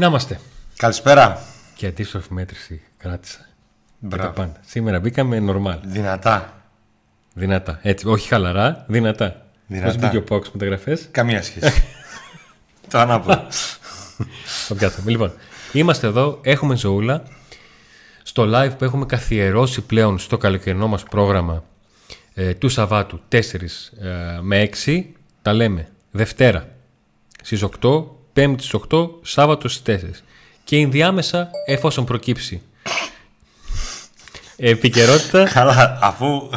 Να είμαστε. Καλησπέρα. Και αντίστροφη μέτρηση κράτησα. Μπράβο. Τα πάντα. Σήμερα μπήκαμε normal. Δυνατά. Δυνατά. Έτσι, όχι χαλαρά, δυνατά. Δυνατά. Πώς μπήκε ο Πόξ μεταγραφέ. Καμία σχέση. το ανάποδο. Το πιάσαμε. Λοιπόν, είμαστε εδώ, έχουμε ζωούλα. Στο live που έχουμε καθιερώσει πλέον στο καλοκαιρινό μας πρόγραμμα ε, του Σαββάτου 4 ε, με 6 τα λέμε Δευτέρα στις 8, Πέμπτη στις 8, Σάββατο στις 4 και ενδιάμεσα εφόσον προκύψει επικαιρότητα Καλά, αφού.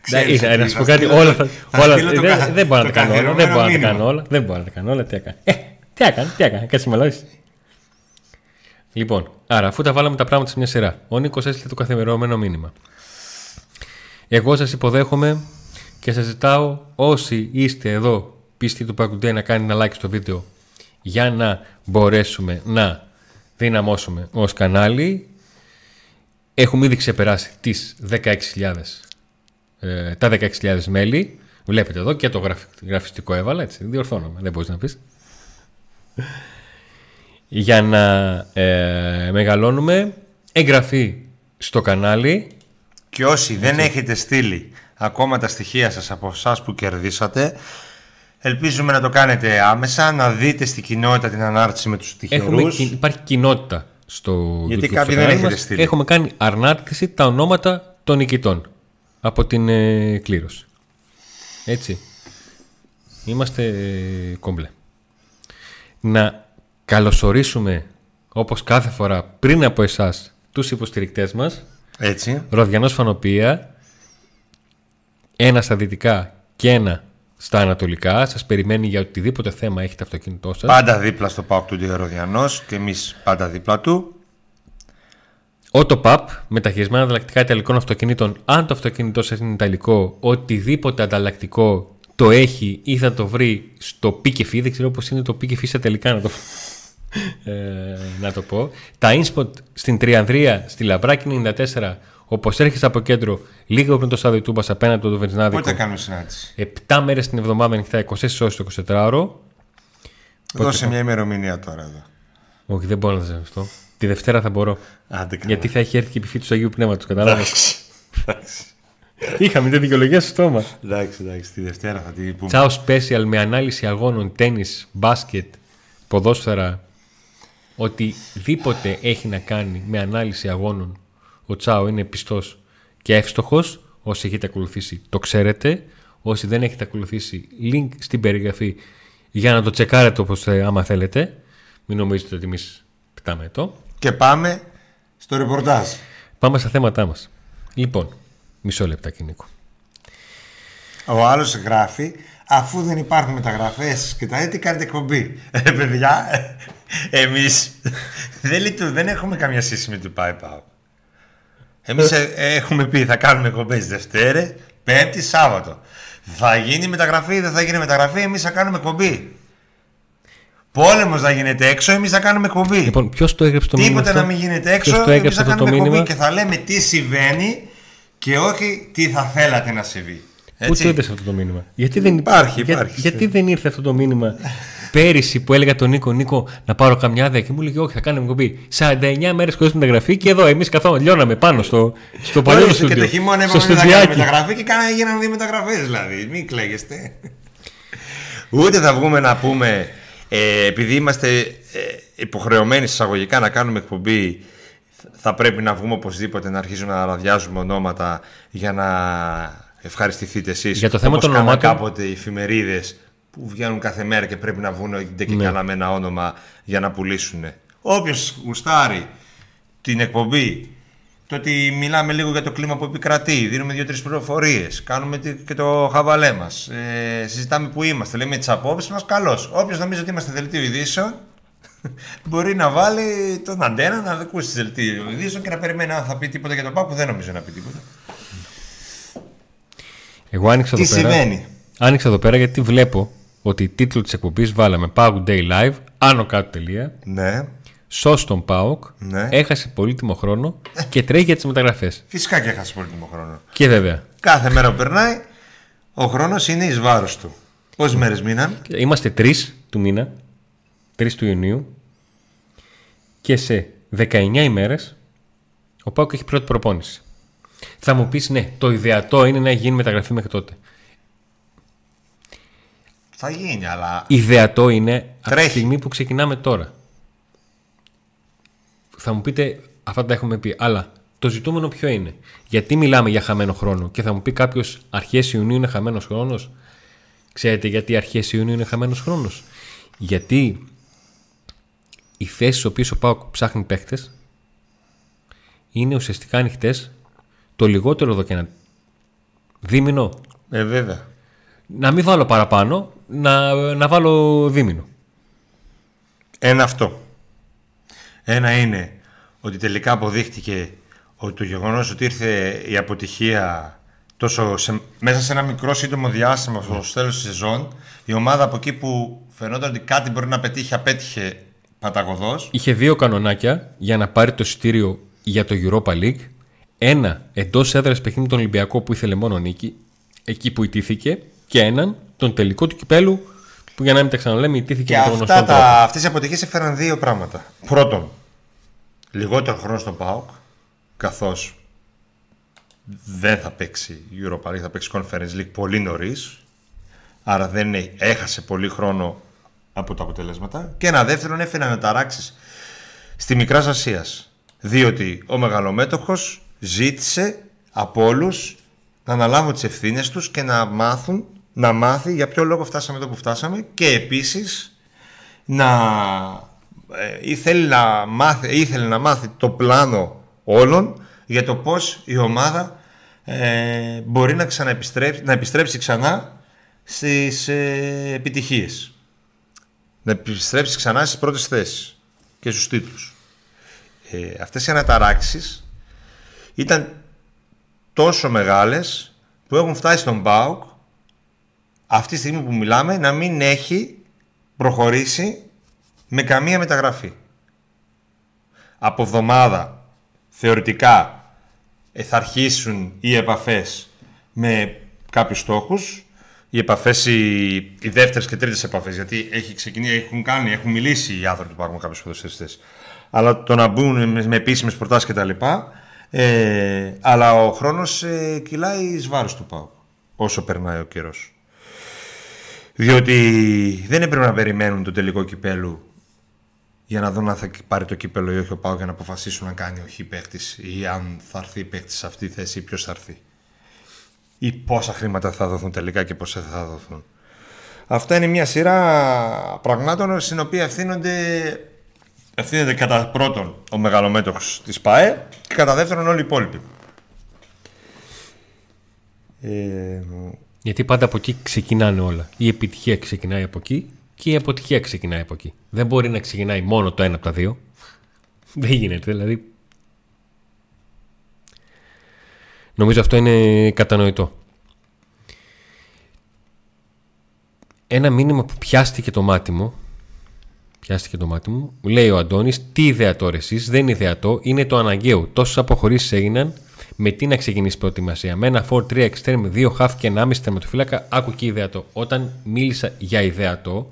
ξέρεις Ναι, ότι να σου θα πω κάτι, στείλω όλα το- θα. όλα- στείλω το δεν- κα- Δεν μπορώ να το τα κάνω όλα. Δεν μπορώ να τα καθιερωμένο κάνω μήνυμα. όλα. Δεν μπορώ να τα κάνω όλα. Τι έκανε. Ε, τι έκανε, τι έκανε. Κάτσε μαλώσει. Λοιπόν, άρα αφού τα βάλαμε τα πράγματα σε μια σειρά, ο Νίκος έστειλε το καθημερινό μήνυμα. Εγώ σας υποδέχομαι και σας ζητάω όσοι είστε εδώ πίστη του Παγκουντέ να κάνει ένα like στο βίντεο για να μπορέσουμε να δυναμώσουμε ως κανάλι. Έχουμε ήδη ξεπεράσει τις 16.000 ε, τα 16.000 μέλη. Βλέπετε εδώ και το γραφ- γραφιστικό έβαλα, έτσι, διορθώνομαι, δεν μπορείς να πεις. Για να ε, μεγαλώνουμε, εγγραφή στο κανάλι. Και όσοι δεν έχετε στείλει ακόμα τα στοιχεία σας από εσάς που κερδίσατε, ελπίζουμε να το κάνετε άμεσα, να δείτε στην κοινότητα την ανάρτηση με τους Έχουμε, τυχερούς. κι- υπάρχει κοινότητα στο Γιατί YouTube, κάποιοι στο δεν κανάλι έχετε μας. στείλει. Έχουμε κάνει αρνάρτηση τα ονόματα των νικητών από την ε, κλήρωση. Έτσι. Είμαστε ε, κομπλέ. Να καλωσορίσουμε όπως κάθε φορά πριν από εσάς τους υποστηρικτές μας Έτσι. Ροδιανός Φανοπία ένα στα δυτικά και ένα στα ανατολικά σας περιμένει για οτιδήποτε θέμα έχει το αυτοκίνητό σας Πάντα δίπλα στο ΠΑΟΚ του Διεροδιανός και εμείς πάντα δίπλα του. Autopap, μεταχειρισμένα ανταλλακτικά ιταλικών αυτοκινήτων. Αν το αυτοκίνητό σας είναι ιταλικό, οτιδήποτε ανταλλακτικό το έχει ή θα το βρει στο PKF. Δεν ξέρω πώς είναι το PKF στα τελικά να το, ε, να το πω. Τα InSpot στην Τριανδρία, στη Λαμπράκη 94, όπως έρχεσαι από κέντρο, λίγο πριν το Σάδιο Τούμπας απέναντι από το Βενζινάδικο. Πότε κάνουμε συνάντηση; 7 μέρες την εβδομάδα ανοιχτά, 24 ώρες το 24ωρο. Δώσε μια ημερομηνία τώρα εδώ. Όχι, δεν μπορώ να σας αυτό. Τη Δευτέρα θα μπορώ. Άντε καλά. Γιατί θα έχει έρθει και η επιφύλαξη του Αγίου Πνεύματος, κατάλαβες; Εντάξει. Εντάξει. Είχαμε την δικαιολογία στο στόμα. Εντάξει, εντάξει, τη Δευτέρα θα την πούμε. Τσάο Special με ανάλυση αγώνων, τέννις, μπάσκετ, ποδόσφαιρα. Οτιδήποτε έχει να κάνει με ανάλυση αγώνων, ο Τσάο είναι πιστός και εύστοχος. Όσοι έχετε ακολουθήσει το ξέρετε. Όσοι δεν έχετε ακολουθήσει, link στην περιγραφή για να το τσεκάρετε όπως ε, άμα θέλετε. Μην νομίζετε ότι εμείς πετάμε το. Και πάμε στο ρεπορτάζ. Πάμε στα θέματά μας. Λοιπόν, μισό λεπτάκι Νίκο. Ο άλλος γράφει, αφού δεν υπάρχουν μεταγραφές και τα έτσι κάνετε εκπομπή. Ε, παιδιά, ε, εμείς δεν, λειτου- δεν έχουμε καμία σχέση με το πάει πάω. Εμείς ε, έχουμε πει θα κάνουμε εκπομπές Δευτέρε, Πέμπτη, Σάββατο. Θα γίνει μεταγραφή, δεν θα γίνει μεταγραφή, εμείς θα κάνουμε εκπομπή. Πόλεμος να γίνεται έξω, εμείς θα κάνουμε εκπομπή. Λοιπόν, ποιος το έγραψε το μήνυμα. Τίποτε αυτό; να μην γίνεται Ποιος έξω, το εμείς έγραψε θα αυτό το κάνουμε εκπομπή μήνυμα. και θα λέμε τι συμβαίνει και όχι τι θα θέλατε να συμβεί. Πού Έτσι. το είδε αυτό το μήνυμα; Γιατί δεν Υπάρχει, για- υπάρχει. γιατί δεν ήρθε αυτό το μήνυμα; Πέρυσι που έλεγα τον Νίκο, Νίκο, να πάρω καμιά ιδέα και μου έλεγε Όχι, θα κάνουμε κομπή. 49 μέρες χωρίς μεταγραφή και εδώ εμείς καθόμαστε, λιώναμε πάνω στο, στο παλιό Ορίστε, στούντιο. Και το χειμώνα στο είπαμε ότι θα κάνουμε στουδιάκι. μεταγραφή και κάνανε γίνανε δύο μεταγραφές δηλαδή. Μην κλαίγεστε. Ούτε θα βγούμε να πούμε, ε, επειδή είμαστε ε, υποχρεωμένοι εισαγωγικά να κάνουμε εκπομπή, θα πρέπει να βγούμε οπωσδήποτε να αρχίζουμε να ραδιάζουμε ονόματα για να ευχαριστηθείτε εσείς. Για το θέμα Όπως των κάναν ονομάτων- κάποτε οι εφημερίδες που βγαίνουν κάθε μέρα και πρέπει να βγουν είτε και Ναι. καλά με ένα όνομα για να πουλήσουν. Όποιος γουστάρει την εκπομπή το ότι μιλάμε λίγο για το κλίμα που επικρατεί, δίνουμε δύο-τρεις πληροφορίες, κάνουμε τι- και το χαβαλέ μας. Ε, συζητάμε που είμαστε, λέμε τις απόψεις μας. Καλώς. Όποιος νομίζει ότι είμαστε δελτίο ειδήσεων, μπορεί να βάλει τον αντένα να ακούσει τις δελτίο ειδήσεων και να περιμένει αν θα πει τίποτα για τον Πάκου. Δεν νομίζω να πει τίποτα. Εγώ άνοιξα Τι εδώ πέρα. συμβαίνει; Άνοιξα εδώ πέρα γιατί βλέπω ότι τίτλο της εκπομπής βάλαμε Power Day Live, άνω κάτω τελεία. Ναι, Σώσ τον Πάοκ, Ναι. έχασε πολύτιμο χρόνο και τρέχει για τις μεταγραφές. φυσικά και έχασε πολύτιμο χρόνο. Και βέβαια, Κάθε μέρα που περνάει, ο χρόνος είναι εις βάρος του. Πόσες μέρες μείναν, είμαστε 3 του μήνα, 3 του Ιουνίου. και σε 19 ημέρες ο Πάουκ έχει πρώτη προπόνηση. Θα μου πεις ναι, το ιδεατό είναι να γίνει μεταγραφή μέχρι τότε. Θα γίνει, αλλά. Ιδεατό είναι από τη Τρέχει. στιγμή που ξεκινάμε τώρα. Θα μου πείτε, αυτά τα έχουμε πει, αλλά το ζητούμενο ποιο είναι; Γιατί μιλάμε για χαμένο χρόνο και θα μου πει κάποιος αρχές Ιουνίου είναι χαμένος χρόνος. Ξέρετε γιατί αρχές Ιουνίου είναι χαμένος χρόνος; Γιατί οι θέσεις στις οποίες ο Πάοκ ψάχνει παίχτε είναι ουσιαστικά ανοιχτές το λιγότερο εδώ και ένα δίμηνο. Ε, βέβαια. Να μην βάλω παραπάνω, να, να βάλω δίμηνο. Ένα αυτό. Ένα είναι ότι τελικά αποδείχτηκε ότι το γεγονός ότι ήρθε η αποτυχία τόσο σε- μέσα σε ένα μικρό σύντομο διάστημα στο τέλος της σεζόν η ομάδα από εκεί που φαινόταν ότι κάτι μπορεί να πετύχει απέτυχε παταγωδός Είχε δύο κανονάκια για να πάρει το εισιτήριο για το Europa League. Ένα εντός έδρας παιχνίδι με τον Ολυμπιακό που ήθελε μόνο νίκη, εκεί που ιτήθηκε, και έναν τον τελικό του κυπέλου που για να μην τα ξαναλέμε ιτήθηκε και με τον γνωστό αυτά τρόπο. τα, αυτές οι αποτυχίες έφεραν δύο πράγματα. Πρώτον, λιγότερο χρόνο στον ΠΑΟΚ καθώς δεν θα παίξει η Europa League, θα παίξει Conference League πολύ νωρίς. Άρα δεν είναι- έχασε πολύ χρόνο από τα αποτελέσματα. Και ένα δεύτερον έφερε αναταράξεις στη Μικράς Ασίας. Διότι ο μεγαλομέτωχος ζήτησε από όλους να αναλάβουν τις ευθύνες τους και να μάθουν, να μάθει για ποιο λόγο φτάσαμε εδώ που φτάσαμε και επίσης να ε, ήθελε, να μάθει, ήθελε να μάθει το πλάνο όλων για το πώς η ομάδα ε, μπορεί να, ξαναεπιστρέψει, να επιστρέψει ξανά στις ε, επιτυχίες. Να επιστρέψει ξανά στις πρώτες θέσεις και στους τίτλους. Ε, αυτές οι αναταράξεις ήταν τόσο μεγάλες που έχουν φτάσει στον ΠΑΟΚ αυτή τη στιγμή που μιλάμε να μην έχει προχωρήσει με καμία μεταγραφή. Από εβδομάδα θεωρητικά ε, θα αρχίσουν οι επαφές με κάποιους στόχους. Οι επαφές, οι, οι δεύτερες και τρίτες επαφές γιατί έχει ξεκινήσει, έχουν κάνει, έχουν μιλήσει οι άνθρωποι που υπάρχουν κάποιους ποδοσφαιριστές αλλά το να μπουν με, με επίσημες προτάσεις κτλ ε, αλλά ο χρόνος ε, κυλάει εις βάρος του ΠΑΟΚ όσο περνάει ο καιρός διότι δεν έπρεπε να περιμένουν το τελικό κυπέλου για να δουν αν θα πάρει το κύπελο ή όχι ο Πάο για να αποφασίσουν αν κάνει ο χ παίχτης ή αν θα έρθει παίχτης σε αυτή τη θέση ή ποιος θα έρθει. Ή πόσα χρήματα θα δοθούν τελικά και πόσα θα δοθούν. Αυτά είναι μια σειρά πραγμάτων στην οποία ευθύνονται, ευθύνεται κατά πρώτον ο μεγαλομέτωχος της ΠΑΕ και κατά δεύτερον όλοι οι υπόλοιποι. Ε, Γιατί πάντα από εκεί ξεκινάνε όλα. Η επιτυχία ξεκινάει από εκεί και η αποτυχία ξεκινάει από εκεί. Δεν μπορεί να ξεκινάει μόνο το ένα από τα δύο. Δεν γίνεται, δηλαδή. Νομίζω αυτό είναι κατανοητό. Ένα μήνυμα που πιάστηκε το μάτι μου πιάστηκε το μάτι μου. Μου λέει ο Αντώνης, τι ιδεατό ρε εσείς, δεν είναι ιδεατό, είναι το αναγκαίο. Τόσες αποχωρήσεις έγιναν, με τι να ξεκινήσει η προετοιμασία; Με ένα 4-3 extreme, δύο half και 1,5 τερματοφύλακα, άκου και ιδεατό. Όταν μίλησα για ιδεατό,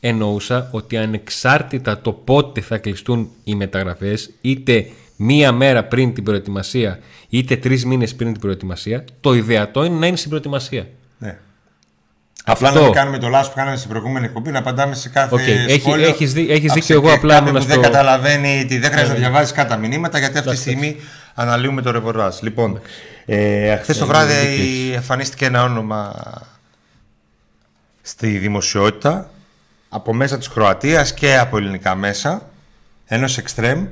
εννοούσα ότι ανεξάρτητα το πότε θα κλειστούν οι μεταγραφές, είτε μία μέρα πριν την προετοιμασία, είτε τρεις μήνες πριν την προετοιμασία, το ιδεατό είναι να είναι στην προετοιμασία. ναι. Απλά Αυτό. να μην κάνουμε το λάθο που κάναμε στην προηγούμενη εκπομπή, να απαντάμε σε κάθε Οκ, έχει- σχόλιο. έχεις δει- έχεις από δίκιο, εγώ σε απλά κάποιον ήμουν που στο- δεν καταλαβαίνει τι δεν χρειάζεται να Ναι, ναι. διαβάζεις κάτω τα μηνύματα, γιατί αυτή τη στιγμή αναλύουμε το ρεπορτάζ. Λοιπόν, ε, χθες το Ε, βράδυ δίκαιος. εμφανίστηκε ένα όνομα στη δημοσιότητα από μέσα της Κροατίας και από ελληνικά μέσα ενός εξτρέμ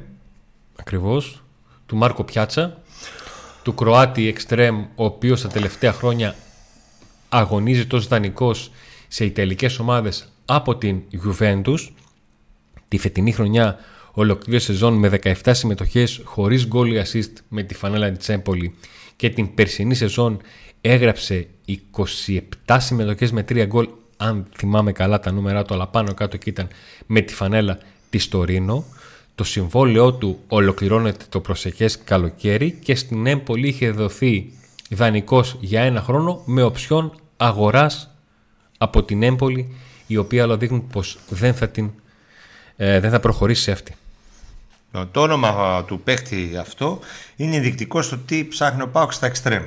Ακριβώς. Του Μάρκο Πιάτσα, του Κροάτι Εξτρέμ, ο οποίος τα τελευταία χρόνια αγωνίζεται ως δανεικός σε ιταλικές ομάδες από την Juventus. Τη φετινή χρονιά ολοκλήρωσε σεζόν με 17 συμμετοχές χωρίς γκολ ή assist με τη φανέλα της Τσέμπολη και την περσινή σεζόν έγραψε 27 συμμετοχές με 3 γκολ αν θυμάμαι καλά τα νούμερα του αλλά πάνω κάτω και ήταν με τη φανέλα της Τωρίνο. Το συμβόλαιό του ολοκληρώνεται το προσεχές καλοκαίρι και στην Έμπολη είχε δοθεί δανεικός για ένα χρόνο με οψιόν αγοράς από την Έμπολη η οποία αλλά δείχνουν πως δεν θα, την, ε, δεν θα προχωρήσει σε αυτή. Το όνομα του παίχτη αυτό είναι ενδεικτικό στο τι ψάχνει ο Πάουκ στα εξτρέμ.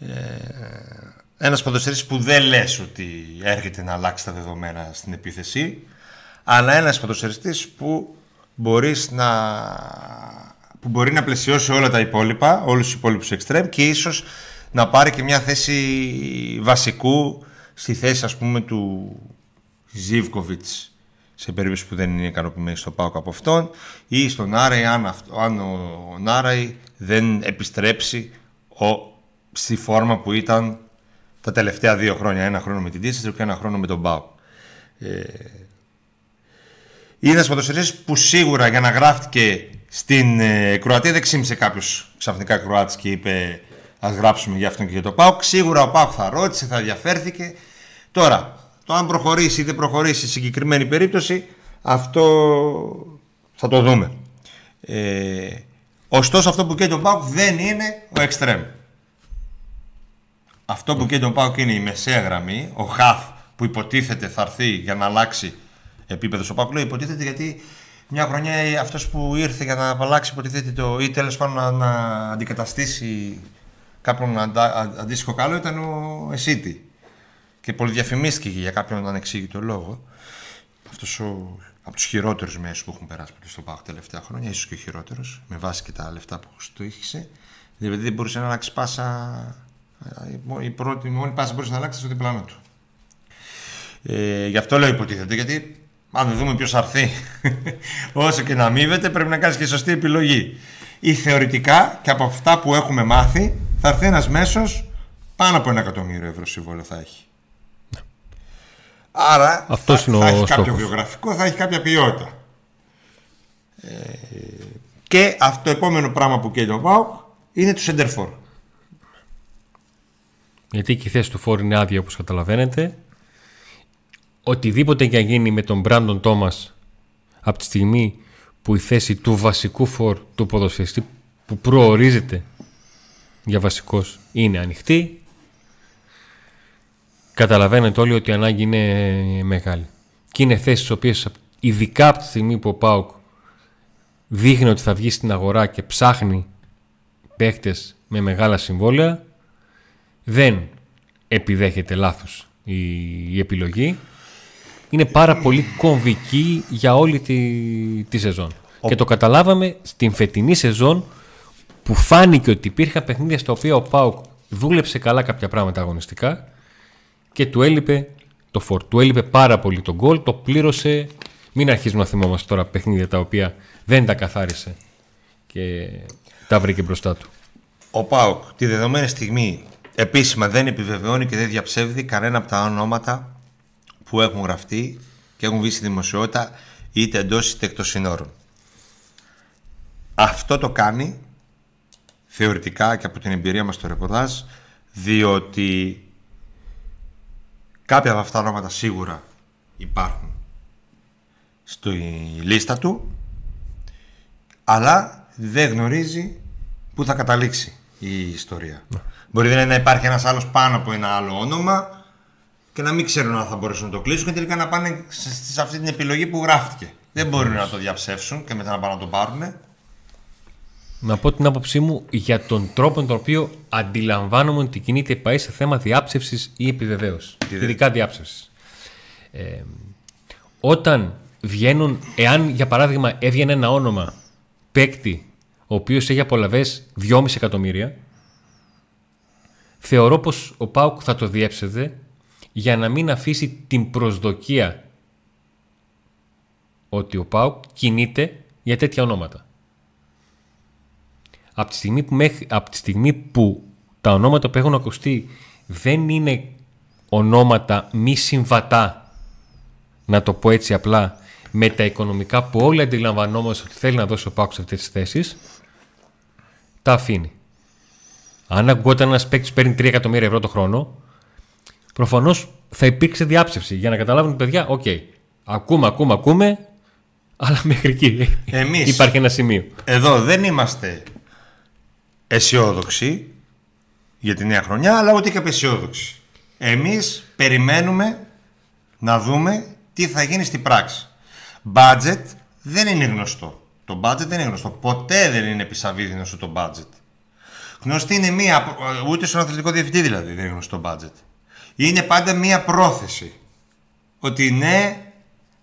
Ε, ένας ποδοσφαιριστής που δεν λες ότι έρχεται να αλλάξει τα δεδομένα στην επίθεση αλλά ένας ποδοσφαιριστής που μπορείς να που μπορεί να πλαισιώσει όλα τα υπόλοιπα, όλους τους υπόλοιπους εξτρέμ και ίσως να πάρει και μια θέση βασικού στη θέση ας πούμε του Ζίβκοβιτς σε περίπτωση που δεν είναι ικανοποιημένη στο ΠΑΟΚ από αυτόν ή στον Άραη αν, αν ο Νάραη δεν επιστρέψει ο, στη φόρμα που ήταν τα τελευταία δύο χρόνια. Ένα χρόνο με την Τίση και ένα χρόνο με τον ΠΑΟΚ. Ε, είναι ένα που σίγουρα για να γράφτηκε στην ε, Κροατία δεν ξύμισε κάποιος ξαφνικά Κροάτης και είπε Α γράψουμε για αυτόν και για το ΠΑΟΚ. Σίγουρα ο ΠΑΟΚ θα ρώτησε, θα ενδιαφέρθηκε. Τώρα, το αν προχωρήσει ή δεν προχωρήσει σε συγκεκριμένη περίπτωση, αυτό θα το δούμε. Ε, ωστόσο, αυτό που καίει τον ΠΑΟΚ δεν είναι ο εξτρέμ. Αυτό που καίει τον ΠΑΟΚ είναι η μεσαία γραμμή, ο χαφ που υποτίθεται θα έρθει για να αλλάξει επίπεδο στο ΠΑΟΚ. Λέω υποτίθεται γιατί μια χρονιά αυτός που ήρθε για να αλλάξει υποτίθεται το ή τέλος πάντων να, να αντικαταστήσει κάποιον αντα, αντίστοιχο καλό ήταν ο Εσίτη. Και πολυδιαφημίστηκε για κάποιον ανεξήγητο λόγο. Αυτός ο, από τους χειρότερους μέσους που έχουν περάσει στο ΠΑΟΚ τελευταία χρόνια, ίσως και ο χειρότερος, με βάση και τα λεφτά που του είχε. Δηλαδή δεν μπορούσε να αλλάξει πάσα. Η, πρώτη, η μόνη πάσα που μπορούσε να αλλάξει στο διπλάνο του. Ε, γι' αυτό λέω υποτίθεται, γιατί αν δεν δούμε ποιος θα έρθει, όσο και να αμείβεται, πρέπει να κάνει και σωστή επιλογή. Ή θεωρητικά και από αυτά που έχουμε μάθει, θα έρθει ένας μέσος πάνω από ένα εκατομμύριο ευρώ συμβόλαιο θα έχει. Άρα θα, θα έχει κάποιο βιογραφικό, θα έχει κάποια ποιότητα. Ε, και αυτό το επόμενο πράγμα που καίει τον Πάουκ είναι το Σεντερφόρ. Γιατί και η θέση του φόρ είναι άδεια όπως καταλαβαίνετε οτιδήποτε και γίνει με τον Μπράντον Τόμας από τη στιγμή που η θέση του βασικού φορ του ποδοσφαιριστή που προορίζεται για βασικός είναι ανοιχτή καταλαβαίνετε όλοι ότι η ανάγκη είναι μεγάλη. Και είναι θέσεις οποίες ειδικά από τη στιγμή που ο ΠΑΟΚ δείχνει ότι θα βγει στην αγορά και ψάχνει παίχτες με μεγάλα συμβόλαια δεν επιδέχεται λάθος η επιλογή. Είναι πάρα πολύ κομβική για όλη τη, τη σεζόν. Και το καταλάβαμε στην φετινή σεζόν που φάνηκε ότι υπήρχαν παιχνίδια στα οποία ο Πάουκ δούλεψε καλά κάποια πράγματα αγωνιστικά και του έλειπε το φόρ. Του έλειπε πάρα πολύ τον γκολ, το πλήρωσε. Μην αρχίζουμε να θυμόμαστε τώρα παιχνίδια τα οποία δεν τα καθάρισε και τα βρήκε μπροστά του. Ο Πάουκ τη δεδομένη στιγμή επίσημα δεν επιβεβαιώνει και δεν διαψεύδει κανένα από τα ονόματα που έχουν γραφτεί και έχουν βγει στη δημοσιότητα είτε εντός είτε εκτός συνόρων. Αυτό το κάνει θεωρητικά και από την εμπειρία μας στο ρεπορτάζ διότι κάποια από αυτά τα ονόματα σίγουρα υπάρχουν στη λίστα του αλλά δεν γνωρίζει πού θα καταλήξει η ιστορία. Ναι. Μπορεί να υπάρχει ένας άλλος πάνω από ένα άλλο όνομα και να μην ξέρουν αν θα μπορέσουν να το κλείσουν και τελικά να πάνε σε αυτή την επιλογή που γράφτηκε. Δεν μπορούν να το διαψεύσουν και μετά να πάνε να το πάρουν. Να πω την άποψή μου για τον τρόπο τον οποίο αντιλαμβάνομαι ότι κινείται πάει σε θέμα διάψευσης ή επιβεβαίωσης. Ειδικά διάψευσης. Ε, όταν βγαίνουν, εάν για παράδειγμα έβγαινε ένα όνομα παίκτη ο οποίος έχει απολαυέ 2,5 εκατομμύρια, θεωρώ πως ο Πάουκ θα το διέψευδε για να μην αφήσει την προσδοκία ότι ο ΠΑΟΚ κινείται για τέτοια ονόματα. Από τη στιγμή που, από τη στιγμή που τα ονόματα που έχουν ακουστεί δεν είναι ονόματα μη συμβατά, να το πω έτσι απλά, με τα οικονομικά που όλοι αντιλαμβανόμαστε ότι θέλει να δώσει ο ΠΑΟΚ σε αυτές τις θέσεις, τα αφήνει. Αν ακούγονταν ένας παίκτης παίρνει 3 εκατομμύρια ευρώ το χρόνο, προφανώς θα υπήρξε διάψευση για να καταλάβουν παιδιά, OK, okay, ακούμε, ακούμε, ακούμε, αλλά μέχρι εκεί Εμείς υπάρχει ένα σημείο. Εδώ δεν είμαστε αισιόδοξοι για τη νέα χρονιά, αλλά ούτε και απεσιόδοξοι. Εμείς περιμένουμε να δούμε τι θα γίνει στην πράξη. Budget δεν είναι γνωστό. Το budget δεν είναι γνωστό. Ποτέ δεν είναι επισαβή γνωστό το budget. Γνωστή είναι μία, ούτε στον αθλητικό διευθυντή δηλαδή δεν είναι γνωστό το budget. Είναι πάντα μία πρόθεση. Ότι ναι,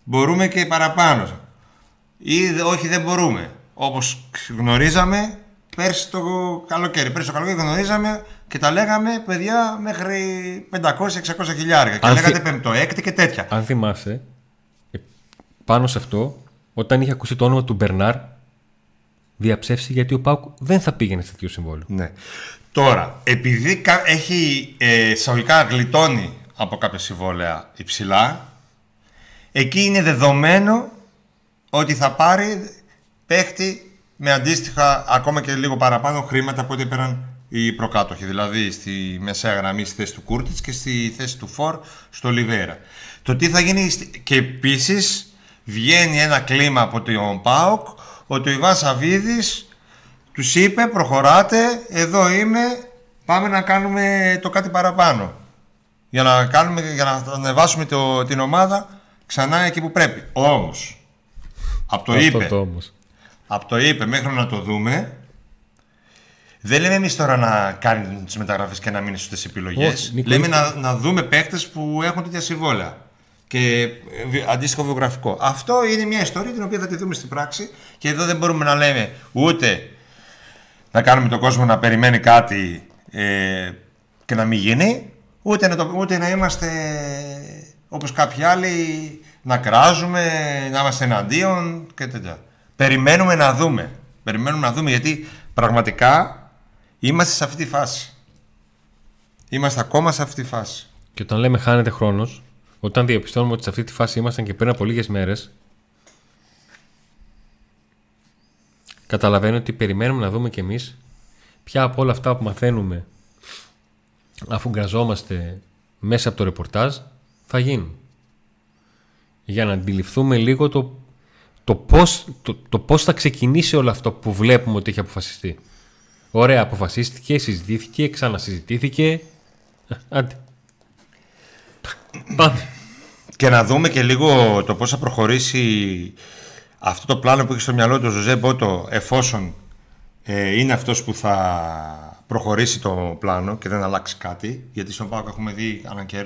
μπορούμε και παραπάνω. Ή όχι δεν μπορούμε. Όπως γνωρίζαμε πέρσι το καλοκαίρι. Πέρσι το καλοκαίρι γνωρίζαμε και τα λέγαμε παιδιά μέχρι 500-600 χιλιάρια. Και λέγατε πέμπτο, έκτη και τέτοια. Αν θυμάσαι, ε, πάνω σε αυτό, όταν είχε ακούσει το όνομα του Μπερνάρ, διαψεύσει γιατί ο Πάουκ δεν θα πήγαινε σε τέτοιο συμβόλαιο. Ναι. Τώρα, επειδή έχει ε, εισαγωγικά γλιτώνει από κάποια συμβόλαια υψηλά, εκεί είναι δεδομένο ότι θα πάρει παίχτη με αντίστοιχα ακόμα και λίγο παραπάνω χρήματα από ό,τι πέραν οι προκάτοχοι. Δηλαδή στη μεσαία γραμμή στη θέση του Κούρτιτς και στη θέση του Φορ στο Λιβέρα. Το τι θα γίνει. Και επίσης βγαίνει ένα κλίμα από τον Πάοκ ότι ο Ιβάν Σαββίδης τους είπε: Προχωράτε, εδώ είμαι, πάμε να κάνουμε το κάτι παραπάνω. Για να, κάνουμε, για να ανεβάσουμε το, την ομάδα ξανά εκεί που πρέπει. Όμως, από το είπε. Από το είπε μέχρι να το δούμε, δεν λέμε εμείς τώρα να κάνει τις μεταγραφές και να μείνει στις επιλογές. Λέμε να, να δούμε παίχτε που έχουν τέτοια συμβόλαια και ε, αντίστοιχο βιογραφικό. Αυτό είναι μια ιστορία την οποία θα τη δούμε στην πράξη και εδώ δεν μπορούμε να λέμε ούτε να κάνουμε τον κόσμο να περιμένει κάτι ε, και να μην γίνει, ούτε να, το, ούτε να είμαστε όπως κάποιοι άλλοι να κράζουμε, να είμαστε εναντίον και τέτοια. Περιμένουμε να δούμε. Περιμένουμε να δούμε γιατί πραγματικά Είμαστε σε αυτή τη φάση. Είμαστε ακόμα σε αυτή τη φάση. Και όταν λέμε χάνεται χρόνος, όταν διαπιστώνουμε ότι σε αυτή τη φάση ήμασταν και πριν από λίγες μέρες, καταλαβαίνω ότι περιμένουμε να δούμε κι εμείς ποια από όλα αυτά που μαθαίνουμε αφού γκραζόμαστε μέσα από το ρεπορτάζ θα γίνουν. Για να αντιληφθούμε λίγο το, το, πώς, το, το πώς θα ξεκινήσει όλο αυτό που βλέπουμε ότι έχει αποφασιστεί. Ωραία, αποφασίστηκε, συζητήθηκε, ξανασυζητήθηκε. Άντε. Πάμε. Και να δούμε και λίγο το πώς θα προχωρήσει αυτό το πλάνο που έχει στο μυαλό του ο Ζωζέ Μπότο εφόσον ε, είναι αυτός που θα προχωρήσει το πλάνο και δεν αλλάξει κάτι γιατί στον ΠΑΟΚ έχουμε δει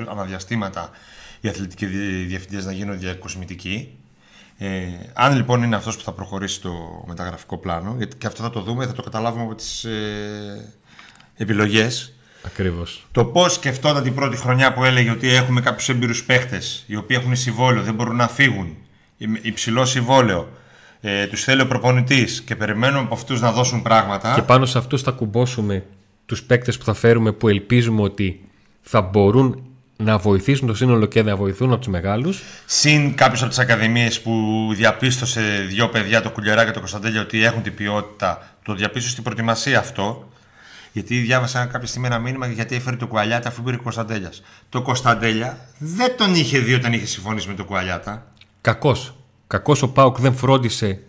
αναδιαστήματα οι αθλητικοί διευθυντές να γίνουν διακοσμητικοί ε, αν λοιπόν είναι αυτός που θα προχωρήσει το μεταγραφικό πλάνο, γιατί και αυτό θα το δούμε, θα το καταλάβουμε από τις ε, επιλογές. Ακριβώς. Το πώς σκεφτόταν την πρώτη χρονιά που έλεγε ότι έχουμε κάποιους έμπειρους παίχτες, οι οποίοι έχουν συμβόλαιο, δεν μπορούν να φύγουν, υψηλό συμβόλαιο, ε, τους θέλει ο προπονητής και περιμένουμε από αυτούς να δώσουν πράγματα. Και πάνω σε αυτούς θα κουμπώσουμε τους παίκτες που θα φέρουμε που ελπίζουμε ότι θα μπορούν να βοηθήσουν το σύνολο και να βοηθούν από τους μεγάλους. Συν κάποιες από τις ακαδημίες που διαπίστωσε δύο παιδιά, το Κουλιαρά και το Κωνσταντέλια, ότι έχουν την ποιότητα. Το διαπίστωσε στην προετοιμασία αυτό. Γιατί διάβασα κάποια στιγμή ένα μήνυμα γιατί έφερε το Κουαλιάτα αφού πήρε ο Κωνσταντέλιας. Το Κωνσταντέλια δεν τον είχε δει όταν είχε συμφωνήσει με το Κουαλιάτα. Κακός. Κακός ο Πάουκ δεν φρόντισε.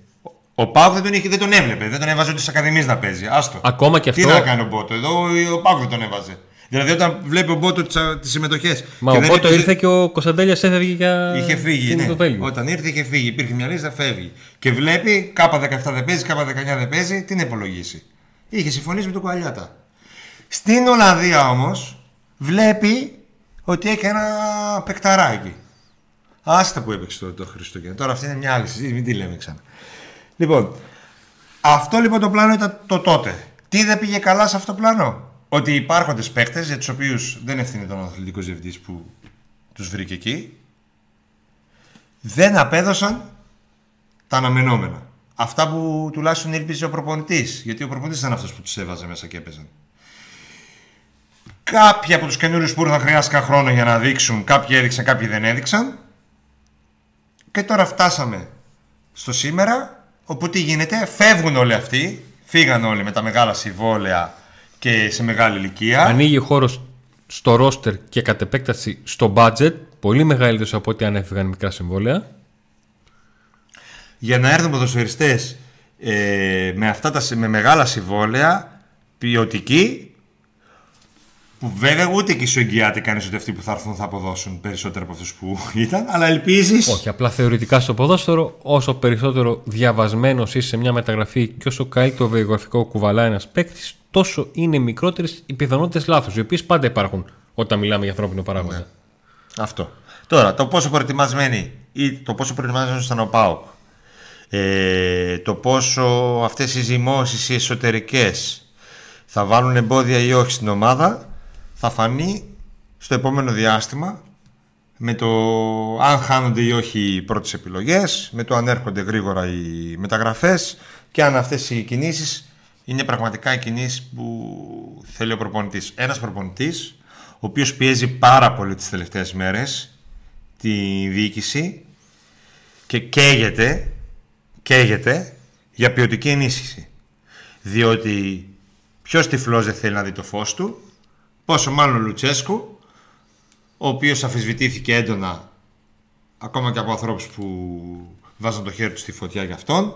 Ο Πάουκ δεν τον, είχε, δεν τον έβλεπε. Δεν τον έβαζε ούτε στις ακαδημίες να παίζει. Άστο. Ακόμα και αυτό. Τι να κάνει ο Μπότο. Εδώ ο Πάουκ δεν τον έβαζε. Δηλαδή όταν βλέπει ο Μπότο τις συμμετοχές. Μα ο Μπότο ήρθε και ο Κωνσταντέλιας έφευγε για. Είχε φύγει. Ναι. Όταν ήρθε είχε φύγει. Υπήρχε μια λίστα, φεύγει. Και βλέπει K17 δεν παίζει, K19 δεν παίζει, τι να υπολογίσει. Είχε συμφωνήσει με τον Κουαλιάτα. Στην Ολλανδία όμως βλέπει ότι έχει ένα παικταράκι. Άστα που έπαιξε το, το Χριστούγεννα. Τώρα αυτή είναι μια άλλη συζήτηση, μην τη λέμε ξανά. Λοιπόν, αυτό λοιπόν το πλάνο ήταν το τότε. Τι δεν πήγε καλά σε αυτό το πλάνο; Ότι υπάρχοντες παίκτες για τους οποίους δεν ευθύνεται ο αθλητικό διευθυντής που τους βρήκε εκεί, δεν απέδωσαν τα αναμενόμενα. Αυτά που τουλάχιστον ήλπιζε ο προπονητής. Γιατί ο προπονητής ήταν αυτός που τους έβαζε μέσα και έπαιζαν. Κάποιοι από τους καινούριους που ήρθαν χρειάστηκαν χρόνο για να δείξουν. Κάποιοι έδειξαν, κάποιοι δεν έδειξαν. Και τώρα φτάσαμε στο σήμερα, όπου τι γίνεται, φεύγουν όλοι αυτοί, φύγαν όλοι με τα μεγάλα συμβόλαια και σε μεγάλη ηλικία. Ανοίγει χώρος στο ρόστερ και κατ' επέκταση στο budget. Πολύ μεγαλύτερο από ό,τι αν έφυγαν μικρά συμβόλαια. Για να έρθουν ποδοσφαιριστές ε, με, αυτά τα, με μεγάλα συμβόλαια, ποιοτικοί, Που βέβαια ούτε και σου εγγυάται κανείς ότι αυτοί που θα έρθουν θα αποδώσουν περισσότερο από αυτούς που ήταν, αλλά ελπίζεις. Όχι, απλά θεωρητικά στο ποδόσφαιρο, όσο περισσότερο διαβασμένος είσαι σε μια μεταγραφή και όσο καλύτερο βιογραφικό κουβαλάει ένας παίκτης, τόσο είναι μικρότερες οι πιθανότητες λάθος, οι οποίες πάντα υπάρχουν όταν μιλάμε για ανθρώπινο παράγοντα. Ναι. Αυτό. Τώρα, το πόσο προετοιμασμένοι ή το πόσο προετοιμασμένος ήταν ο Πάοκ, ε, το πόσο αυτές οι ζυμώσεις οι εσωτερικές θα βάλουν εμπόδια ή όχι στην ομάδα, θα φανεί στο επόμενο διάστημα με το αν χάνονται ή όχι οι πρώτες επιλογές, με το αν έρχονται γρήγορα οι μεταγραφές και αν αυτές οι κινήσεις είναι πραγματικά οι κινήσεις που θέλει ο προπονητής. Ένας προπονητής, ο οποίος πιέζει πάρα πολύ τις τελευταίες μέρες τη διοίκηση και καίγεται, καίγεται για ποιοτική ενίσχυση. Διότι ποιος τυφλός δεν θέλει να δει το φως του, πόσο μάλλον ο Λουτσέσκου, ο οποίος αφισβητήθηκε έντονα ακόμα και από ανθρώπους που βάζαν το χέρι τους στη φωτιά για αυτόν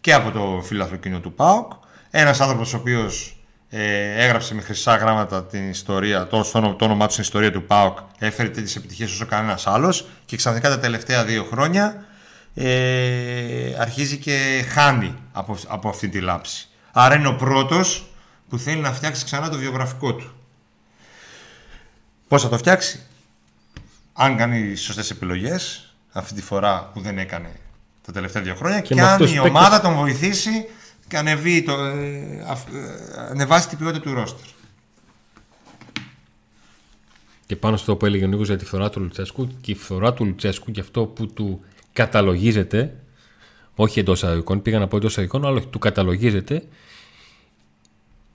και από το φίλαθρο κοινό του ΠΑΟΚ. Ένας άνθρωπος ο οποίος ε, έγραψε με χρυσά γράμματα την ιστορία, το, το, το όνομά του στην ιστορία του ΠΑΟΚ, έφερε τέτοιες επιτυχίες όσο κανένας άλλος και ξαφνικά τα τελευταία δύο χρόνια ε, αρχίζει και χάνει από, από αυτή τη λάψη. Άρα είναι ο πρώτος που θέλει να φτιάξει ξανά το βιογραφικό του. Πώς θα το φτιάξει, αν κάνει σωστές επιλογές, αυτή τη φορά που δεν έκανε τα τελευταία δύο χρόνια, και, και αν η ομάδα τον βοηθήσει και ανεβεί το, ε, ε, ανεβάσει την ποιότητα του ρόστερ. Και πάνω στο που έλεγε ο Νίκος για τη φθορά του Λουτσέσκου και η φθορά του Λουτσέσκου και αυτό που του καταλογίζεται όχι εντός αγωγικών, πήγα να πω εντός αγωγικών, αλλά του καταλογίζεται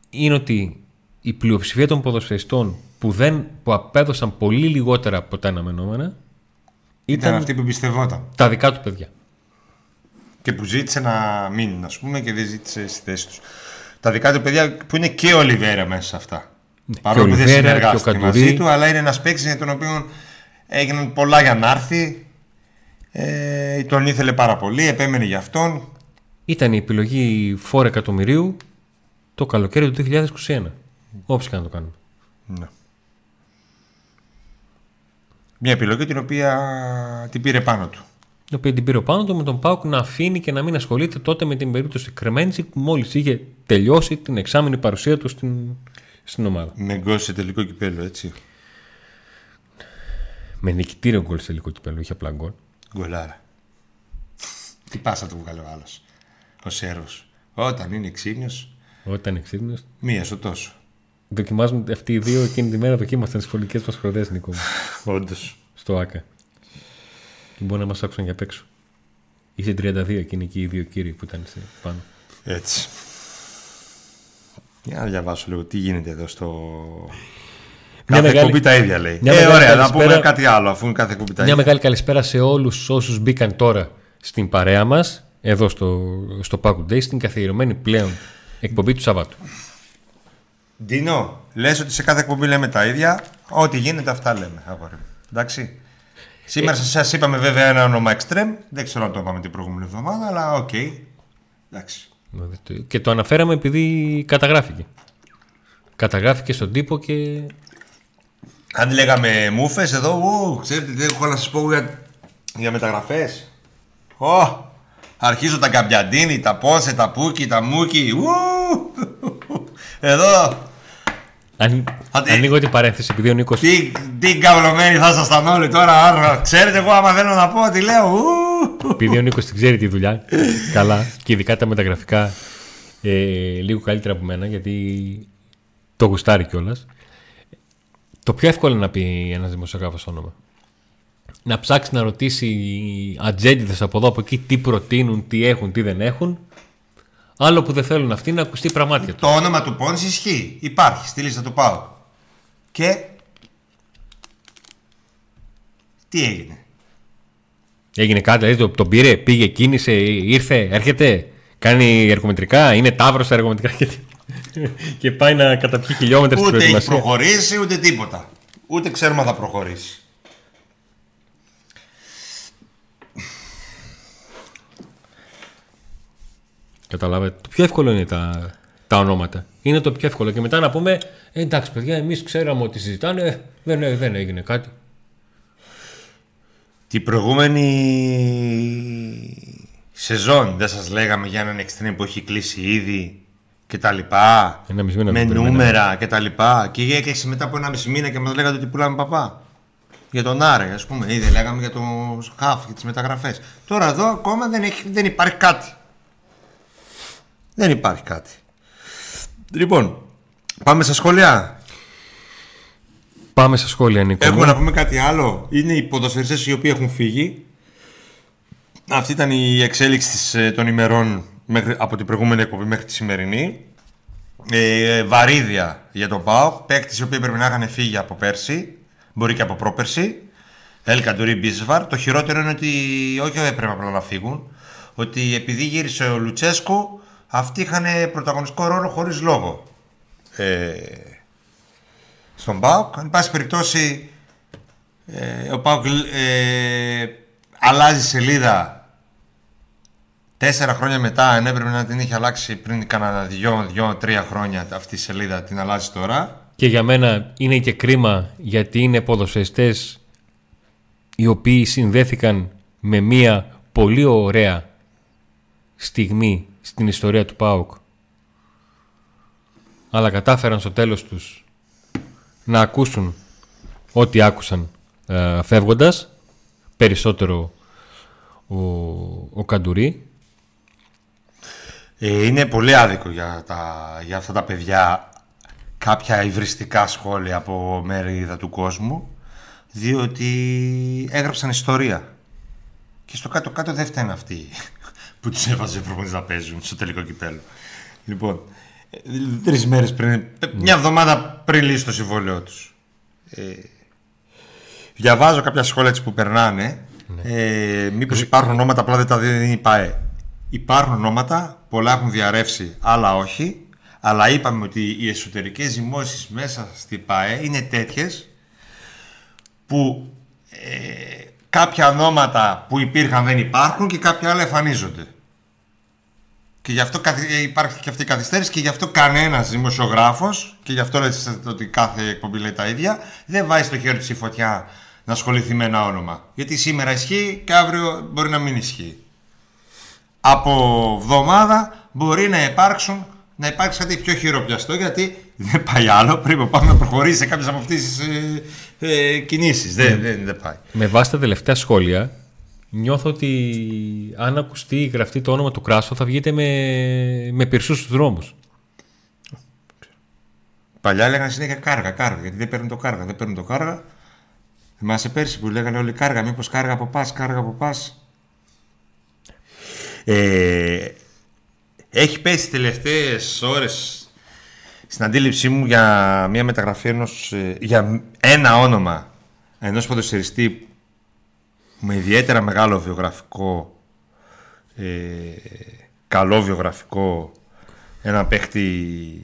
είναι ότι η πλειοψηφία των ποδοσφαιριστών που, δεν, που απέδωσαν πολύ λιγότερα από τα αναμενόμενα ήταν, ήταν αυτοί που πιστευόταν. Τα δικά του παιδιά και που ζήτησε να μείνουν, ας πούμε, και δεν ζήτησε στη θέση τους. Τα δικά του παιδιά που είναι και ο Λιβέρα μέσα σε αυτά. Ναι, Παρόλο που δεν συνεργάστηκε μαζί του, αλλά είναι ένας παίκτης για τον οποίο έγιναν πολλά για να έρθει. Ε, τον ήθελε πάρα πολύ, επέμενε για αυτόν. Ήταν η επιλογή φόρε εκατομμυρίου το καλοκαίρι του 2021. Όπως και να το κάνουμε. Ναι. Μια επιλογή την οποία την πήρε πάνω του το οποίο την πήρε πάνω του με τον Πάουκ να αφήνει και να μην ασχολείται τότε με την περίπτωση Κρεμέντσι που μόλις είχε τελειώσει την εξάμεινη παρουσία του στην, στην ομάδα. Με γκολ σε τελικό κυπέλο, έτσι. Με νικητήριο γκολ σε τελικό κυπέλο, είχε απλά γκολ. Γκολάρα. Τι πάσα του βγάλε ο άλλος. Ο Σέρβος. Όταν είναι ξύπνιος. Όταν είναι ξύπνιος. Μία στο τόσο. Δοκιμάζουν αυτοί οι δύο εκείνη τη μέρα δοκίμασαν τι φωλικές μας χρονέ, Νίκο. Όντως. Στο ΑΚΑ και μπορεί να μας άκουσαν για απ' έξω. Είσαι 32 εκείνοι εκεί οι δύο κύριοι που ήταν πάνω. Έτσι. Για να διαβάσω λίγο τι γίνεται εδώ στο. Μια κάθε μεγάλη... τα ίδια λέει. Μια ε, ωραία, καλησπέρα... να πούμε κάτι άλλο αφού κάθε εκπομπή τα ίδια. Μια μεγάλη καλησπέρα σε όλους όσους μπήκαν τώρα στην παρέα μας, εδώ στο, στο PAOK Today, στην καθιερωμένη πλέον εκπομπή του Σαββάτου. Ντίνο, λες ότι σε κάθε εκπομπή λέμε τα ίδια. Ό,τι γίνεται αυτά λέμε. Αγόρι. Εντάξει. Σήμερα ε... σας είπαμε βέβαια ένα όνομα εξτρέμ. Δεν ξέρω αν το είπαμε την προηγούμενη εβδομάδα, αλλά OK. Okay. Εντάξει. Και το αναφέραμε επειδή καταγράφηκε. Καταγράφηκε στον τύπο και. Αν λέγαμε μούφε εδώ, ου, ξέρετε τι έχω να σας πω για, για μεταγραφές. Ω, αρχίζω τα καμπιαντίνι, τα πόσε, τα πούκι, τα μούκι. Ου, εδώ αν, ανοίγω την παρένθεση, επειδή ο Νίκο. Τι, τι καυλωμένοι θα ήσασταν όλοι τώρα, άρα. Ξέρετε, εγώ άμα θέλω να πω ότι λέω. Επειδή ο Νίκος την ξέρει τη δουλειά. καλά. Και ειδικά τα μεταγραφικά ε, λίγο καλύτερα από μένα, γιατί το γουστάρει κιόλας. Το πιο εύκολο να πει ένας δημοσιογράφος όνομα. Να ψάξει να ρωτήσει ατζέντιδες από εδώ από εκεί τι προτείνουν, τι έχουν, τι δεν έχουν Άλλο που δεν θέλουν αυτοί να ακουστεί πραγμάτια Το όνομα του Πόνση ισχύει. Υπάρχει στη λίστα του Πάου. Και. Τι έγινε; Έγινε κάτι, δηλαδή τον πήρε, πήγε, κίνησε, ήρθε, έρχεται, κάνει εργομετρικά, είναι τάβρος στα εργομετρικά και, και πάει να καταπιεί χιλιόμετρα στην προετοιμασία. Ούτε έχει προχωρήσει, ούτε τίποτα. Ούτε ξέρουμε αν θα προχωρήσει. Καταλάβετε. Το πιο εύκολο είναι τα, τα ονόματα. Είναι το πιο εύκολο. Και μετά να πούμε, «Ε, εντάξει παιδιά, εμείς ξέραμε ότι συζητάνε, ε, δεν, δεν έγινε κάτι. Την προηγούμενη σεζόν δεν σας λέγαμε για έναν εξτρέμ που έχει κλείσει ήδη και τα λοιπά; Ένα μισή μήνα με πριν περιμέναμε. νούμερα και τα λοιπά; Και έκλεισε μετά από ένα μισή μήνα και μας λέγατε ότι πουλάμε παπά. Για τον Άρε, ας πούμε. Ήδη λέγαμε για το Χαφ και τις μεταγραφές. Τώρα εδώ ακόμα δεν, έχει, δεν υπάρχει κάτι. Δεν υπάρχει κάτι. Λοιπόν, πάμε στα σχόλια. Πάμε στα σχόλια, Νίκο. Έχουμε μου. να πούμε κάτι άλλο. Είναι οι ποδοσφαιριστές οι οποίοι έχουν φύγει. Αυτή ήταν η εξέλιξη της, ε, των ημερών μέχρι, από την προηγούμενη εκπομπή μέχρι τη σημερινή. Ε, βαρύδια για τον ΠΑΟΚ. Παίκτες οι οποίοι πρέπει να είχαν φύγει από πέρσι. Μπορεί και από πρόπερσι. Ελ Καντουρί Μπίσβαρ. Το χειρότερο είναι ότι όχι έπρεπε απλά να φύγουν. Ότι επειδή γύρισε ο Λουτσέσκου, αυτοί είχαν πρωταγωνιστικό ρόλο χωρίς λόγο. Ε, στον ΠΑΟΚ. Εν πάση περιπτώσει, ε, ο ΠΑΟΚ ε, αλλάζει σελίδα τέσσερα χρόνια μετά, αν έπρεπε να την είχε αλλάξει πριν κανένα δυο, δυο, τρία χρόνια αυτή η σελίδα, την αλλάζει τώρα. Και για μένα είναι και κρίμα γιατί είναι ποδοσφαιριστές οι οποίοι συνδέθηκαν με μια πολύ ωραία στιγμή στην ιστορία του ΠΑΟΚ. Αλλά κατάφεραν στο τέλος τους να ακούσουν ό,τι άκουσαν ε, φεύγοντας. Περισσότερο ο, ο Καντουρί. Ε, είναι πολύ άδικο για, τα, για αυτά τα παιδιά κάποια υβριστικά σχόλια από μέρη του κόσμου διότι έγραψαν ιστορία και στο κάτω-κάτω δεν φταίνουν αυτοί που τους έβαζε προπονητής να παίζουν στο τελικό κυπέλο. Λοιπόν, ε, τρεις μέρες πριν, μια εβδομάδα πριν λύσει το συμβόλαιό τους. Ε, διαβάζω κάποια σχόλια έτσι που περνάνε. Ε, μήπως υπάρχουν ονόματα απλά δεν τα δίνει η ΠΑΕ. Υπάρχουν ονόματα, πολλά έχουν διαρρεύσει, άλλα όχι. Αλλά είπαμε ότι οι εσωτερικές ζυμώσεις μέσα στη ΠΑΕ είναι τέτοιες που ε, κάποια ονόματα που υπήρχαν δεν υπάρχουν και κάποια άλλα εμφανίζονται. Και γι' αυτό καθ- ε, υπάρχει και αυτή η καθυστέρηση και γι' αυτό κανένας δημοσιογράφος, και γι' αυτό λέτε ότι κάθε εκπομπή λέει τα ίδια, δεν βάζει στο χέρι του η φωτιά να ασχοληθεί με ένα όνομα. Γιατί σήμερα ισχύει και αύριο μπορεί να μην ισχύει. Από εβδομάδα μπορεί να υπάρξουν να υπάρξει κάτι πιο χειροπιαστό γιατί δεν πάει άλλο. Πρέπει ο Πάοκ να προχωρήσει σε κάποιες από αυτές τις ε, ε, κινήσεις. Δεν, δεν, δεν πάει. Με βάση τα τελευταία σχόλια, νιώθω ότι αν ακουστεί ή γραφτεί το όνομα του Κράσο θα βγείτε με, με πυρσούς στους δρόμους. Παλιά έλεγαν συνέχεια κάργα, κάργα, γιατί δεν παίρνουν το κάργα, δεν παίρνουν το κάργα. Θυμάσαι πέρσι που λέγανε όλοι κάργα, μήπως κάργα από πας, κάργα από πας. Ε, έχει πέσει τις τελευταίες ώρες στην αντίληψή μου για μια μεταγραφή ενός, ε, για ένα όνομα ενός ποδοσφαιριστή με ιδιαίτερα μεγάλο βιογραφικό ε, καλό βιογραφικό ένα παίχτη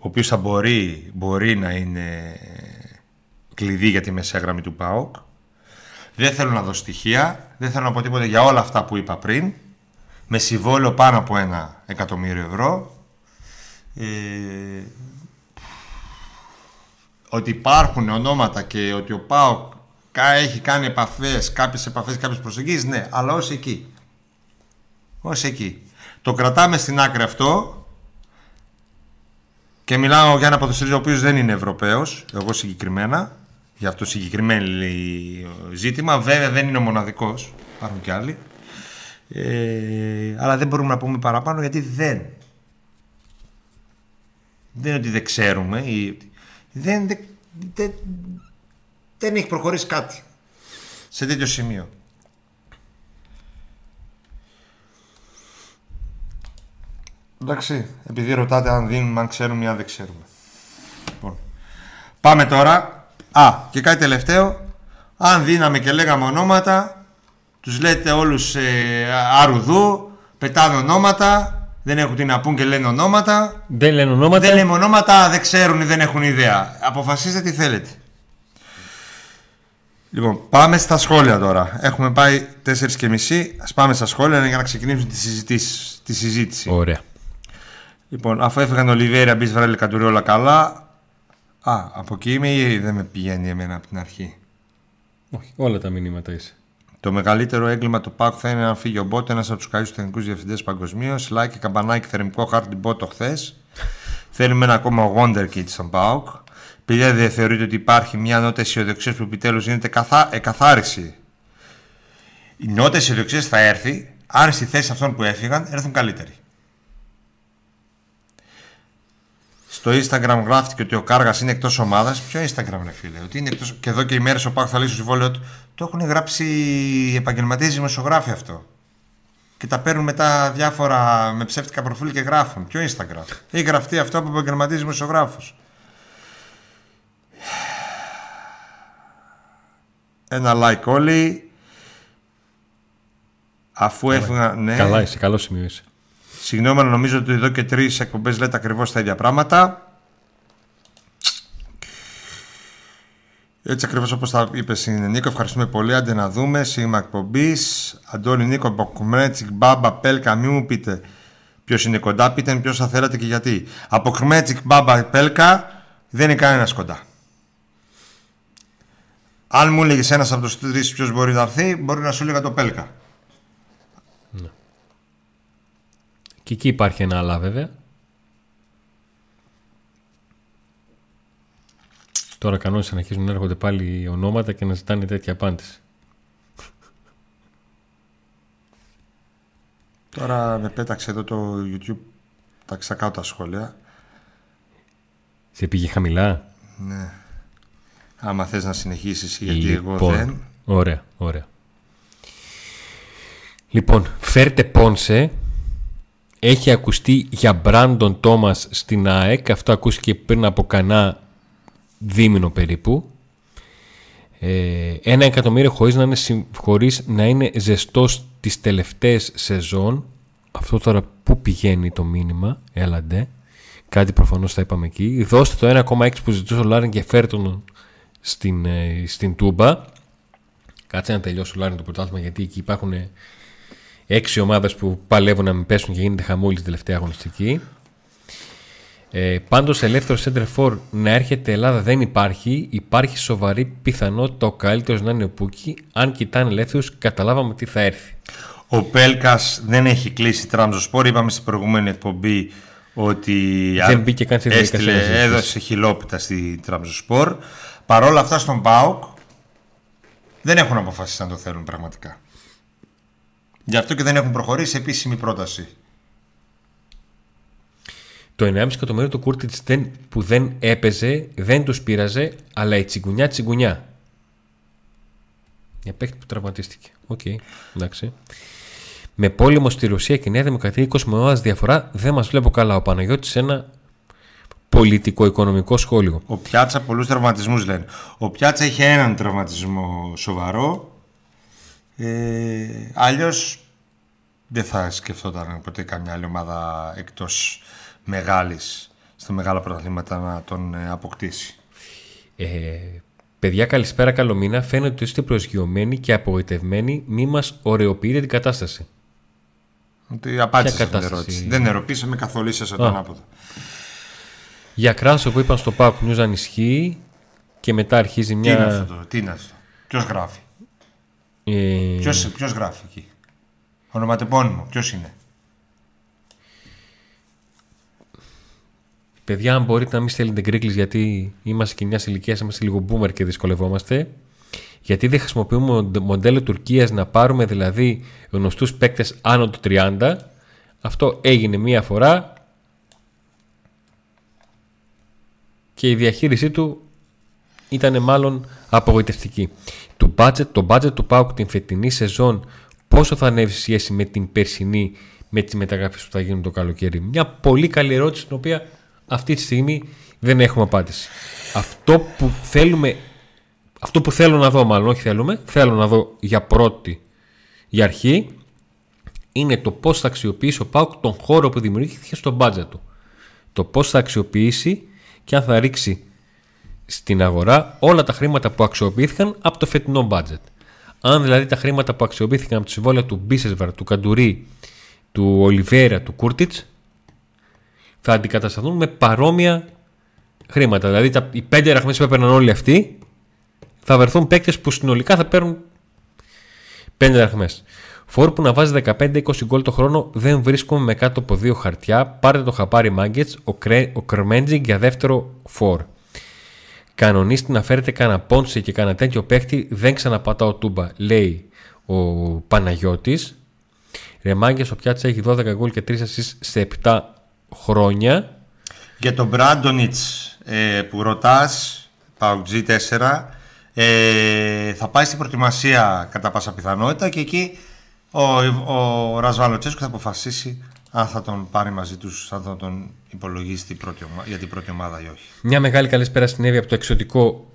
ο οποίος θα μπορεί, μπορεί να είναι κλειδί για τη μεσαία γραμμή του ΠΑΟΚ. Δεν θέλω να δω στοιχεία, δεν θέλω να πω τίποτα για όλα αυτά που είπα πριν. Με συμβόλαιο πάνω από ένα εκατομμύριο ευρώ. Ε, ότι υπάρχουν ονόματα και ότι ο ΠΑΟΚ κα- έχει κάνει επαφές, κάποιες επαφές, κάποιες προσεγγίσεις, ναι, αλλά ως εκεί. Ως εκεί. Το κρατάμε στην άκρη αυτό και μιλάω για ένα ποδοσφαιριστή ο οποίος δεν είναι Ευρωπαίος, εγώ συγκεκριμένα, για αυτό συγκεκριμένο ζήτημα. Βέβαια δεν είναι ο μοναδικός, υπάρχουν και άλλοι. Ε, αλλά δεν μπορούμε να πούμε παραπάνω γιατί δεν. Δεν είναι ότι δεν ξέρουμε. Ή, δεν, δεν, δεν, δεν έχει προχωρήσει κάτι σε τέτοιο σημείο. Εντάξει, επειδή ρωτάτε αν δίνουμε, αν ξέρουμε ή αν δεν ξέρουμε. Λοιπόν, πάμε τώρα. Α, και κάτι τελευταίο. Αν δίναμε και λέγαμε ονόματα, τους λέτε όλους ε, αρουδού, πετάνε ονόματα, δεν έχουν τι να πούν και λένε ονόματα. Δεν λένε ονόματα. Δεν λέμε ονόματα, δεν ξέρουν ή δεν έχουν ιδέα. Αποφασίστε τι θέλετε. Λοιπόν, πάμε στα σχόλια τώρα. Έχουμε πάει 4 και μισή. Ας πάμε στα σχόλια για να ξεκινήσουμε τη συζήτηση. Τη συζήτηση. Ωραία. Λοιπόν, αφού έφυγαν ο Λιβέρια, μπεις Βρέλη Καντουρί όλα καλά. Α, από εκεί είμαι ή δεν με πηγαίνει εμένα από την αρχή; Όχι, όλα τα μηνύματα είσαι. Το μεγαλύτερο έγκλημα του ΠΑΚ θα είναι αν φύγει ο Μπότ, ένας από τους καλύτερους τεχνικούς διευθυντές παγκοσμίως. Like και καμπανάκι θερμικό χάρτη Μπότο χθες. Θέλουμε ένα ακόμα Wonder Kid στον ΠΑΟΚ. Παιδιά, δεν θεωρείτε ότι υπάρχει μια νότα αισιοδοξία που επιτέλους γίνεται καθά... εκαθάριση. Η νότα αισιοδοξία θα έρθει αν στη θέση αυτών που έφυγαν έρθουν καλύτεροι. Στο Instagram γράφτηκε ότι ο Κάργας είναι εκτός ομάδας. Ποιο Instagram, ρε φίλε, ότι είναι εκτός... Και εδώ και οι μέρες ο Πάκ θα λύσει το συμβόλαιο του. Το έχουν γράψει οι επαγγελματίες δημοσιογράφοι αυτό. Και τα παίρνουν μετά διάφορα με ψεύτικα προφίλ και γράφουν. Ποιο Instagram; Έχει γραφτεί αυτό από επαγγελματίες δημοσιογράφους. Ένα like όλοι. Αφού έφυγαν. Ναι. Καλά είσαι, καλό σημείο είσαι. Συγγνώμη, αλλά νομίζω ότι εδώ και τρεις εκπομπές λέτε ακριβώς τα ίδια πράγματα. Έτσι ακριβώς όπως τα είπες είναι Νίκο. Ευχαριστούμε πολύ. Άντε να δούμε. Σήμα εκπομπής. Αντώνη Νίκο, Μποκμέτσικ, Μπάμπα, Πέλκα. Μην μου πείτε ποιος είναι κοντά. Πείτε ποιος θα θέλατε και γιατί. Από Κμέτσικ, Μπάμπα, Πέλκα δεν είναι κανένας κοντά. Αν μου έλεγες ένας από τους τρεις ποιος μπορεί να έρθει, μπορεί να σου έλεγα το Πέλκα. Ναι. Και εκεί υπάρχει ένα αλλά βέβαια. Τώρα κανόνες να αρχίζουν να έρχονται πάλι ονόματα και να ζητάνε τέτοια απάντηση. Τώρα με πέταξε εδώ το YouTube τα ξακάω τα σχόλια. Σε πήγε χαμηλά; Ναι. Άμα θες να συνεχίσεις γιατί εγώ Λοιπόν, δεν. Ωραία, ωραία. Λοιπόν, φέρτε Πόνσε. Έχει ακουστεί για Μπράντον Τόμας στην ΑΕΚ. Αυτό ακούστηκε πριν από κανένα δίμηνο περίπου. Ε, ένα εκατομμύριο χωρίς να, είναι, συμ- χωρίς να είναι ζεστός τις τελευταίες σεζόν. Αυτό τώρα πού πηγαίνει το μήνυμα, έλαντε. Κάτι προφανώς θα είπαμε εκεί. Δώστε το 1,6 που ζητούσε ο Λάριν και φέρτε τον στην, ε, στην Τούμπα. Κάτσε να τελειώσει ο Λάριν το πρωτάθλημα γιατί εκεί υπάρχουν ε, έξι ομάδες που παλεύουν να μην πέσουν και γίνεται χαμούλη στην τελευταία αγωνιστική. Ε, Πάντως, ελεύθερο center for να έρχεται Ελλάδα δεν υπάρχει. Υπάρχει σοβαρή πιθανότητα ο καλύτερος να είναι ο Πούκι. Αν κοιτάνε ελεύθερους, καταλάβαμε τι θα έρθει. Ο Πέλκας δεν έχει κλείσει τραμζοσπόρ. Είπαμε στην προηγούμενη εκπομπή ότι Δεν μπήκε καν στη έστειλε, διαδικασία να έδωσε χιλόπιτα στη τραμζοσπόρ. Παρ' όλα αυτά στον ΠΑΟΚ δεν έχουν αποφασίσει να το θέλουν πραγματικά. Γι' αυτό και δεν έχουν προχωρήσει σε επίσημη πρόταση. Το 1,5 εκατομμύριο του Κούρτιτς που δεν έπαιζε, δεν τους πείραζε, αλλά η τσιγκουνιά τσιγκουνιά. Για παίκτη που τραυματίστηκε. Οκ, εντάξει. Με πόλεμο στη Ρωσία και Νέα Δημοκρατία 20 μονάδες διαφορά δεν μας βλέπω καλά. Ο Παναγιώτης σε ένα πολιτικό-οικονομικό σχόλιο. Ο Πιάτσα πολλούς τραυματισμούς λένε. Ο Πιάτσα είχε έναν τραυματισμό σοβαρό. Ε, αλλιώς δεν θα σκεφτόταν ποτέ καμιά άλλη ομάδα εκτός μεγάλης στα μεγάλα πρωταθλήματα να τον ε, αποκτήσει. Ε, παιδιά, καλησπέρα, καλό μήνα. Φαίνεται ότι είστε προσγειωμένοι και απογοητευμένοι. Μη μας ωρεοποιείτε την κατάσταση. Ότι απάντησε Ποια στην κατάσταση; ερώτηση. Δεν ερωτήσε, με καθολίσασε τον άποδο. Για κράσο που είπαν στο Pack News αν ισχύει και μετά αρχίζει Τι είναι μια. αυτό το, τι είναι αυτό; Ποιος γράφει; ε, Ποιος, ποιος γράφει εκεί; Ονοματεπώνυμο. Ποιος είναι; Παιδιά, αν μπορείτε να μην στέλνετε γκρίκλεις γιατί είμαστε και μια ηλικία, είμαστε λίγο boomer και δυσκολευόμαστε. Γιατί δεν χρησιμοποιούμε μοντε- μοντέλο Τουρκίας να πάρουμε δηλαδή γνωστούς παίκτες άνω του 30. Αυτό έγινε μία φορά και η διαχείρισή του ήταν μάλλον απογοητευτική. Το budget, το budget του ΠΑΟΚ την φετινή σεζόν πόσο θα ανέβει σε σχέση με την περσινή με τις μεταγραφές που θα γίνουν το καλοκαίρι. Μια πολύ καλή ερώτηση την οποία αυτή τη στιγμή δεν έχουμε απάντηση. Αυτό που θέλουμε αυτό που θέλω να δω μάλλον, όχι θέλουμε, θέλω να δω για πρώτη, για αρχή, είναι το πώς θα αξιοποιήσει ο ΠΑΟΚ τον χώρο που δημιουργήθηκε στο budget του. Το πώς θα αξιοποιήσει και αν θα ρίξει στην αγορά όλα τα χρήματα που αξιοποιήθηκαν από το φετινό budget. Αν δηλαδή τα χρήματα που αξιοποιήθηκαν από τη συμβόλαια του Μπίσεσβαρ, του Καντουρί, του Ολιβέρα, του Κούρτιτς θα αντικατασταθούν με παρόμοια χρήματα. Δηλαδή τα, οι πέντε ραχμές που έπαιρναν όλοι αυτοί θα βρεθούν παίκτες που συνολικά θα παίρνουν πέντε ραχμές. Φόρ που να βάζει 15-20 γκολ το χρόνο δεν βρίσκομαι με κάτω από δύο χαρτιά. Πάρτε το χαπάρι Μάγκετς, ο, Κρέ, ο Κρμέντζινγκ για δεύτερο φόρ. Κανονίστε να φέρετε κανένα πόνσε και κανένα τέτοιο παίχτη, δεν ξαναπατάω τούμπα, λέει ο Παναγιώτης. Ρε Μάγκες, ο Πιάτσα έχει 12 γκολ και 3 assists σε 7 χρόνια. Για τον Μπράντονιτς ε, που ρωτάς, Παουτζή 4, ε, θα πάει στην προετοιμασία κατά πάσα πιθανότητα και εκεί ο, ο Ρασβάλο θα αποφασίσει αν θα τον πάρει μαζί τους, αν θα τον υπολογίσει πρώτη για την πρώτη ομάδα ή όχι. Μια μεγάλη καλησπέρα στην Εύη από το εξωτικό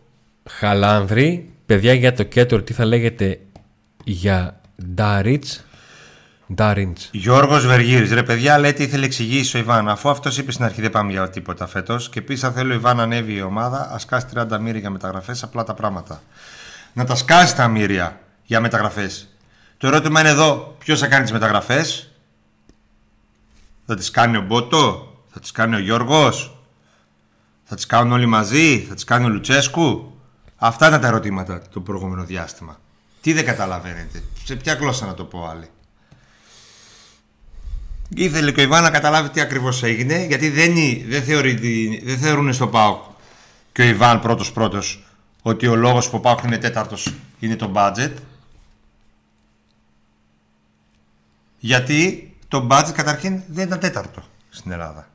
Χαλάνδρη. Παιδιά για το Κέτορ, τι θα λέγεται για Ντάριτς; Ντάριντ. Γιώργος Βεργύρης. Ρε παιδιά, λέει τι ήθελε εξηγήσει ο Ιβάν. Αφού αυτός είπε στην αρχή δεν πάμε για τίποτα φέτος. Και επίση, αν θέλει ο Ιβάν να ανέβει η ομάδα, ας κάσει 30 μύρια για μεταγραφές, απλά τα πράγματα. Να τα σκάσει τα μύρια για μεταγραφές. Το ερώτημα είναι εδώ, ποιος θα κάνει τις μεταγραφές; Θα τις κάνει ο Μπότο, θα τις κάνει ο Γιώργος, θα τις κάνουν όλοι μαζί, θα τις κάνει ο Λουτσέσκου; Αυτά ήταν τα ερωτήματα το προηγούμενο διάστημα. Τι δεν καταλαβαίνετε, σε ποια γλώσσα να το πω άλλη; Ήθελε και ο Ιβάν να καταλάβει τι ακριβώς έγινε, γιατί δεν, δεν, θεωρεί, δεν θεωρούν στο ΠΑΟΚ και ο Ιβάν πρώτος πρώτος ότι ο λόγος που ο ΠΑΟΚ είναι τέταρτος είναι το budget. Γιατί το budget καταρχήν δεν ήταν τέταρτο στην Ελλάδα.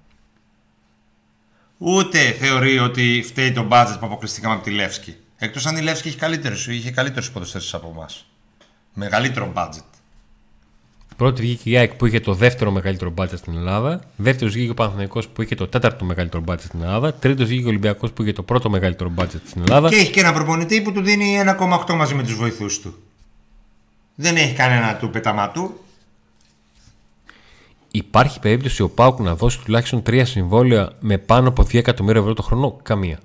Ούτε θεωρεί ότι φταίει το budget που αποκλειστήκαμε από τη Λεύσκη. Εκτός αν η Λεύσκη είχε καλύτερου, είχε καλύτερου ποδοσφαίρου από εμάς. Μεγαλύτερο budget. Πρώτη βγήκε η ΑΕΚ που είχε το δεύτερο μεγαλύτερο μπάτζετ στην Ελλάδα. Δεύτερος βγήκε ο Παναθηναϊκός που είχε το τέταρτο μεγαλύτερο μπάτζετ στην Ελλάδα. Τρίτος βγήκε ο Ολυμπιακός που είχε το πρώτο μεγαλύτερο μπάτζετ στην Ελλάδα. Και έχει και ένα προπονητή που του δίνει 1,8 μαζί με τους βοηθούς του. Δεν έχει κανένα του πεταματού. Υπάρχει περίπτωση ο Πάουκ να δώσει τουλάχιστον τρία συμβόλαια με πάνω από 2 εκατομμύρια ευρώ το χρόνο. Καμία.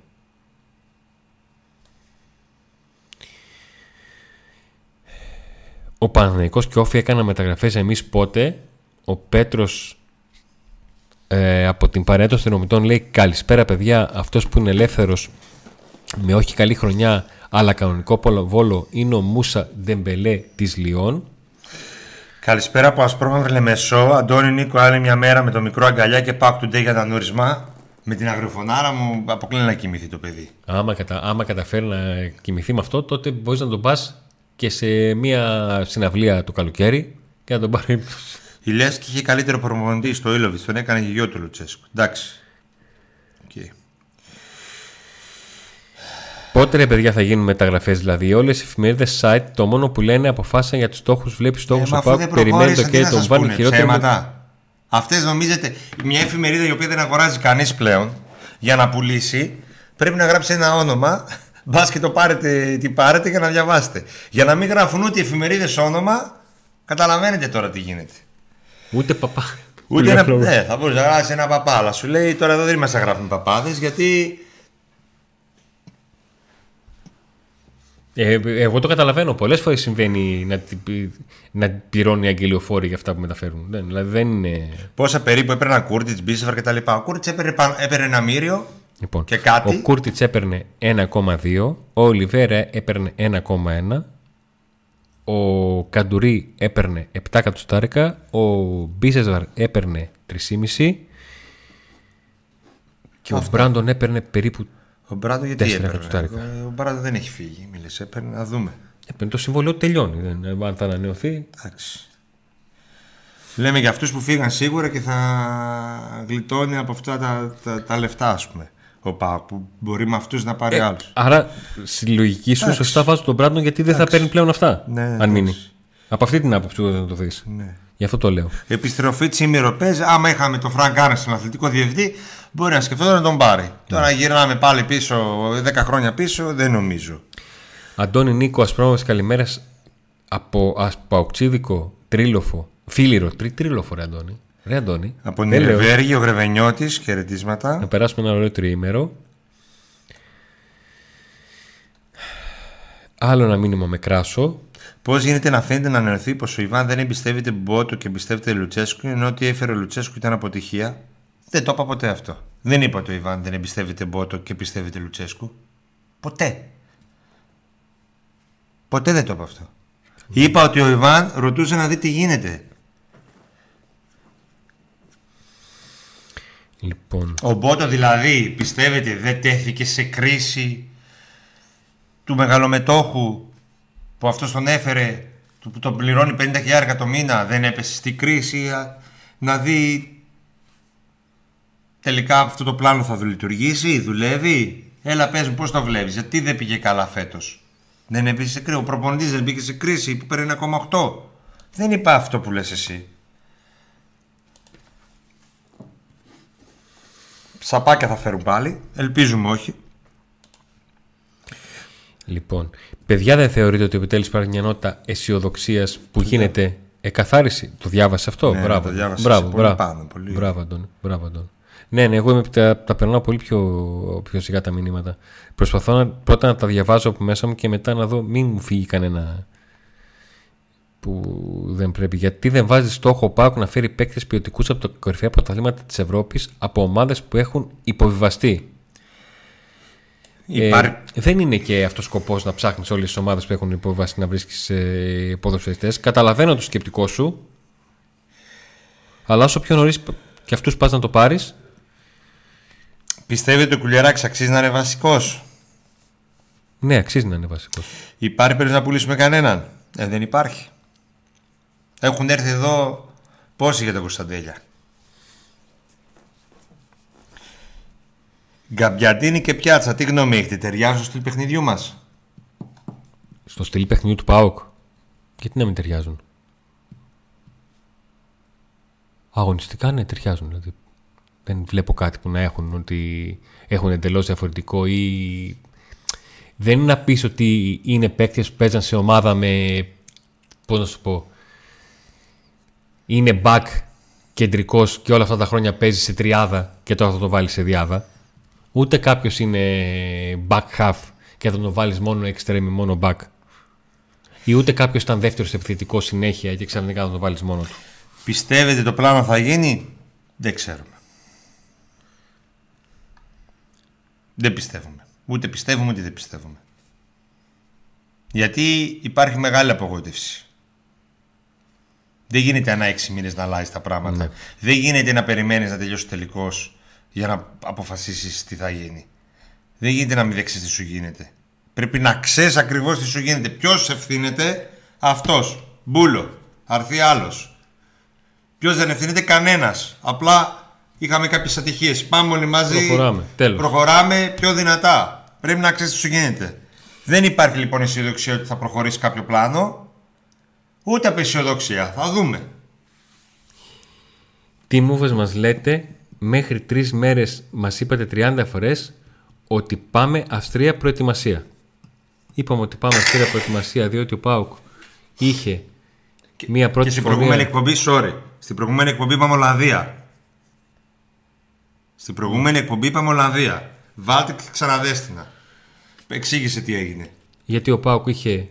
Ο Παναθηναϊκός και όφη έκανα μεταγραφές εμείς πότε; Ο Πέτρος ε, από την παρέα των αστυνομητών λέει καλησπέρα παιδιά αυτός που είναι ελεύθερος με όχι καλή χρονιά αλλά κανονικό βόλο είναι ο Μούσα Ντεμπελέ της Λιών. Καλησπέρα από Ασπρόμαυρη Λεμεσό. Αντώνη Νίκο, άλλη μια μέρα με το μικρό αγκαλιά και pack today για τα νούρισμα. Με την αγριοφωνάρα μου αποκλεί να κοιμηθεί το παιδί. Άμα, κατα... άμα καταφέρει να κοιμηθεί με αυτό, τότε μπορείς να τον πας και σε μια συναυλία το καλοκαίρι και να τον πάρει. Η Λεύσκη είχε καλύτερο προμονητή στο Ήλοβιτ, τον έκανε και γιο του Λουτσέσκου. Εντάξει. Okay. Πότε ρε παιδιά θα γίνουν μεταγραφές, δηλαδή όλες οι εφημερίδες site το μόνο που λένε αποφάσισαν για τους στόχους, βλέπεις στόχους ε, ο περιμένει το και τον βάλει χειρότερο. Με... Αυτές νομίζετε, μια εφημερίδα η οποία δεν αγοράζει κανείς πλέον για να πουλήσει, πρέπει να γράψει ένα όνομα Μπας και το πάρετε τι πάρετε για να διαβάσετε. Για να μην γράφουν ούτε οι εφημερίδες όνομα, καταλαβαίνετε τώρα τι γίνεται. Ούτε παπά. Ούτε ένα, ναι, θα μπορούσε να γράψεις ένα παπά, αλλά σου λέει τώρα εδώ δεν μας γράφουν παπάδες γιατί. Ε, εγώ το καταλαβαίνω. Πολλές φορές συμβαίνει να, να πληρώνει αγγελιοφόροι για αυτά που μεταφέρουν. Δεν, δηλαδή δεν είναι... Πόσα περίπου έπαιρνε ένα Κούρτιτς, Μπίσεφαρ κτλ. Ο Κούρτιτς έπαιρνε, έπαιρνε ένα μύριο Λοιπόν, και κάτι. Ο Κούρτιτς έπαιρνε 1,2, ο Ολιβέρα έπαιρνε 1,1, ο Καντουρί έπαιρνε 7 εκατοστάρικα, ο Μπίσεζαρ έπαιρνε 3,5 και ο Μπράντον έπαιρνε περίπου ο Μπράντον γιατί έπαιρνε; Ο Μπράντον δεν έχει φύγει, μίλησε, έπαιρνε να δούμε. Έπαιρνε το συμβολίο τελειώνει, δεν, αν θα ανανεωθεί. Εντάξει. Λέμε για αυτούς που φύγαν σίγουρα και θα γλιτώνει από αυτά τα, τα, τα λεφτά ας πούμε ο Πάοκ που μπορεί με αυτούς να πάρει ε, άλλους. Άρα στη λογική σου σωστά βάζω τον Μπράντον γιατί δεν θα παίρνει πλέον αυτά. Ναι, αν μείνει. Από αυτή την άποψη δεν το δεις. Ναι. Γι' αυτό το λέω. Επιστροφή Τσίμηρο παίζει. Άμα είχαμε τον Φρανκ Άρνε στον αθλητικό διευθυντή, μπορεί να σκεφτόταν να τον πάρει. Ναι. Τώρα γυρνάμε πάλι πίσω, 10 χρόνια πίσω, δεν νομίζω. Αντώνη Νίκο, ασπρόμαυρε καλημέρα από Ασπαοξίδικο, Τρίλοφο. Φίλιρο, τρί, τρίλοφο, ρε Αντώνη. Ρε Αντώνη. Από την Ευέργη, ο Γρεβενιώτης, χαιρετίσματα. Να περάσουμε ένα ωραίο τριήμερο. Άλλο ένα μήνυμα με κράσο. Πώς γίνεται να φαίνεται να ανανεωθεί πως ο Ιβάν δεν εμπιστεύεται Μπότο και εμπιστεύεται Λουτσέσκου, ενώ ό,τι έφερε ο Λουτσέσκου ήταν αποτυχία; Δεν το είπα ποτέ αυτό. Δεν είπα το Ιβάν δεν εμπιστεύεται Μπότο και πιστεύετε Λουτσέσκου. Ποτέ. Ποτέ δεν το είπα αυτό. Είπα ότι ο Ιβάν ρωτούσε να δει τι γίνεται. Λοιπόν, Ο Μπότο δηλαδή πιστεύετε δεν τέθηκε σε κρίση του μεγαλομετόχου που αυτός τον έφερε του που τον πληρώνει 50.000 το μήνα δεν έπεσε στη κρίση α, να δει τελικά αυτό το πλάνο θα λειτουργήσει, δουλεύει; Έλα πες μου πώς το βλέπεις, γιατί δεν πήγε καλά φέτος; Δεν έπεσε σε κρίση, ο προπονητής δεν πήγε σε κρίση που παίρνει 1,8. Δεν είπα αυτό που λες εσύ. Σαπάκια θα φέρουν πάλι, ελπίζουμε όχι. λοιπόν, παιδιά δεν θεωρείτε ότι επιτέλους υπάρχει μια νότα αισιοδοξίας που γίνεται εκαθάριση; Το διάβασες αυτό; Ναι, μπράβο. το διάβασα μπράβο, σε πολύ μπράβο. πάνω, πολύ. Μπράβο, Αντώνη. Μπράβο, Αντώνη. Ναι, ναι, εγώ είμαι, τα, τα περνάω πολύ πιο, πιο σιγά τα μηνύματα. Προσπαθώ να, πρώτα να τα διαβάζω από μέσα μου και μετά να δω μην μου φύγει κανένα που δεν πρέπει. Γιατί δεν βάζει στόχο ο Πάουκ να φέρει παίκτες ποιοτικούς από τα κορυφαία πρωταθλήματα της Ευρώπης από ομάδες που έχουν υποβιβαστεί. Υπάρ... Ε, δεν είναι και αυτός ο σκοπός να ψάχνεις όλες τις ομάδες που έχουν υποβιβαστεί να βρίσκεις ε, ποδοσφαιριστές. Καταλαβαίνω το σκεπτικό σου. Αλλά όσο πιο νωρίς και αυτούς πας να το πάρεις, Πιστεύετε ο Κουλιαράκης αξίζει να είναι βασικός; ναι, αξίζει να είναι βασικός. Υπάρχει περίπτωση να πουλήσουμε κανέναν; Ε, δεν υπάρχει. Έχουν έρθει εδώ πόσοι για τον Κωνσταντέλια; Γκαμπιαντίνη και πιάτσα, τι γνώμη έχετε, ταιριάζουν στο στυλ παιχνιδιού μας; Στο στυλ παιχνιδιού του ΠΑΟΚ. Και τι να μην ταιριάζουν; Αγωνιστικά ναι, ταιριάζουν. Δηλαδή, δεν βλέπω κάτι που να έχουν ότι έχουν εντελώς διαφορετικό ή. Δεν είναι να πεις ότι είναι παίκτες που παίζαν σε ομάδα με. Πώς να σου πω. Είναι back κεντρικός και όλα αυτά τα χρόνια παίζει σε τριάδα και τώρα θα το βάλεις σε διάδα. Ούτε κάποιος είναι back half και θα τον βάλεις μόνο extreme, μόνο back. Ή ούτε κάποιος ήταν δεύτερος επιθετικός συνέχεια και ξαφνικά θα τον βάλεις μόνο του. Πιστεύετε το πλάνο θα γίνει, δεν ξέρουμε. Δεν πιστεύουμε. Ούτε πιστεύουμε ούτε δεν πιστεύουμε. Γιατί υπάρχει μεγάλη απογοήτευση. Δεν γίνεται ανά έξι μήνες να αλλάζει τα πράγματα. Ναι. Δεν γίνεται να περιμένεις να τελειώσει τελικός για να αποφασίσεις τι θα γίνει. Δεν γίνεται να μην δέξει τι σου γίνεται. Πρέπει να ξέρεις ακριβώς τι σου γίνεται. Ποιος ευθύνεται, αυτός. Μπούλο. Αρθεί άλλος. Ποιος δεν ευθύνεται, κανένας. Απλά είχαμε κάποιες ατυχίες. Πάμε όλοι μαζί. Προχωράμε. Τέλος. Προχωράμε πιο δυνατά. Πρέπει να ξέρεις τι σου γίνεται. Δεν υπάρχει λοιπόν αισιοδοξία ότι θα προχωρήσει κάποιο πλάνο. Ούτε απεσιοδοξία. Θα δούμε. Τι μούβες μας λέτε, μέχρι τρεις μέρες μας είπατε 30 φορές ότι πάμε Αυστρία προετοιμασία. Είπαμε ότι πάμε Αυστρία προετοιμασία διότι ο Πάουκ είχε μία πρώτη και στην φορμία- προηγούμενη εκπομπή, sorry. Στην προηγούμενη εκπομπή είπαμε Ολλανδία. Στην προηγούμενη εκπομπή είπαμε Ολλανδία. Βάλτε και ξαναδέστηνα. Εξήγησε τι έγινε. γιατί ο Πάουκ είχε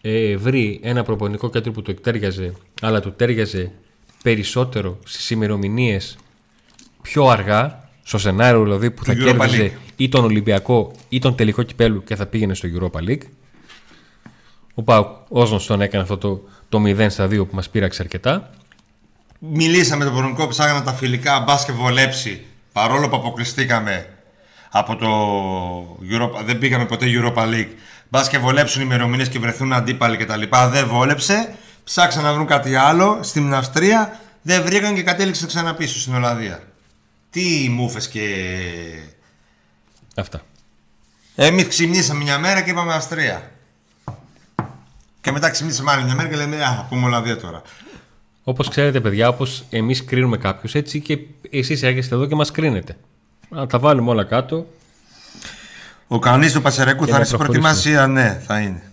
ε, βρει ένα προπονητικό κέντρο που του εκτέριαζε, αλλά του τέριαζε περισσότερο στις ημερομηνίες πιο αργά, στο σενάριο δηλαδή που Του θα Europa κέρδιζε League. ή τον Ολυμπιακό ή τον τελικό κυπέλου και θα πήγαινε στο Europa League. Ο Πάουκ ως γνωστόν έκανε αυτό το, το 0 στα 2 που μας πείραξε αρκετά. Μιλήσαμε με τον προνικό, ψάχναμε τα φιλικά, μπας και βολέψει. Παρόλο που αποκλειστήκαμε από το Europa, δεν πήγαμε ποτέ Europa League. Μπας και βολέψουν οι ημερομηνίες και βρεθούν αντίπαλοι κτλ. Δεν βόλεψε. Ψάξαν να βρουν κάτι άλλο στην Αυστρία. Δεν βρήκαν και κατέληξαν ξανά πίσω στην Ολλανδία. Τι μούφε και. Αυτά. Εμείς ξυπνήσαμε μια μέρα και είπαμε Αυστρία. Και μετά ξυπνήσαμε άλλη μια μέρα και λέμε Α, θα πούμε Ολλανδία τώρα. Όπως ξέρετε, παιδιά, όπως εμείς κρίνουμε κάποιους, έτσι και εσείς έρχεστε εδώ και μας κρίνετε. Να τα βάλουμε όλα κάτω. Ο κανείς του Πασεραϊκού Και θα να είναι στην προχωρήσουμε. προετοιμασία, ναι, θα είναι.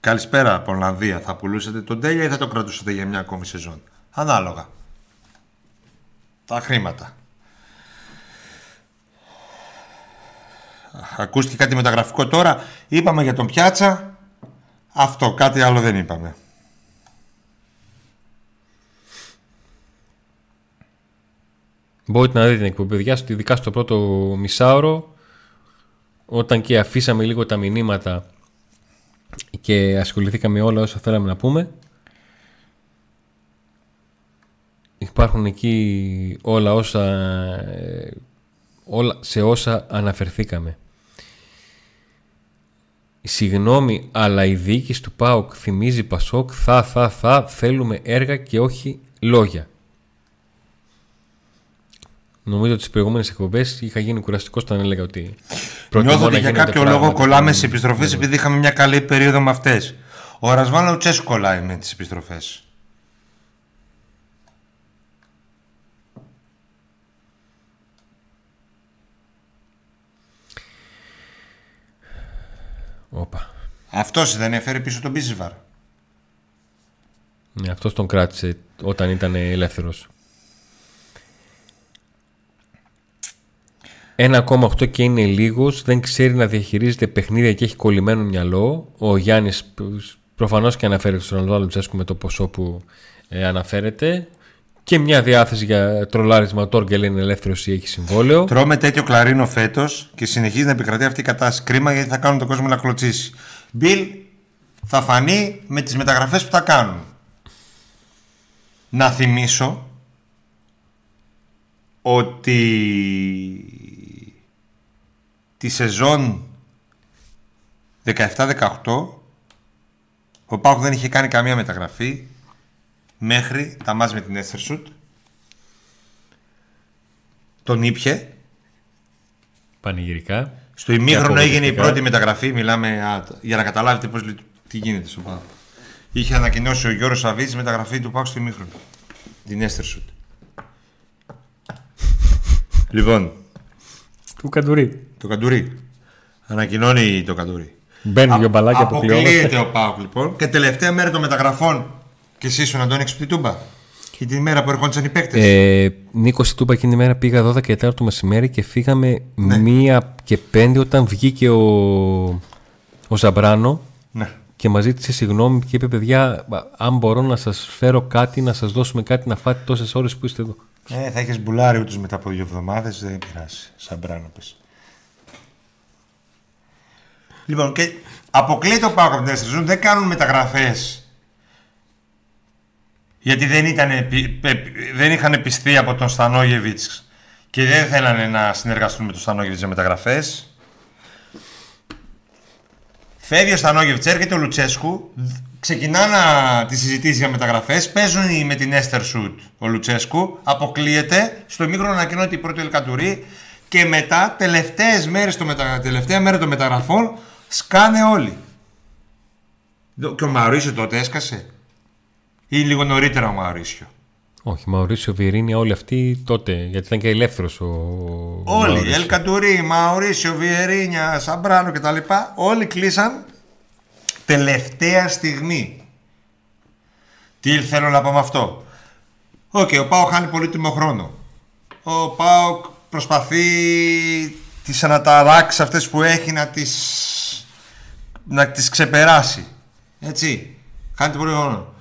Καλησπέρα από Ολλανδία. Θα πουλούσατε τον Τέλεια ή θα το κρατούσατε για μια ακόμη σεζόν; Ανάλογα. Τα χρήματα. Ακούστηκε κάτι μεταγραφικό τώρα. Είπαμε για τον Πιάτσα. Αυτό, κάτι άλλο δεν είπαμε. Μπορείτε να δείτε την εκπομπή, παιδιά, ειδικά στο πρώτο μισάωρο, όταν και αφήσαμε λίγο τα μηνύματα και ασχοληθήκαμε όλα όσα θέλαμε να πούμε. Υπάρχουν εκεί όλα όσα, ε, όλα, σε όσα αναφερθήκαμε. Συγγνώμη, αλλά η διοίκηση του ΠΑΟΚ θυμίζει Πασόκ, θα, θα, θα, θέλουμε έργα και όχι λόγια. Νομίζω ότι στι προηγούμενες εκπομπές είχα γίνει κουραστικός όταν έλεγα ότι. Νιώθω ότι για κάποιο λόγο κολλάμε στις επιστροφές επειδή είχαμε μια καλή περίοδο με αυτές. Ο Ρασβάν Τσέσου κολλάει με τις επιστροφές. Όπα. Αυτός δεν έφερε πίσω τον Μπίζιβαρ. Ναι, αυτός τον κράτησε όταν ήταν ελεύθερος. 1,8 και είναι λίγος, δεν ξέρει να διαχειρίζεται παιχνίδια και έχει κολλημένο μυαλό. Ο Γιάννης προφανώς και αναφέρεται στον Ροναλντό Τσέσκου με το ποσό που ε, αναφέρεται. Και μια διάθεση για τρολάρισμα. Ο Τόργκελ είναι ελεύθερο ή έχει συμβόλαιο. Τρώμε τέτοιο κλαρίνο φέτος και συνεχίζει να επικρατεί αυτή η κατάσταση. Κρίμα γιατί θα κάνουν τον κόσμο να κλωτσίσει. Μπιλ θα φανεί με τις μεταγραφές που θα κάνουν. Να θυμίσω ότι τη σεζόν 17-18 ο Πάουκ δεν είχε κάνει καμία μεταγραφή μέχρι τα μάτς με την Έστερσουτ. Τον ήπια. Πανηγυρικά. Στο ημίχρονο έγινε η πρώτη μεταγραφή. Μιλάμε α, για να καταλάβετε πώς, τι γίνεται στο Πάουκ. Είχε ανακοινώσει ο Γιώργος Σαββίδης μεταγραφή του Πάουκ στο ημίχρονο. Την Έστερσουτ. λοιπόν. Του Καντουρί. Το Καντουρί. Ανακοινώνει το Καντουρί. Μπαίνει δύο μπαλάκια από Αποκλείεται ο Πάουκ λοιπόν. Και τελευταία μέρα των μεταγραφών και εσύ σου Αντώνη Τούμπα; Και την ημέρα που ερχόντουσαν οι παίκτες; Ε, Νίκος Τούμπα εκείνη την ημέρα πήγα 12 και 4 το μεσημέρι και φύγαμε ναι. μία και πέντε όταν βγήκε ο, ο Ζαμπράνο. Ναι. Και μας ζήτησε συγγνώμη και είπε: Παιδιά, αν μπορώ να σας φέρω κάτι, να σας δώσουμε κάτι να φάτε τόσες ώρες που είστε εδώ. Ε, θα έχει μπουλάρει ούτως μετά από δύο εβδομάδες, δεν πειράζει. Σαμπράνο πες. Λοιπόν, και αποκλείται ο Πάκο από την δεν κάνουν μεταγραφές γιατί δεν, ήταν, δεν είχαν πιστεί από τον Στανόγεβιτς και δεν θέλανε να συνεργαστούν με τον Στανόγεβιτς για μεταγραφές. Φεύγει ο Στανόγεβιτς, έρχεται ο Λουτσέσκου, ξεκινάνε τη συζητήσει για μεταγραφές, παίζουν με την Έστερ Σουτ ο Λουτσέσκου, αποκλείεται, στο μικρό ανακοινώνεται η πρώτη Ελκατουρί και μετά, τελευταίες μέρες το μετα... τελευταία μέρα των μεταγραφών, σκάνε όλοι. Και ο Μαρίσιο τότε έσκασε ή λίγο νωρίτερα ο Μαουρίσιο. Όχι, Μαουρίσιο Βιερίνια, όλοι αυτοί τότε, γιατί ήταν και ελεύθερος ο. Όλοι, Ελκατουρί, Μαουρίσιο, Βιερίνια, Σαμπράνο κτλ. Όλοι κλείσαν τελευταία στιγμή. Τι θέλω να πω με αυτό; OK, okay, ο Πάοκ χάνει πολύτιμο χρόνο. Ο Πάοκ προσπαθεί τις αναταράξεις αυτές που έχει να τις, να τις ξεπεράσει. Έτσι. Χάνει πολύ χρόνο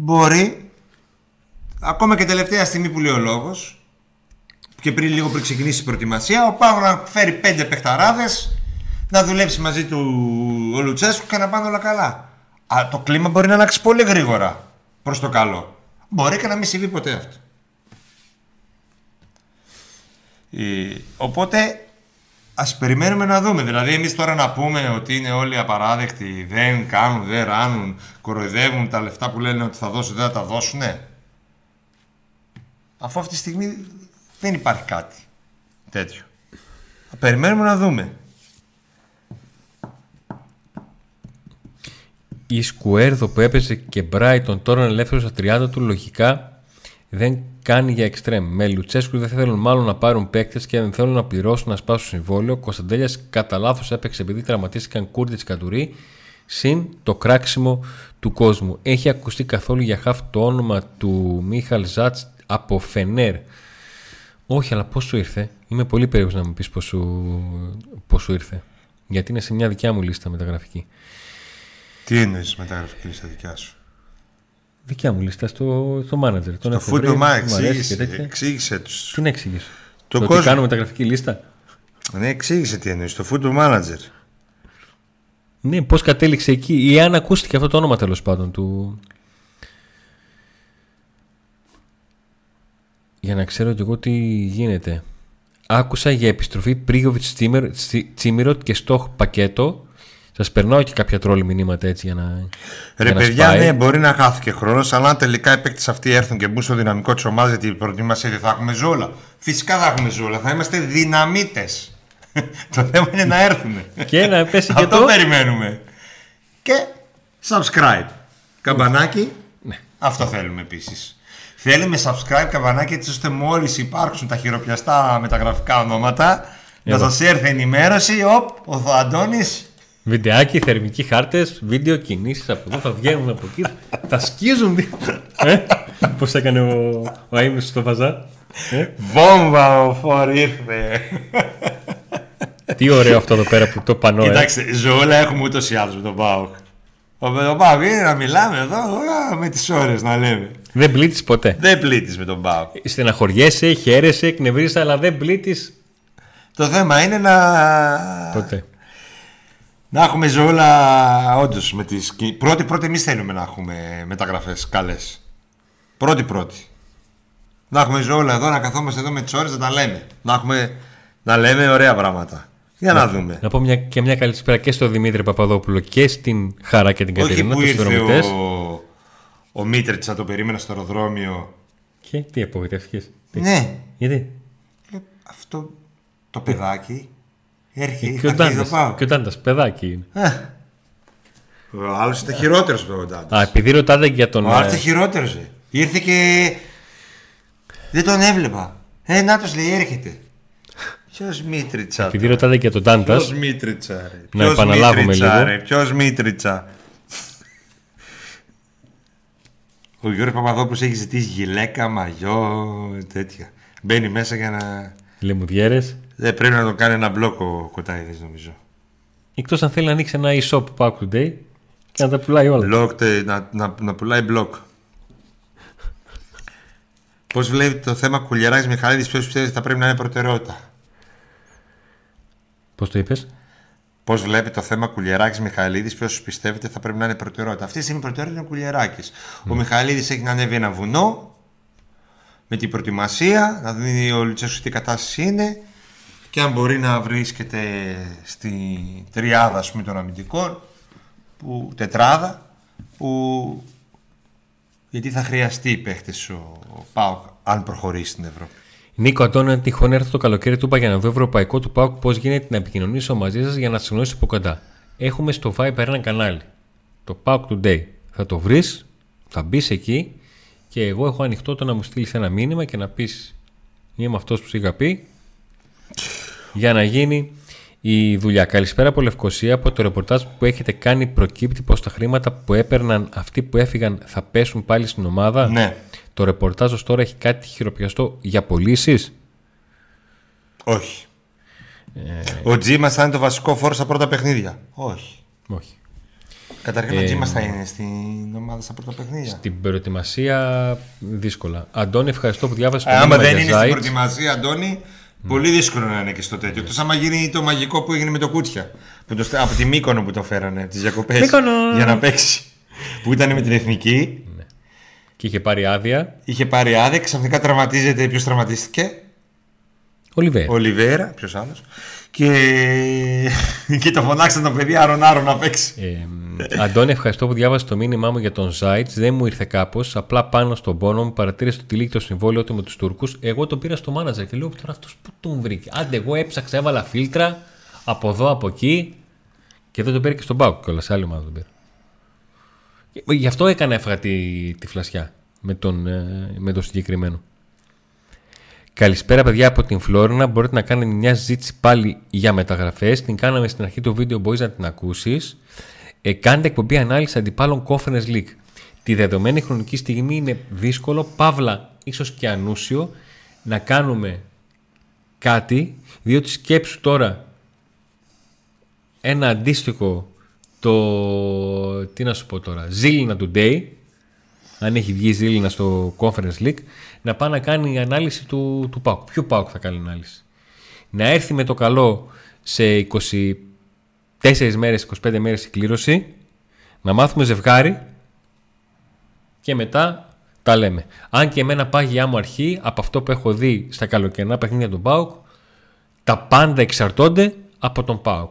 μπορεί ακόμα και τελευταία στιγμή που λέει ο λόγος και πριν λίγο πριν ξεκινήσει η προετοιμασία, ο Πάγο να φέρει πέντε παιχταράδες να δουλέψει μαζί του ο Λουτσέσκου και να πάνε όλα καλά. Α, το κλίμα μπορεί να αλλάξει πολύ γρήγορα προς το καλό. Μπορεί και να μην συμβεί ποτέ αυτό. Ε, οπότε Α περιμένουμε να δούμε. Δηλαδή, εμείς τώρα να πούμε ότι είναι όλοι απαράδεκτοι, δεν κάνουν, δεν ράνουν, κοροϊδεύουν τα λεφτά που λένε ότι θα δώσουν, δεν θα τα δώσουν. Αφού αυτή τη στιγμή δεν υπάρχει κάτι τέτοιο. Θα περιμένουμε να δούμε. Η Σκουέρδο που έπαιζε και Μπράιτον τώρα ελεύθερος στα 30 του λογικά δεν κάνει για εξτρέμ. Με Λουτσέσκου δεν θέλουν μάλλον να πάρουν παίκτες και δεν θέλουν να πληρώσουν να σπάσουν συμβόλαιο. Κωνσταντέλιας κατά λάθος έπαιξε επειδή τραυματίστηκαν Κούρτιτς Κατουρί. Συν το κράξιμο του κόσμου. Έχει ακουστεί καθόλου για χαφ το όνομα του Μίχαλ Ζάτς από Φενέρ. Όχι, αλλά πώς σου ήρθε; Είμαι πολύ περίεργος να μου πεις πώς σου, ήρθε. Γιατί είναι σε μια δικιά μου λίστα μεταγραφική. Τι εννοείς μεταγραφική λίστα δικιά σου; Δικιά μου λίστα στο, στο manager. Τον Το έχω βρει, Football μου αρέσει και εξήγησε, τέτοια. εξήγησε τους. Τι να εξηγήσω. Το Το, κόσμο. ότι κάνουμε μεταγραφική λίστα. Ναι, εξήγησε τι εννοείς. Το Football Manager. Ναι, πώς κατέληξε εκεί, ή αν ακούστηκε αυτό το όνομα τέλος πάντων του. Για να ξέρω κι εγώ τι γίνεται. Άκουσα για επιστροφή Πρίγοβιτ Τσίμιροτ και Στόχ πακέτο. Σας περνάω και κάποια τρόλ μηνύματα έτσι για να. Ρε για να παιδιά, σπάει. ναι, μπορεί να χάθηκε χρόνος, αλλά αν τελικά οι παίκτες αυτοί έρθουν και μπουν στο δυναμικό τη ομάδα, γιατί η προετοιμασία δεν θα έχουμε ζόλα. Φυσικά θα έχουμε ζόλα, θα είμαστε δυναμίτες. το θέμα είναι να έρθουν. Και να πέσει και Αυτό το. περιμένουμε. Και subscribe. Καμπανάκι. Ναι. Αυτό θέλουμε επίσης. Θέλουμε subscribe καμπανάκι έτσι ώστε μόλις υπάρξουν τα χειροπιαστά μεταγραφικά ονόματα να Εδώ. σας έρθει ενημέρωση. Οπ, ο Αντώνης Βιντεάκι, θερμικοί χάρτες, βίντεο κινήσεις από εδώ, θα βγαίνουν από εκεί, θα σκίζουν. ε, Πώς έκανε ο, ο Αίμνης στο Βαζά; Ε, Βόμβα ο Φορ ήρθε. τι ωραίο αυτό εδώ πέρα που το πανώ. Ε. Κοιτάξτε, ζωόλα έχουμε ούτως ή άλλως με τον Πάοκ. Ο- Με τον Πάοκ είναι να μιλάμε εδώ α, με τις ώρες να λέμε. Δεν πλήττεις ποτέ. Δεν πλήττεις με τον Πάοκ. Στεναχωριέσαι, χαίρεσαι, εκνευρίζεσαι, αλλά δεν πλήττεις Το θέμα είναι να, ποτέ. Να έχουμε ζωόλα όντως με τις... κι- Πρώτη πρώτη εμείς θέλουμε να έχουμε μεταγραφές καλές. Πρώτη πρώτη. Να έχουμε ζωόλα εδώ, να καθόμαστε εδώ με τις ώρες να τα λέμε. Να, έχουμε... να λέμε ωραία πράγματα. Για να δούμε. Να πω μια, και μια καλησπέρα και στο Δημήτρη Παπαδόπουλο και στην Χαρά και την Όχι Κατερίνα, που τους ήρθε συνδρομητέ. ο, ο Μίτριτσα, το περίμενα στο αεροδρόμιο. Και τι απογοητεύτηκες; Ναι, Γιατί; Ε, αυτό το παιδάκι έρχεται. Και ο θα αρχίσει να Ντάντας, πάω. και ο Ντάντας, παιδάκι είναι. Ε, Ο άλλος ήταν χειρότερος από τον Ντάντα. Α, επειδή ρωτάτε για τον. Ο άλλος ε, ήταν χειρότερος. Ήρθε και. Δεν τον έβλεπα. Ε, να λέει, έρχεται. Ποιος Μίτριτσα. επειδή ρωτάτε για τον Ντάντα, Ποιος Μίτριτσα, ρε. Να Ποιος επαναλάβουμε Μίτριτσα, λίγο. ρε. Ποιος Μίτριτσα. Ο Γιώργος Παπαδόπουλος έχει ζητήσει γυλαίκα, μαγιό, τέτοια. Μπαίνει μέσα για να... λεμουδιέρες. Δεν πρέπει να τον κάνει ένα μπλοκ ο Κοτάιδης νομίζω. Εκτός αν θέλει να ανοίξει ένα e-shop Pack Today και να τα πουλάει όλα. Μπλοκ, τε- να, να, να πουλάει μπλοκ. Πώς βλέπετε το θέμα Κουλιαράκης Μιχαλίδης, ποιος πιστεύει ότι θα πρέπει να είναι προτεραιότητα; Πώς το είπες, Πώς βλέπει το θέμα Κουλιεράκη Μιχαηλίδη, ποιος πιστεύετε θα πρέπει να είναι προτεραιότητα; Αυτή τη στιγμή η προτεραιότητα είναι ο Κουλιεράκη. Ο Μιχαηλίδη έχει να ανέβει ένα βουνό με την προετοιμασία, να δει ο Λουτσέσου τι κατάσταση είναι και αν μπορεί να βρίσκεται στη τριάδα ας πούμε, των αμυντικών, που, τετράδα, που γιατί θα χρειαστεί παίχτες ο, ο Πάοκ αν προχωρήσει στην Ευρώπη. Νίκο Αντώνιο, αν τυχόν έρθω το καλοκαίρι του είπα για να δω ευρωπαϊκό του Pack πώς γίνεται να επικοινωνήσω μαζί σας για να σας γνωρίσω από κοντά; Έχουμε στο Viber ένα κανάλι. Το Pack Today. Θα το βρεις, θα μπεις εκεί και εγώ έχω ανοιχτό το να μου στείλεις ένα μήνυμα και να πεις Είμαι αυτός που σου είχα πει για να γίνει η δουλειά. Καλησπέρα από Λευκοσία. Από το ρεπορτάζ που έχετε κάνει προκύπτει πως τα χρήματα που έπαιρναν αυτοί που έφυγαν θα πέσουν πάλι στην ομάδα; Ναι, Το ρεπορτάζ ως τώρα έχει κάτι χειροπιαστό για πωλήσεις; όχι. Ο Τζίμας θα είναι το βασικό φόρο στα πρώτα παιχνίδια. Όχι. Όχι. Καταρχήν Ε, ο Τζίμας θα είναι στην ομάδα στα πρώτα παιχνίδια. Την προετοιμασία δύσκολα. Αντώνη, ευχαριστώ που διάβασες το Ε, άμα μήνυμα δεν για είναι στην Zayt. προετοιμασία, Αντώνη, πολύ δύσκολο να είναι και στο τέτοιο. Εκτός άμα γίνει το μαγικό που έγινε με το Κούτσια. Που το, στέ- από τη Μύκονο που το φέρανε, από τις διακοπές. Μύκονο! Για να παίξει. που ήταν με την εθνική. Και είχε πάρει άδεια. Είχε πάρει άδεια, ξαφνικά τραυματίζεται. Ποιος τραυματίστηκε, Ολιβέρα. ο Ολιβέρα, ποιος άλλος. Και... και το φωνάξαν το παιδί άρον-άρον να παίξει. Ε, Αντώνη, ευχαριστώ που διάβασες το μήνυμά μου για τον Ζάιτς. Δεν μου ήρθε κάπως. Απλά πάνω στον πόνο μου παρατήρησε ότι τυλίγει το συμβόλαιο του με τους Τούρκους. Εγώ το πήρα στο μάνατζερ και λέω τώρα αυτός που τον βρήκε; Άντε, εγώ έψαξα, έβαλα φίλτρα από εδώ, από εκεί. Και δεν τον πήρε και στον Πάουκ κιόλας. Σε άλλη ομάδα τον πήρα. Ε, Γι' αυτό έκανα έφαγα τη, τη φλασιά με τον, ε, με τον συγκεκριμένο. Καλησπέρα, παιδιά από την Φλόρινα. Μπορείτε να κάνετε μια συζήτηση πάλι για μεταγραφές. Την κάναμε στην αρχή του βίντεο, μπορείς να την ακούσεις. Ε, κάντε εκπομπή ανάλυση αντιπάλων Conference League. Τη δεδομένη χρονική στιγμή είναι δύσκολο, παύλα ίσως και ανούσιο, να κάνουμε κάτι, διότι σκέψου τώρα ένα αντίστοιχο το. Τι να σου πω τώρα, Ζήλινα Today, αν έχει βγει Ζήλινα στο Conference League, να πάει να κάνει ανάλυση του, του ΠΑΟΚ. Ποιο ΠΑΟΚ θα κάνει ανάλυση; Να έρθει με το καλό σε 24 μέρες, 25 μέρες η κλήρωση, να μάθουμε ζευγάρι και μετά τα λέμε. Αν και εμένα πάγια μου αρχή από αυτό που έχω δει στα καλοκαιρινά παιχνίδια του ΠΑΟΚ, τα πάντα εξαρτώνται από τον ΠΑΟΚ.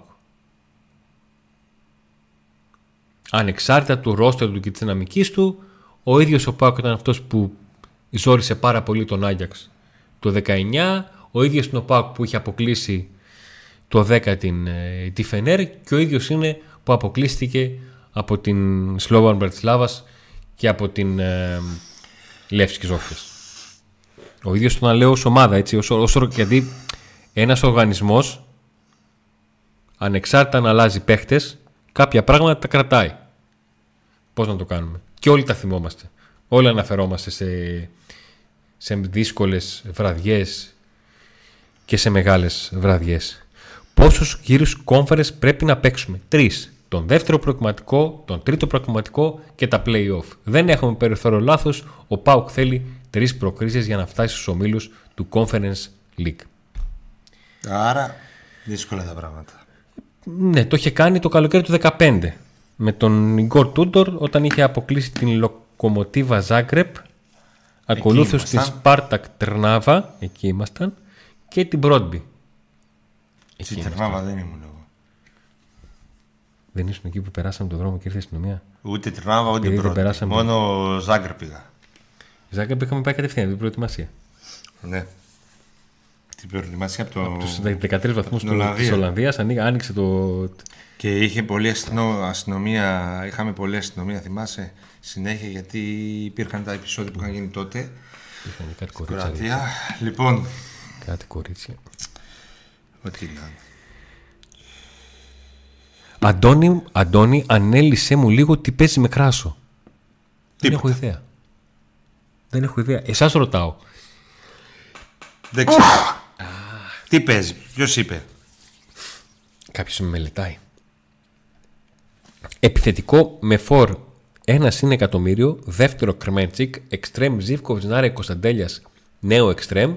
Ανεξάρτητα του ρόστερ του και της δυναμικής του, ο ίδιος ο Πάουκ ήταν αυτός που ζόρισε πάρα πολύ τον Άγιαξ το 19, ο ίδιος είναι ο Πάουκ που είχε αποκλείσει το 10 την, ε, τη Φενέρ και ο ίδιος είναι που αποκλείστηκε από την Σλόβαν Μπρατισλάβας και από την ε, Λεύσκης Ζόφιας. Ο ίδιος τον λέω ως ομάδα, έτσι, ως, ως, γιατί ένας οργανισμός ανεξάρτητα να αλλάζει παίχτες, κάποια πράγματα τα κρατάει. Πώς να το κάνουμε; Και όλοι τα θυμόμαστε. Όλοι αναφερόμαστε σε, σε δύσκολες βραδιές και σε μεγάλες βραδιές. Πόσους γύρους κόμφερες πρέπει να παίξουμε; Τρεις. Τον δεύτερο προκριματικό, τον τρίτο προκριματικό και τα play-off. Δεν έχουμε περιθώριο λάθος. Ο Πάουκ θέλει τρεις προκρίσεις για να φτάσει στους ομίλους του Conference League. Άρα δύσκολα τα πράγματα. Ναι, το είχε κάνει το καλοκαίρι του 2015 με τον Ιγκόρ Τούντορ όταν είχε αποκλείσει την Λοκομοτίβα Ζάγκρεπ ακολούθως τη Σπάρτακ Τερνάβα εκεί ήμασταν και την Μπρόντμπι Στη Τερνάβα δεν ήμουν εγώ. Δεν ήσουν εκεί που περάσαμε τον δρόμο και ήρθε η αστυνομία; Ούτε Τερνάβα ούτε Μπρόντμπι μόνο Ζάγκρεπ πήγα. Ζάγκρεπ είχαμε πάει κατευθείαν την προετοιμασία ναι. Την προετοιμασία από, το... από τους 13 βαθμούς της Ολλανδίας άνοιξε το, και είχε πολλή αστυνομία, είχαμε πολλή αστυνομία, θυμάσαι, συνέχεια γιατί υπήρχαν τα επεισόδια που είχαν γίνει τότε. Είχαν κάτι κορίτσια. Λοιπόν. Κάτι κορίτσια. Ό,τι να Αντώνη, Αντώνη, ανέλησε μου λίγο τι παίζει με κράσο. Δεν έχω ιδέα. Δεν έχω ιδέα. Εσάς ρωτάω. Δεν ξέρω. τι παίζει, ποιος είπε; Κάποιος με μελετάει. Επιθετικό με φορ ένα είναι εκατομμύριο, δεύτερο Κρμέντσικ, εξτρέμ Ζήφκοβιτ Νάρε Κωνσταντέλιας, νέο εξτρέμ,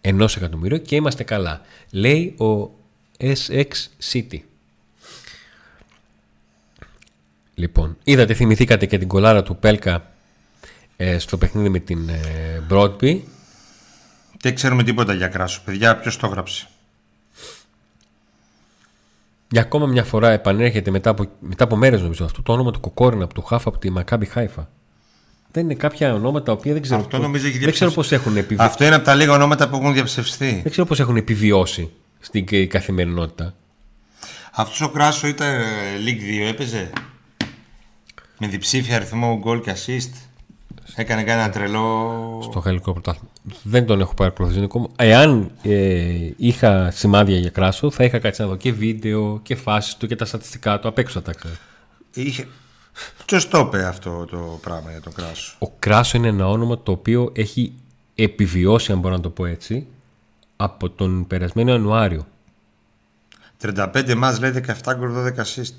ενός εκατομμύριο και είμαστε καλά. Λέει ο SX City. Λοιπόν, είδατε, θυμηθήκατε και την κολάρα του Πέλκα ε, στο παιχνίδι με την ε, Broadby. Δεν ξέρουμε τίποτα για κράσος, παιδιά. Ποιος το έγραψε για ακόμα μια φορά επανέρχεται μετά από, μετά από μέρες νομίζω αυτό το όνομα του Κοκόρινα από του Χάφα από τη Μακάμπι Χάιφα. Δεν είναι κάποια ονόματα τα οποία δεν ξέρω, αυτό νομίζω έχει δεν ξέρω πώς έχουν επιβιώσει. Αυτό είναι από τα λίγα ονόματα που έχουν διαψευστεί. Δεν ξέρω πώς έχουν επιβιώσει στην καθημερινότητα. Αυτός ο Κράσο ήταν ε, League 2, έπαιζε; Με διψήφια αριθμό γκολ και assist; Έκανε κανένα τρελό. Στο γαλλικό πρωτάθλημα. Δεν τον έχω παρακολουθήσει ακόμα. Εάν ε, είχα σημάδια για κράσο, θα είχα κάτσει να δω και βίντεο και φάσεις του και τα στατιστικά του. Απ' έξω θα τα ξέρω. Είχε... Ποιο το είπε αυτό το πράγμα για τον κράσο. Ο κράσο είναι ένα όνομα το οποίο έχει επιβιώσει, αν μπορώ να το πω έτσι, από τον περασμένο Ιανουάριο. 35 μας λέει 17 γκολ 12 assist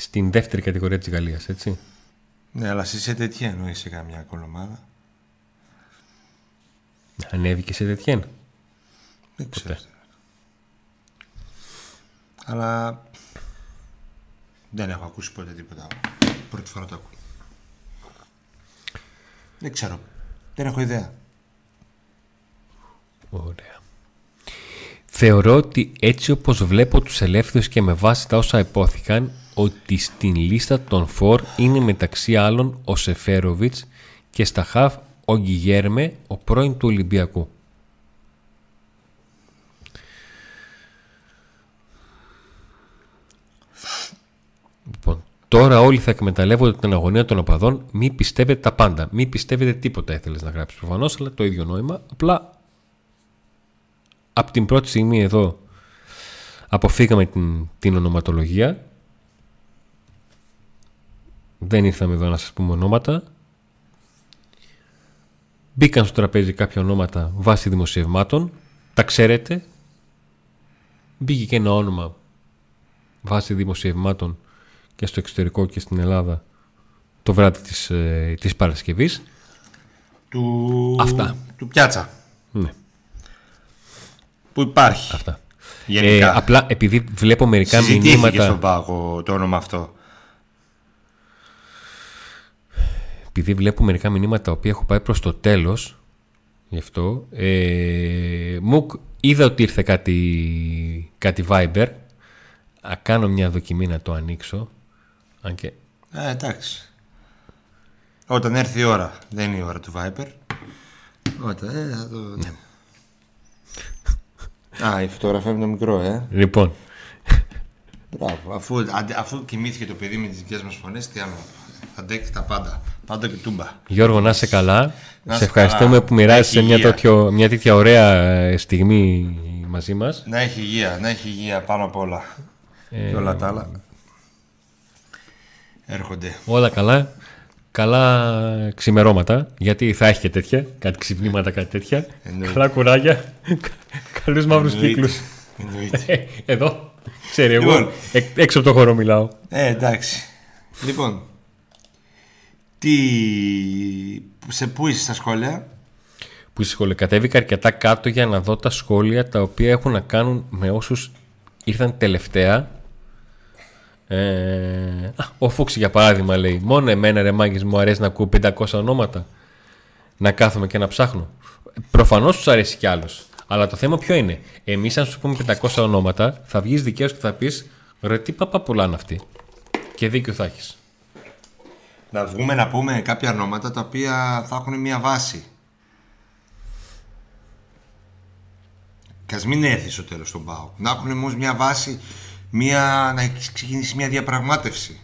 στην δεύτερη κατηγορία της Γαλλίας, έτσι. Ναι, αλλά εσύ σε τέτοια εννοείς σε καμιά κολομάδα. Ανέβηκε σε τέτοια. Δεν ξέρω. Αλλά δεν έχω ακούσει ποτέ τίποτα. Πρώτη φορά το ακούω. Δεν ξέρω. Δεν έχω ιδέα. Ωραία. Θεωρώ ότι έτσι όπως βλέπω τους ελεύθερους και με βάση τα όσα υπόθηκαν ότι στην λίστα των φορ είναι μεταξύ άλλων ο Σεφέροβιτς και στα χαφ ο Γκυγέρμε, ο πρώην του Ολυμπιακού. Λοιπόν, τώρα όλοι θα εκμεταλλεύονται την αγωνία των οπαδών. Μη πιστεύετε τα πάντα. Μη πιστεύετε τίποτα ήθελες να γράψεις προφανώς, αλλά το ίδιο νόημα. Απλά από την πρώτη στιγμή εδώ αποφύγαμε την, την ονοματολογία δεν ήρθαμε εδώ να σας πούμε ονόματα. Μπήκαν στο τραπέζι κάποια ονόματα βάσει δημοσιευμάτων. Τα ξέρετε. Μπήκε και ένα όνομα βάσει δημοσιευμάτων και στο εξωτερικό και στην Ελλάδα το βράδυ της, ε, της Παρασκευής. Του... Αυτά. Του πιάτσα. Ναι, Που υπάρχει. αυτά. Γενικά. Ε, απλά επειδή βλέπω μερικά Συζητήθηκε μηνύματα... στον πάγο το όνομα αυτό. Επειδή βλέπω μερικά μηνύματα τα οποία έχω πάει προς το τέλος γι' αυτό ε, μου είδα ότι ήρθε κάτι, κάτι Viber Α, κάνω μια δοκιμή να το ανοίξω αν και Ε, εντάξει. Όταν έρθει η ώρα. Δεν είναι η ώρα του Viper. Όταν, ε, θα το... ναι. Α, η φωτογραφία με το μικρό, ε. λοιπόν Μπράβο. Αφού, αντε- αφού κοιμήθηκε το παιδί με τις δικές μας φωνές, τι άλλο. Θα αντέξει τα πάντα. Πάντα και τούμπα. Γιώργο να είσαι καλά Να σε είσαι ευχαριστούμε καλά. που μοιράζεσαι Έχει μια, υγεία. τέτοιο, μια τέτοια ωραία ε, στιγμή μαζί μας Να έχει υγεία, να έχει υγεία πάνω απ' όλα. Ε, Και όλα τα άλλα. Έρχονται. όλα καλά καλά ξημερώματα γιατί θα έχει και τέτοια κάτι ξυπνήματα κάτι τέτοια Εννοείται. καλά κουράγια καλούς μαύρους Εννοείται. κύκλους Εννοείται. Ε, Εδώ, ξέρει εγώ, Λοιπόν. εκ- έξω από το χώρο μιλάω. Ε, εντάξει. Λοιπόν, τι... σε πού είσαι στα σχόλια; Που σχόλια κατέβηκα αρκετά κάτω για να δω τα σχόλια τα οποία έχουν να κάνουν με όσους ήρθαν τελευταία. Ε, α, ο Φούξης για παράδειγμα λέει Μόνο εμένα ρε μάγκες μου αρέσει να ακούω 500 ονόματα Να κάθομαι και να ψάχνω Προφανώς τους αρέσει κι άλλος Αλλά το θέμα ποιο είναι; Εμείς αν σου πούμε 500 ονόματα Θα βγεις δικαίως και θα πεις Ρε τι παπά πουλάνε αυτοί Και δίκιο θα έχεις Να βγούμε να πούμε κάποια ονόματα τα οποία θα έχουν μια βάση. Και ας μην έρθεις στο τέλος τον ΠΑΟ. Να έχουν όμως μια βάση, μια... να έχεις ξεκινήσει μια διαπραγμάτευση.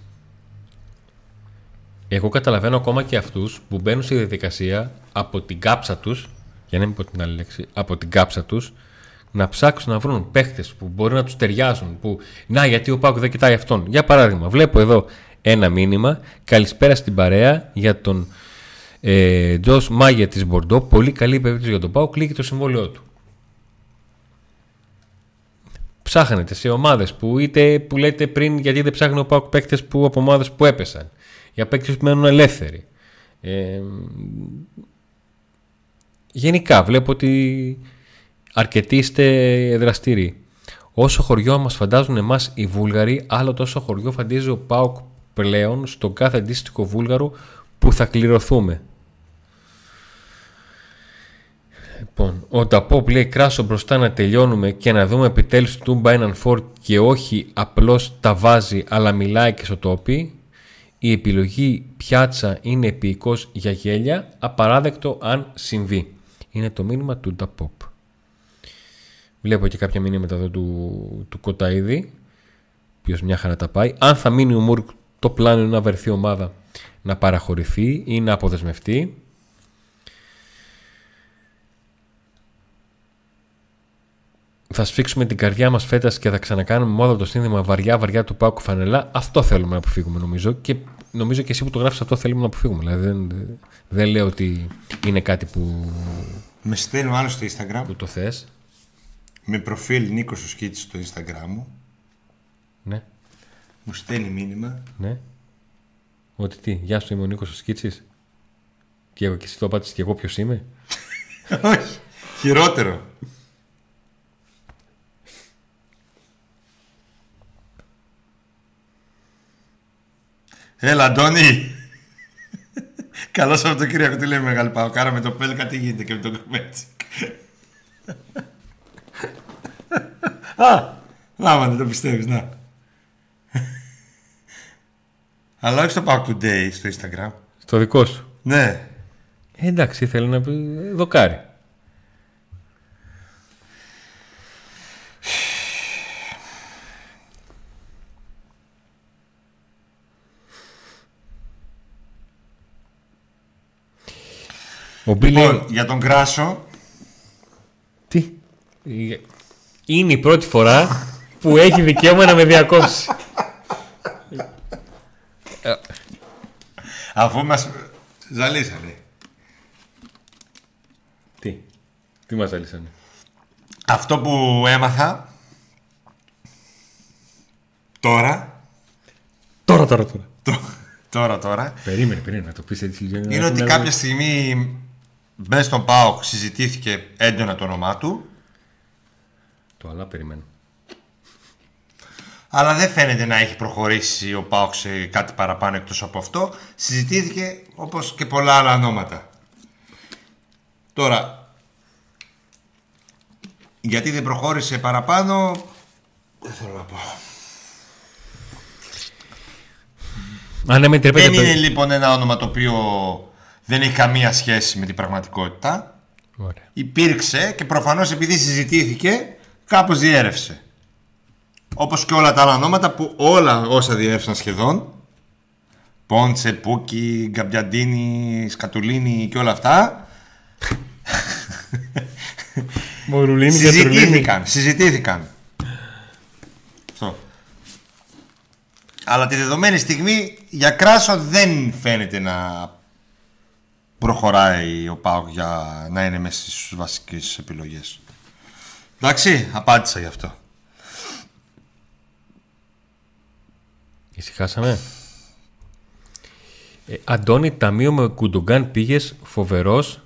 Εγώ καταλαβαίνω ακόμα και αυτούς που μπαίνουν στη διαδικασία από την κάψα τους, για να μην πω την άλλη λέξη, από την κάψα τους, να ψάξουν να βρουν παίχτες που μπορεί να τους ταιριάζουν. Που, να, γιατί ο Πάκου δεν κοιτάει αυτόν. Για παράδειγμα, βλέπω εδώ ένα μήνυμα. Καλησπέρα στην παρέα για τον ε, Τζος Μάγια της Μπορντό. Πολύ καλή περίπτωση για τον Πάου. Κλείκει το συμβόλαιό του. Ψάχνετε σε ομάδες που είτε που λέτε πριν γιατί δεν ψάχνει ο Πάουκ παίκτες που από ομάδες που έπεσαν. Για παίκτες που μένουν ελεύθεροι. Ε, γενικά βλέπω ότι αρκετοί είστε δραστήριοι. Όσο χωριό μας φαντάζουν εμάς οι Βούλγαροι, άλλο τόσο χωριό φαντίζει ο ΠΑΟΚ πλέον στον κάθε αντίστοιχο Βούλγαρο που θα κληρωθούμε. Λοιπόν, ο Ταπόπ λέει κράσο μπροστά να τελειώνουμε και να δούμε επιτέλους του Τούμπα έναν φόρ και όχι απλώς τα βάζει αλλά μιλάει και στο τόπι. Η επιλογή πιάτσα είναι επίοικος για γέλια, απαράδεκτο αν συμβεί. Είναι το μήνυμα του Ταπόπ. Βλέπω και κάποια μήνυματα εδώ του, του Κοταίδη, ο οποίος μια χαρά τα πάει. Αν θα μείνει ο Μουρκ, το πλάνο είναι να βρεθεί ομάδα να παραχωρηθεί ή να αποδεσμευτεί. θα σφίξουμε την καρδιά μας φέτας και θα ξανακάνουμε μόνο το σύνδεμα βαριά βαριά του Πάκου Φανελά. Αυτό θέλουμε να αποφύγουμε νομίζω και νομίζω και εσύ που το γράφεις αυτό θέλουμε να αποφύγουμε. Δηλαδή δεν, δεν λέω ότι είναι κάτι που, Με στέλνει ο άλλος στο Instagram, που το θες. με προφίλ Νίκος ο Σκίτσης στο Instagram μου. Ναι, Μου στέλνει μήνυμα. ναι. Ότι τι, γεια σου είμαι ο Νίκος ο Σκίτσης. Και, εγώ- και εσύ το απάντησες και εγώ ποιος είμαι. Όχι, χειρότερο. Έλα, Αντώνη. Καλό Σαββατοκύριακο, τι λέει Μεγάλη Πάω. Κάναμε το Πέλκα, τι γίνεται και με τον Κομέτσι. Α, να δεν το πιστεύεις, να. Αλλά όχι στο Pack Today στο Instagram. Στο δικό σου. Ναι. Ε, εντάξει, θέλει να πει ε, δοκάρι. Ο Μπι λέει, Λοιπόν, για τον Κράσο, Τι; Ε, Είναι η πρώτη φορά που έχει δικαίωμα να με διακόψει. Αφού μας ζαλίσανε. Τι; Τι μας έλυσανε. Αυτό που έμαθα τώρα Τώρα, τώρα, τώρα. τώρα, τώρα. Περίμενε, περίμενε να το πεις έτσι. λίγο, Είναι να ότι πούμε, κάποια στιγμή μέσα στον ΠΑΟΚ συζητήθηκε έντονα το όνομά του, Το αλλά περιμένω. Αλλά δεν φαίνεται να έχει προχωρήσει ο ΠΑΟΚ σε κάτι παραπάνω εκτός από αυτό. Συζητήθηκε όπως και πολλά άλλα ονόματα. Τώρα, γιατί δεν προχώρησε παραπάνω, δεν θέλω να πω. Αν ναι, με επιτρέπετε. Δεν παι- είναι λοιπόν ένα όνομα το οποίο δεν έχει καμία σχέση με την πραγματικότητα. Ωραία. Υπήρξε και προφανώς επειδή συζητήθηκε κάπως διέρευσε. Όπως και όλα τα άλλα ονόματα που όλα όσα διέρευσαν σχεδόν Πόντσε, Πούκι, Γκαμπιαντίνη, Σκατουλίνη και όλα αυτά Μορουλίνη και Τρουλίνη. συζητήθηκαν, συζητήθηκαν. Αυτό. Αλλά τη δεδομένη στιγμή για Κράσο δεν φαίνεται να προχωράει ο Πάοκ για να είναι μέσα στις βασικές επιλογές. Εντάξει, απάντησα γι' αυτό. Ησυχάσαμε. Ε, Αντώνη, ταμείο με κουντουγκάν πήγες φοβερός.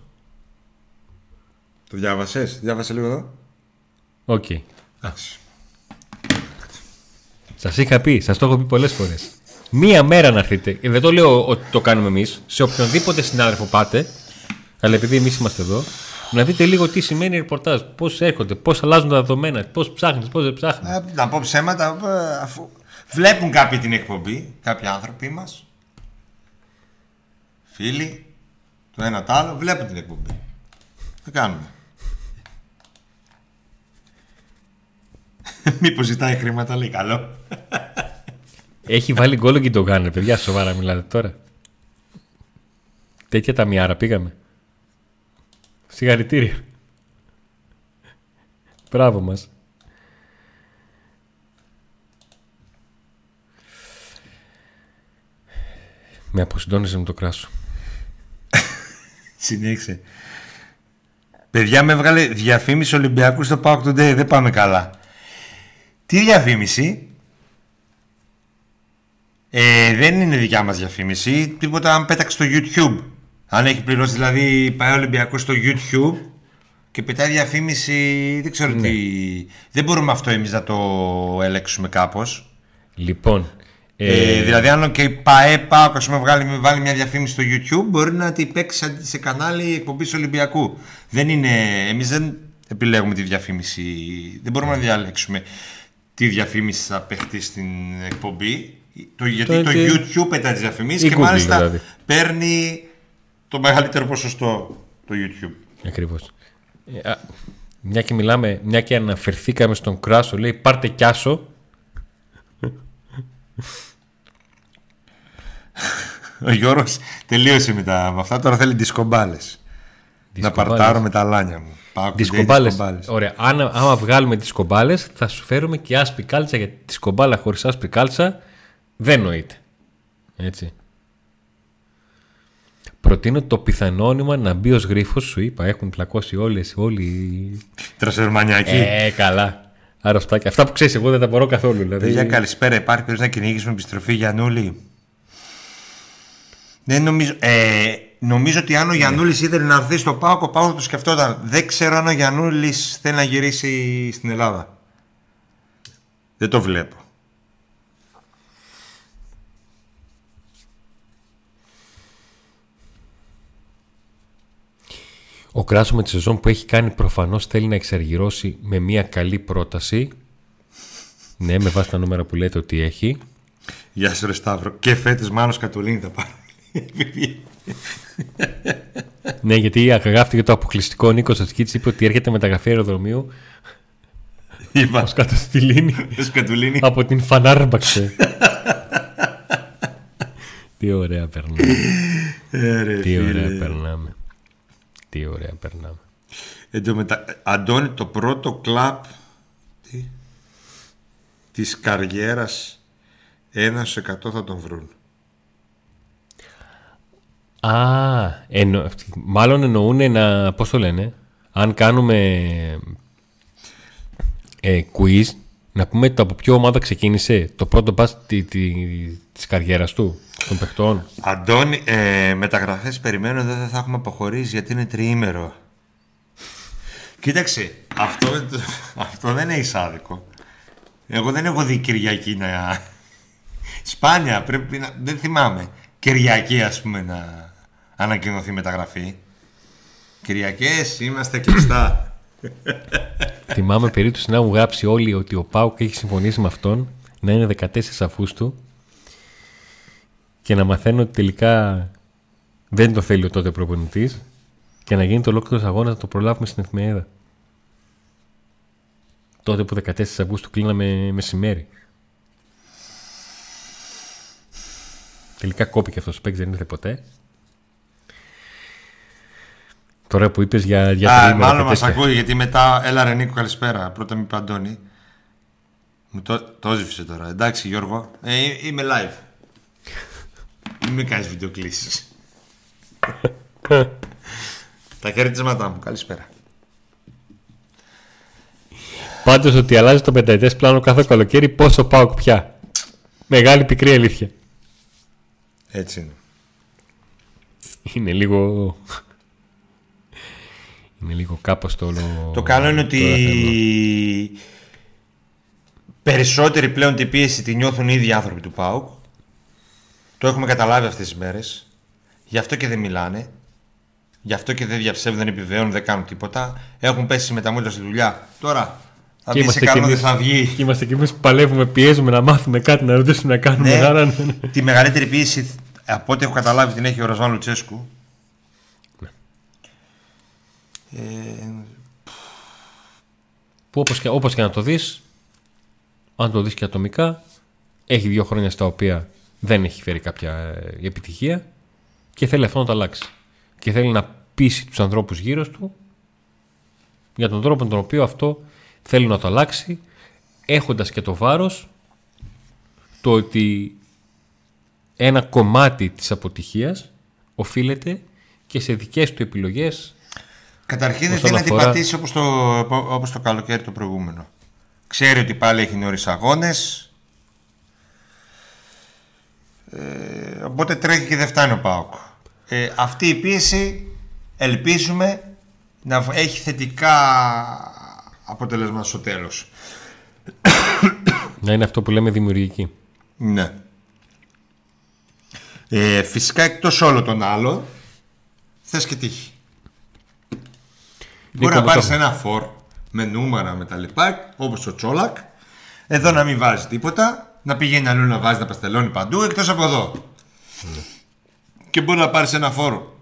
Το διάβασες, διάβασε λίγο εδώ; Οκ. Εντάξει. Σας είχα πει, σας το έχω πει πολλές φορές. Μία μέρα να έρθετε. Ε, δεν το λέω ότι το κάνουμε εμείς. Σε οποιονδήποτε συνάδελφο πάτε, αλλά επειδή εμείς είμαστε εδώ, να δείτε λίγο τι σημαίνει ρεπορτάζ. Πώς έρχονται, πώς αλλάζουν τα δεδομένα, πώς ψάχνεις, πώς δεν ψάχνεις. Ε, Να πω ψέματα, ε, αφού βλέπουν κάποιοι την εκπομπή, κάποιοι άνθρωποι μας, φίλοι, το ένα το άλλο, βλέπουν την εκπομπή. Τι κάνουμε; Μήπως ζητάει χρήματα, λέει καλό. Έχει βάλει γκολ ο Γκιντογκάν, ρε παιδιά, σοβαρά μιλάτε τώρα. Τέτοια τα μιάρα πήγαμε. Συγχαρητήρια. Μπράβο μας. Με αποσυντώνησε με το κράσος. Συνέχισε. Παιδιά με έβγαλε διαφήμιση Ολυμπιακού στο Pack Today. Δεν πάμε καλά. Τι διαφήμιση; Ε, δεν είναι δικιά μας διαφήμιση. Τίποτα αν πέταξε στο YouTube. Αν έχει πληρώσει δηλαδή πάει ο Ολυμπιακός στο YouTube και πετάει διαφήμιση. Δεν ξέρω τι. Δεν μπορούμε αυτό εμείς να το ελέγξουμε κάπως. Λοιπόν, Ε, ε, δηλαδή, αν και η ΠαΕ ΠΑΟΚ ας πούμε, βγάλει, βάλει μια διαφήμιση στο YouTube, μπορεί να την παίξει σαν- σε κανάλι εκπομπής Ολυμπιακού. Δεν είναι. Εμείς δεν επιλέγουμε τη διαφήμιση. Δεν μπορούμε να διαλέξουμε τι διαφήμιση θα παιχτεί στην εκπομπή. Το, γιατί Το- το, το- YouTube πετάει τις διαφημίσεις Η και Google, μάλιστα δηλαδή. παίρνει το μεγαλύτερο ποσοστό το YouTube. ακριβώς. Ε, α, μια και μιλάμε, μια και αναφερθήκαμε στον κράσο, λέει πάρτε κιάσο. Ο Γιώργος τελείωσε με, τα, με αυτά, τώρα θέλει δισκομπάλες. Να Δισκομπάλες. παρτάρω με τα λάνια μου. Πάω Δισκομπάλες. δισκομπάλες. Ωραία. Αν, άμα βγάλουμε τις κομπάλες θα σου φέρουμε και άσπρη κάλτσα γιατί τη σκομπάλα χωρίς άσπρη κάλτσα δεν νοείται. Έτσι. Προτείνω το πιθανόνυμα να μπει ως γρίφος σου είπα έχουν πλακώσει όλες όλοι Τρασερμανιακή. Ε, καλά. Αρρωστάκια. Αυτά που ξέρεις εγώ δεν τα μπορώ καθόλου. Δηλαδή... Παιδιά, καλησπέρα. Υπάρχει περίπτωση να κυνηγήσουμε επιστροφή Γιαννούλη. Δεν νομίζω. Ε, νομίζω ότι αν ο Γιαννούλη ήθελε να έρθει στο Πάοκ, ο Πάοκ θα το σκεφτόταν. Δεν ξέρω αν ο Γιαννούλη θέλει να γυρίσει στην Ελλάδα. Δεν το βλέπω. Ο Κράσο με τη σεζόν που έχει κάνει προφανώς θέλει να εξαργυρώσει με μια καλή πρόταση. Ναι, με βάση τα νούμερα που λέτε ότι έχει. Γεια σου, Ρε Σταύρο. Και φέτε Μάνο Κατολίνη θα πάρει. Ναι, γιατί γράφτηκε το αποκλειστικό ο Νίκος Ασκίτση είπε ότι έρχεται μεταγραφή αεροδρομίου Είπα. ως κάτω στη λίνη Κατολίνη. από την Φανάρμπαξε. Τι ωραία περνάμε. Ε, ρε, Τι φίλε. ωραία περνάμε. Τι ωραία περνάμε. Εν τω μετα... Αντώνη, το πρώτο κλαπ τι; της καριέρας 1 σε 100 θα τον βρουν. Α, εννο... μάλλον εννοούν να. Πώς το λένε, αν κάνουμε ε, quiz Να πούμε το από ποιο ομάδα ξεκίνησε το πρώτο μπας τη, τη, της καριέρας του, των παιχτών. Αντώνη, ε, μεταγραφές περιμένω δεν θα έχουμε αποχωρήσει γιατί είναι τριήμερο. Κοίταξε, αυτό, αυτό δεν είναι άδικο. Εγώ δεν έχω δει Κυριακή να... Σπάνια, πρέπει να... δεν θυμάμαι. Κυριακή ας πούμε να ανακοινωθεί μεταγραφή. Κυριακές είμαστε κλειστά. Θυμάμαι περίπτωση να μου γράψει όλοι ότι ο Πάουκ έχει συμφωνήσει με αυτόν να είναι 14 του και να μαθαίνω ότι τελικά δεν το θέλει ο τότε προπονητής και να γίνει το ολόκληρος αγώνας να το προλάβουμε στην εφημερίδα. Τότε που 14 Αυγούστου κλείναμε μεσημέρι. Τελικά κόπηκε αυτός ο παίκτης, δεν ήρθε ποτέ. Τώρα που είπες για, για Α, μάλλον μας ακούει γιατί μετά. Έλα ρε Νίκο, καλησπέρα. Πρώτα μη παντώνει. Μου το, το τώρα. Εντάξει Γιώργο. Ε, είμαι live. Μην με κάνεις βιντεοκλήσεις. Τα χαιρετίσματά μου. Καλησπέρα. Πάντως ότι αλλάζει το πενταετές πλάνο κάθε καλοκαίρι, πόσο πάω πια. Μεγάλη πικρή αλήθεια. Έτσι είναι. Είναι λίγο. Είναι λίγο κάπως το όλο... Το καλό είναι ότι περισσότεροι πλέον την πίεση τη νιώθουν οι ίδιοι άνθρωποι του ΠΑΟΚ. Το έχουμε καταλάβει αυτές τις μέρες. Γι' αυτό και δεν μιλάνε. Γι' αυτό και δεν διαψεύδουν, δεν επιβεβαιώνουν, δεν κάνουν τίποτα. Έχουν πέσει με τα μούτρα στη δουλειά. Τώρα θα και σε καλό, δεν θα βγει. Και είμαστε και εμείς που παλεύουμε, πιέζουμε να μάθουμε κάτι, να ρωτήσουμε να κάνουμε. Ναι, άρα... τη μεγαλύτερη πίεση από ό,τι έχω καταλάβει την έχει ο Ροσβάν Λουτσέσκου. Ναι. Ε... Που όπως και, όπως και να το δεις, αν το δεις και ατομικά, έχει δύο χρόνια στα οποία δεν έχει φέρει κάποια ε, επιτυχία και θέλει αυτό να το αλλάξει. Και θέλει να πείσει τους ανθρώπους γύρω του για τον τρόπο τον οποίο αυτό θέλει να το αλλάξει έχοντας και το βάρος το ότι ένα κομμάτι της αποτυχίας οφείλεται και σε δικές του επιλογές Καταρχήν δεν θέλει να την πατήσει όπως το, όπως το καλοκαίρι το προηγούμενο. Ξέρει ότι πάλι έχει νωρίς αγώνες. Ε, οπότε τρέχει και δεν φτάνει ο Πάοκ. Ε, αυτή η πίεση ελπίζουμε να έχει θετικά αποτελέσματα στο τέλος. Να είναι αυτό που λέμε δημιουργική. Ναι. Ε, φυσικά εκτός όλων των άλλων θες και τύχη. Μπορεί να πάρεις ένα φορ με νούμερα με τα λοιπά, όπως ο Τσόλακ. Εδώ να μην βάζει τίποτα. Να πηγαίνει αλλού να βάζει να παστελώνει παντού εκτός από εδώ. Ναι. Και μπορεί να πάρεις ένα φόρο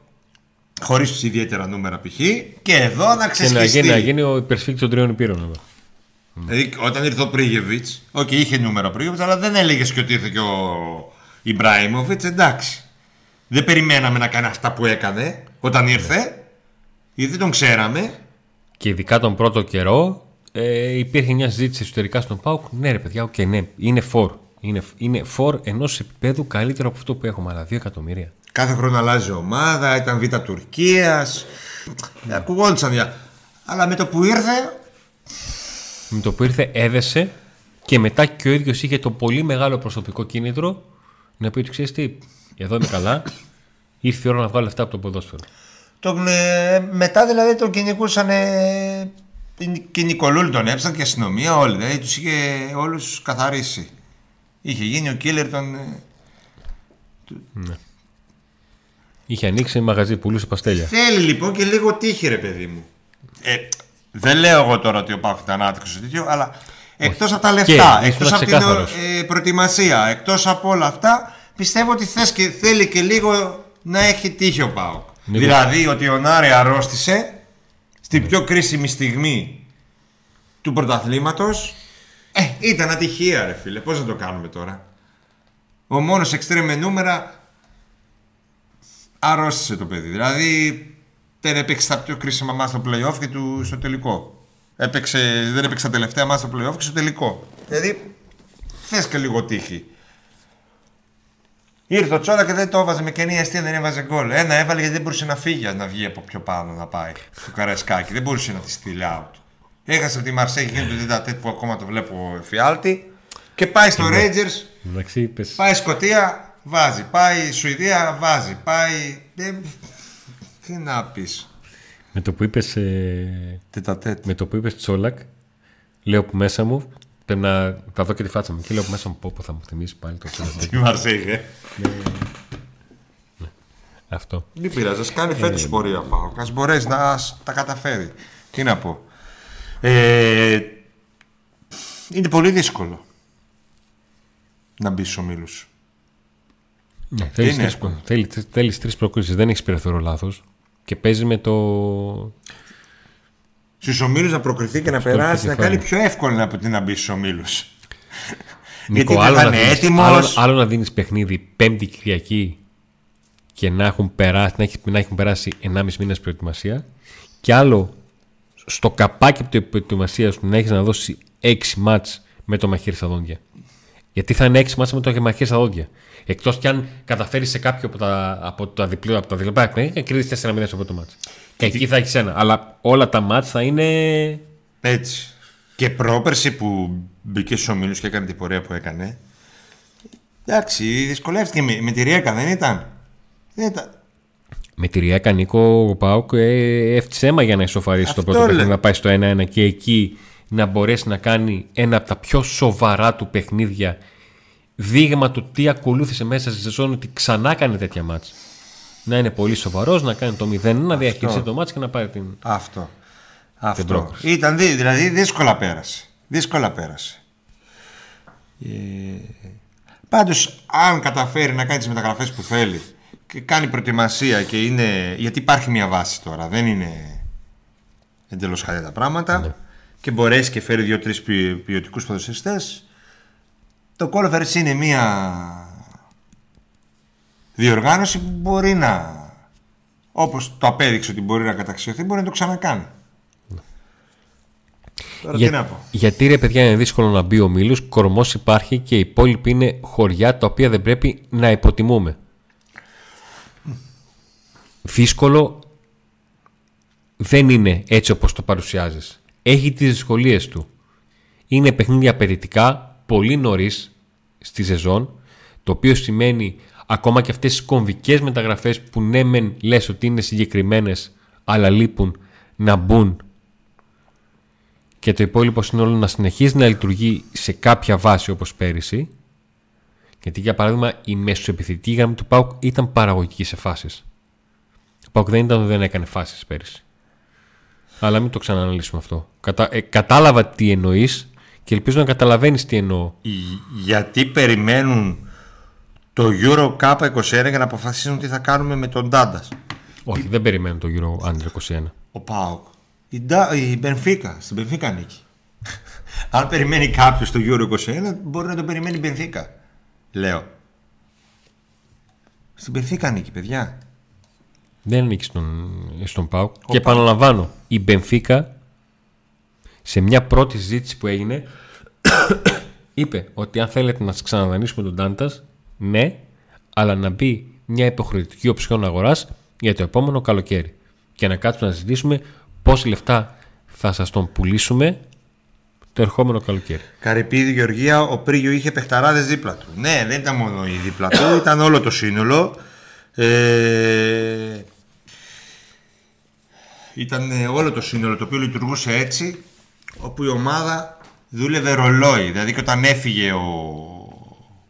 χωρίς ιδιαίτερα νούμερα π.χ. και εδώ να ξεσχιστεί. Και να γίνει, ο υπερσφίκτης των τριών υπήρων εδώ. Δηλαδή, όταν ήρθε ο Πρίγεβιτς, όχι, είχε νούμερα Πρίγεβιτς, αλλά δεν έλεγες και ότι ήρθε και ο Ιμπράιμοβιτ, εντάξει. Δεν περιμέναμε να κάνει αυτά που έκανε όταν ήρθε, γιατί δεν τον ξέραμε. Και ειδικά τον πρώτο καιρό ε, υπήρχε μια συζήτηση εσωτερικά στον Πάουκ. Ναι, ρε παιδιά, okay, ναι, είναι φορ. Είναι, είναι φορ ενός επίπεδου καλύτερο από αυτό που έχουμε, αλλά 2 εκατομμύρια. Κάθε χρόνο αλλάζει ομάδα, ήταν Β' Τουρκίας. Ναι. Ακουγόντουσαν δια. Αλλά με το που ήρθε. Με το που ήρθε έδεσε και μετά και ο ίδιος είχε το πολύ μεγάλο προσωπικό κίνητρο να πει ότι ξέρεις τι, εδώ είμαι καλά. Ήρθε η ώρα να βγάλω λεφτά από το ποδόσφαιρο. Τον, ε, μετά δηλαδή τον κυνηγούσαν. Ε, και Νικολούλη τον έψαν και αστυνομία όλοι. Δηλαδή τους είχε όλους καθαρίσει. Είχε γίνει ο Κίλερ τον. Ε, ναι. Είχε ανοίξει μαγαζί, πουλούσε παστέλια. Θέλει λοιπόν και λίγο τύχη, ρε παιδί μου. Ε, δεν λέω εγώ τώρα ότι ο Πάκου ήταν άτυχο τέτοιο, αλλά εκτός από τα λεφτά, εκτός από την ε, προετοιμασία, εκτός από όλα αυτά, πιστεύω ότι θες και, θέλει και λίγο να έχει τύχη ο Πάοκ. Δηλαδή ότι ο Νάρη αρρώστησε στην πιο κρίσιμη στιγμή του πρωταθλήματος ε, ήταν ατυχία ρε φίλε, πώς να το κάνουμε τώρα; Ο μόνος εξτρέμε νούμερα αρρώστησε το παιδί. Δηλαδή δεν έπαιξε τα πιο κρίσιμα μάτια στο playoff και του στο τελικό. Έπαιξε, δεν έπαιξε τα τελευταία μάτια στο playoff και στο τελικό. Δηλαδή θες και λίγο τύχη. Ήρθε ο Τσόλα και δεν το έβαζε με καινή αστεία, δεν έβαζε γκολ. Ένα έβαλε γιατί δεν μπορούσε να φύγει να βγει από πιο πάνω να πάει στο καρασκάκι. Δεν μπορούσε να τη στείλει out. Έχασε από τη Μαρσέη και γίνεται το Διδατέτ που ακόμα το βλέπω εφιάλτη. Και πάει στο Rangers, Εντάξει, είπες, πάει Σκοτία, βάζει. Πάει Σουηδία, βάζει. Πάει. Ε, τι να πεις. με το που είπες, ε, Τετατέτ. με το που είπες Τσόλακ, λέω που μέσα μου, πρέπει να θα δω και τη φάτσα μου και λέω που μέσα μου πω που θα μου θυμίσει πάλι το Τσόλακ. Τη Μαρσέη, ε. Αυτό. Μην πειράζεις, ας κάνει φέτος πορεία πάω. Α μπορέσει να σ- τα καταφέρει. Τι να πω. Ε, είναι πολύ δύσκολο να μπεις στους ομίλους. Ναι, θέλεις, είναι τρεις, εύκολο. προ- θέλει- θέλεις τρεις προκρίσεις, δεν έχεις περιθώριο λάθος και παίζεις με το... Στους ομίλους να προκριθεί και να Στο περάσει, να κεφάλι. κάνει πιο εύκολο από ότι να μπει στους ομίλους. Νίκο, Γιατί άλλο, δεν να θα είναι δίνεις, έτοιμος. άλλο, άλλο να δίνεις παιχνίδι πέμπτη Κυριακή και να έχουν περάσει, να, έχει- να έχουν περάσει 1,5 μήνες προετοιμασία και άλλο στο καπάκι από την προετοιμασία σου να έχεις να δώσεις 6 μάτς με το μαχαίρι στα δόντια. Γιατί θα είναι 6 μάτς με το μαχαίρι στα δόντια. Εκτός κι αν καταφέρεις σε κάποιο από τα, από τα διπλό, από τα διπλά παιχνίδια και κερδίσεις 4-0 στο πρώτο μάτς. Εκεί θα έχεις ένα. Αλλά όλα τα μάτς θα είναι... Έτσι. Και πρόπερση που μπήκε στους ομίλους και έκανε την πορεία που έκανε. Εντάξει, δυσκολεύτηκε με, με τη Ριέκα, δεν ήταν. Δεν ήταν. Με τη Ριάκα Νίκο ο Πάουκ ε, έφτιαξε αίμα για να ισοφαρίσει το Αυτό πρώτο παιχνίδι, λέω. να πάει στο 1-1 και εκεί να μπορέσει να κάνει ένα από τα πιο σοβαρά του παιχνίδια δείγμα του τι ακολούθησε μέσα στη σεζόν ότι ξανά κάνει τέτοια μάτς. Να είναι πολύ σοβαρός, να κάνει το 0 να διαχειριστεί το μάτς και να πάρει την... Αυτό. Αυτό. πρόκριση. Ήταν δι- δηλαδή δύσκολα πέρασε. Δύσκολα πέρασε. Ε, πάντως αν καταφέρει να κάνει τις μεταγραφές που θέλει και κάνει προετοιμασία και είναι... Γιατί υπάρχει μια βάση τώρα, δεν είναι εντελώς χαλιά τα πράγματα και μπορέσει και φέρει δύο-τρεις ποι, ποιοτικούς ποδοσφαιριστές το Κόλοφερς είναι μια διοργάνωση που μπορεί να όπως το απέδειξε ότι μπορεί να καταξιωθεί μπορεί να το ξανακάνει. Τώρα τι να πω. Γιατί ρε παιδιά είναι δύσκολο να μπει ο Μήλος, κορμός υπάρχει και οι υπόλοιποι είναι χωριά τα οποία δεν πρέπει να υποτιμούμε. Δύσκολο δεν είναι έτσι όπως το παρουσιάζεις. Έχει τις δυσκολίες του. Είναι παιχνίδια απαιτητικά πολύ νωρίς στη σεζόν, το οποίο σημαίνει ακόμα και αυτές τις κομβικές μεταγραφές που ναι μεν λες ότι είναι συγκεκριμένες αλλά λείπουν να μπουν και το υπόλοιπο σύνολο να συνεχίζει να λειτουργεί σε κάποια βάση όπως πέρυσι γιατί για παράδειγμα η μεσοεπιθετική γραμμή του ΠΑΟΚ ήταν παραγωγική σε φάσεις. Ο ΠΑΟΚ δεν ήταν ότι δεν έκανε φάσεις πέρυσι. Αλλά μην το ξανααναλύσουμε αυτό. Κατα... ε, κατάλαβα τι εννοείς και ελπίζω να καταλαβαίνεις τι εννοώ. Ι- Γιατί περιμένουν το Euro Cup 21 για να αποφασίσουν τι θα κάνουμε με τον Τάντας. Όχι, δεν περιμένω το Euro Under 21. Ο Πάοκ. Η, Ντα- η Μπενφίκα. Στην Μπενφίκα νίκη. Αν περιμένει κάποιος το Euro 21, μπορεί να το περιμένει η Μπενφίκα. Λέω. Στην Μπενφίκα νίκη, παιδιά. Δεν ανήκει στον, στον ΠΑΟΚ. Και επαναλαμβάνω, η Μπενφίκα σε μια πρώτη συζήτηση που έγινε είπε ότι αν θέλετε να σας ξαναδανείσουμε τον Τάντας, ναι, αλλά να μπει μια υποχρεωτική οψιόν αγοράς για το επόμενο καλοκαίρι. Και να κάτσουμε να συζητήσουμε πόσα λεφτά θα σας τον πουλήσουμε το ερχόμενο καλοκαίρι. Καρυπίδη Γεωργία, ο Πρίγιο είχε παιχταράδες δίπλα του. Ναι, δεν ήταν μόνο η δίπλα του, ήταν όλο το σύνολο. Ε, ήταν ε, όλο το σύνολο το οποίο λειτουργούσε έτσι, όπου η ομάδα δούλευε ρολόι. Δηλαδή και όταν έφυγε ο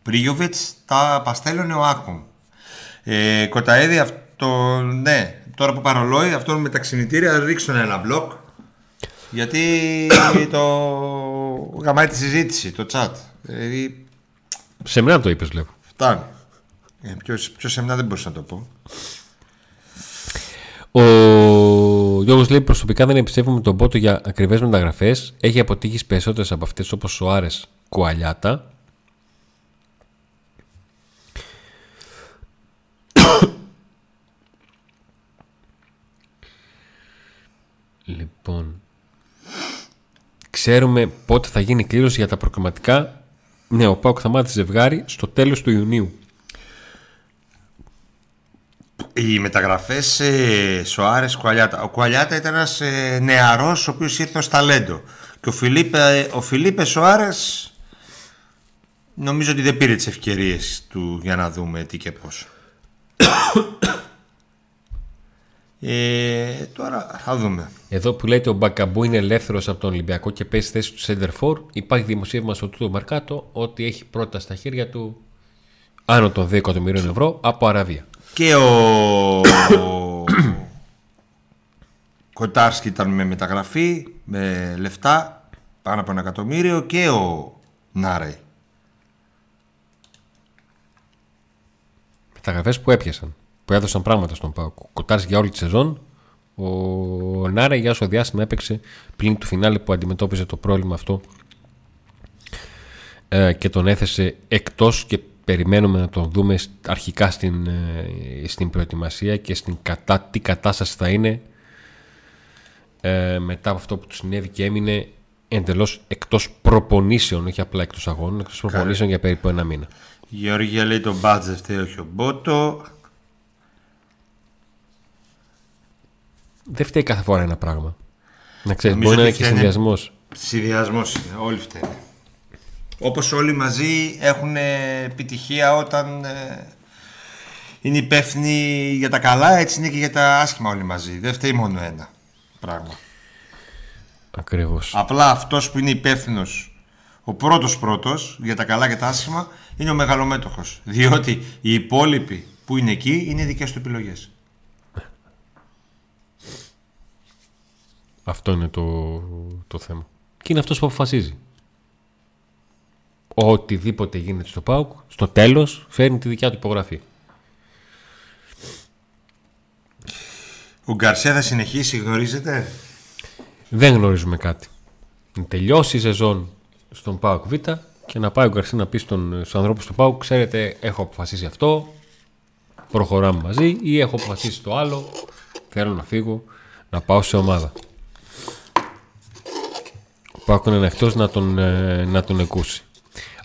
Πρίγιοβιτς, τα παστέλωνε ο Άκομ. Ε, Κοταέδη, αυτό, ναι, τώρα που παρολόι, αυτό με τα ξυνητήρια ρίξτε ένα μπλοκ. Γιατί το γαμάει τη συζήτηση, το chat. Δηλαδή Σε μένα το είπες βλέπω. φτάνει. Ε, πιο, πιο σε μένα δεν μπορούσα να το πω. Ο Γιώργος λέει προσωπικά δεν εμπιστεύομαι τον Πότο για ακριβές μεταγραφές. Έχει αποτύχει περισσότερες από αυτές όπως Σοάρες Κουαλιάτα. Λοιπόν, ξέρουμε πότε θα γίνει κλήρωση για τα προκριματικά. Ναι, ο Πάουκ θα μάθει ζευγάρι στο τέλος του Ιουνίου. Οι μεταγραφές ε, Σοάρες Κουαλιάτα. Ο Κουαλιάτα ήταν ένας ε, νεαρός ο οποίος ήρθε ως ταλέντο. Και ο Φιλίπε, ο Φιλίπε Σοάρες νομίζω ότι δεν πήρε τις ευκαιρίες του για να δούμε τι και πώς. Ε, τώρα θα δούμε. Εδώ που λέτε ο Μπακαμπού είναι ελεύθερος από τον Ολυμπιακό και παίζει θέση του Σέντερφορ, υπάρχει δημοσίευμα στο Τούτο Μαρκάτο ότι έχει πρώτα στα χέρια του άνω των 2 εκατομμυρίων ευρώ από Αραβία. Και ο, ο Κοτάρσκι ήταν με μεταγραφή, με λεφτά πάνω από ένα εκατομμύριο και ο Νάρεϊ. Μεταγραφέ που έπιασαν, που έδωσαν πράγματα στον Πάοκ. Ο Κοτάρσκι για όλη τη σεζόν, ο Νάρεϊ για όσο διάστημα έπαιξε πλην του φινάλε που αντιμετώπιζε το πρόβλημα αυτό ε, και τον έθεσε εκτός και περιμένουμε να τον δούμε αρχικά στην, ε, στην προετοιμασία και στην κατά, τι κατάσταση θα είναι ε, μετά από αυτό που του συνέβη και έμεινε εντελώς εκτός προπονήσεων, όχι απλά εκτός αγώνων, εκτός προπονήσεων για περίπου ένα μήνα. Γεωργία λέει τον μπάτζε φταίει όχι ο Μπότο. Δεν φταίει κάθε φορά ένα πράγμα. Να ξέρεις, Νομίζω μπορεί να είναι ότι και φταίνε- συνδυασμός. Συνδυασμός είναι, όλοι φταίνε. Όπως όλοι μαζί έχουν ε, επιτυχία όταν ε, είναι υπεύθυνοι για τα καλά, έτσι είναι και για τα άσχημα όλοι μαζί. Δεν φταίει μόνο ένα πράγμα. Ακριβώς. Απλά αυτός που είναι υπεύθυνος, ο πρώτος πρώτος για τα καλά και τα άσχημα, είναι ο μεγαλομέτωχος. Διότι οι υπόλοιποι που είναι εκεί είναι δικές του επιλογές. Αυτό είναι το, το θέμα. Και είναι αυτός που αποφασίζει. Οτιδήποτε γίνεται στο ΠΑΟΚ, στο τέλος φέρνει τη δικιά του υπογραφή. Ο Γκαρσία θα συνεχίσει, γνωρίζετε; Δεν γνωρίζουμε κάτι. Να τελειώσει η σεζόν στον ΠΑΟΚ Β και να πάει ο Γκαρσία να πει στον, στους ανθρώπους του ΠΑΟΚ ξέρετε έχω αποφασίσει αυτό, προχωράμε μαζί ή έχω αποφασίσει το άλλο, θέλω να φύγω, να πάω σε ομάδα. Ο ΠΑΟΚ είναι ανοιχτός να τον, ε, να τον εκούσει.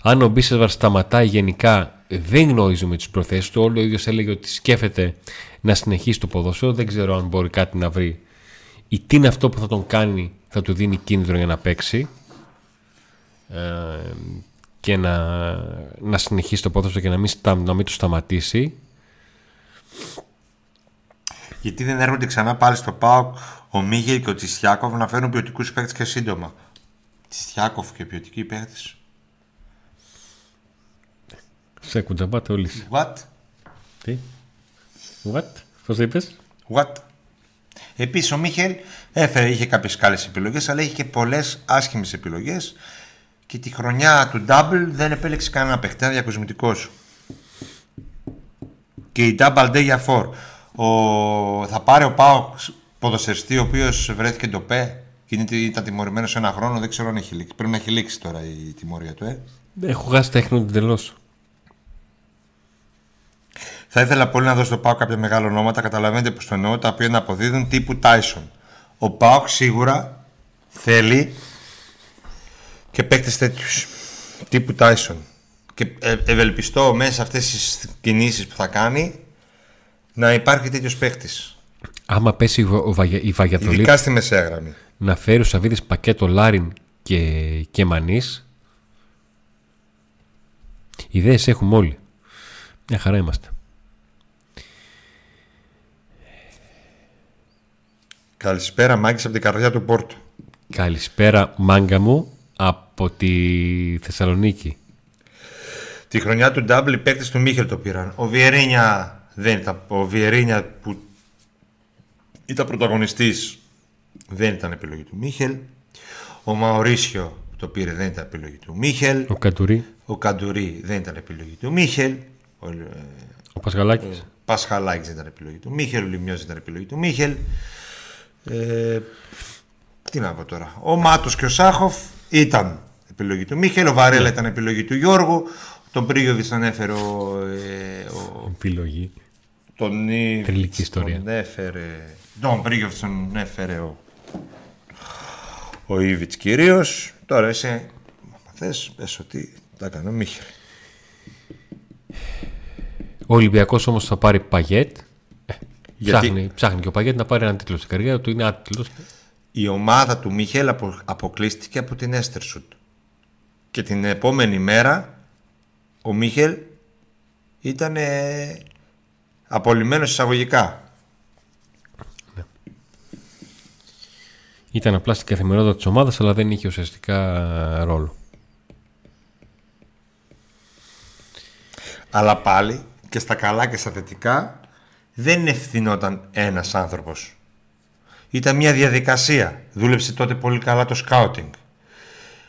Αν ο Μπίσεσβαρ σταματάει γενικά, δεν γνωρίζουμε τις προθέσεις του. Όλο ο ίδιος έλεγε ότι σκέφτεται να συνεχίσει το ποδόσφαιρο. Δεν ξέρω αν μπορεί κάτι να βρει ή τι είναι αυτό που θα τον κάνει, θα του δίνει κίνητρο για να παίξει ε, και να, να συνεχίσει το ποδόσφαιρο και να μην, στα, να μην το σταματήσει. Γιατί δεν έρχονται ξανά πάλι στο ΠΑΟΚ ο Μίγελ και ο Τσιστιάκοφ να φέρουν ποιοτικούς παίκτες και σύντομα. Τσιστιάκοφ και ποιοτικοί παίκτες. Σε κουτζαμπάτε όλοι. What? Τι; What? Πώς είπες; What? Επίσης ο Μίχελ έφερε, είχε κάποιες καλές επιλογές, αλλά είχε και πολλές άσχημες επιλογές. Και τη χρονιά του Double δεν επέλεξε κανένα παίκτη. Ήταν διακοσμητικό. Και η Double Day για 4. Ο... Θα πάρει ο Πάο ποδοσφαιριστή ο οποίος βρέθηκε το ΠΕ και είναι- ήταν τιμωρημένος ένα χρόνο. Δεν ξέρω αν έχει λήξει. Πρέπει να έχει λήξει τώρα η τιμωρία του, ε. Έχω χάσει τέχνη εντελώ. Θα ήθελα πολύ να δώσω στο Πάοκ κάποια μεγάλα ονόματα. Καταλαβαίνετε πώ το εννοώ, τα οποία να αποδίδουν τύπου Tyson. Ο Πάοκ σίγουρα θέλει και παίκτες τέτοιους. Τύπου Tyson. Και ε, ευελπιστώ μέσα σε αυτές τις κινήσεις που θα κάνει να υπάρχει τέτοιος παίκτης. Άμα πέσει η, Βα- ο Βαγια- η Βαγιατολή Ειδικά στη μεσαία γραμμή. να φέρει ο Σαββίδης πακέτο Λάριν και, και Μανής ιδέες έχουμε όλοι. Μια χαρά είμαστε. Καλησπέρα, Μάγκης από την καρδιά του Πόρτου. Καλησπέρα μάγκα μου από τη Θεσσαλονίκη. Τη χρονιά του Double οι παίκτες του Μίχελ το πήραν. Ο Βιερίνια δεν ήταν. Ο Βιερίνια που ήταν πρωταγωνιστής δεν ήταν επιλογή του Μίχελ. Ο Μαωρίσιο που το πήρε δεν ήταν επιλογή του Μίχελ. Ο Καντουρί, Ο Καντουρί δεν ήταν επιλογή του Μίχελ. Ο ε, ο Πασχαλάκης. Πασχαλάκης δεν ήταν επιλογή του Μίχελ. Ο Λιμιός δεν ήταν επιλογή του Μίχελ. Ε, τι να πω τώρα. Ο Μάτος και ο Σάχοφ ήταν επιλογή του Μίχελ. Ο Βαρέλα ήταν επιλογή του Γιώργου. Τον Πρίγιοβιτς τον έφερε ο, ε, ο Επιλογή. τον Ήβιτς Τριλική ιστορία. Τον έφερε. Τον Πρίγιοβιτς τον έφερε ο, ο Ήβιτς κυρίως. Τώρα είσαι. Αν θες, πες ότι τα έκανε ο Μίχελ. Ο Ολυμπιακός όμως θα πάρει Παγιέτ. Ε, Γιατί; Ψάχνει, ψάχνει και ο Παγέτη να πάρει έναν τίτλο στην καριέρα του. Είναι άτιτλος. Η ομάδα του Μίχελ απο- αποκλείστηκε από την Έστερσουτ. Και την επόμενη μέρα ο Μίχελ ήταν ε, απολυμμένος εισαγωγικά. Ήταν απλά στην καθημερινότητα της ομάδας, αλλά δεν είχε ουσιαστικά ρόλο. Αλλά πάλι και στα καλά και στα θετικά δεν ευθυνόταν ένας άνθρωπος. Ήταν μια διαδικασία. Δούλεψε τότε πολύ καλά το σκάουτινγκ.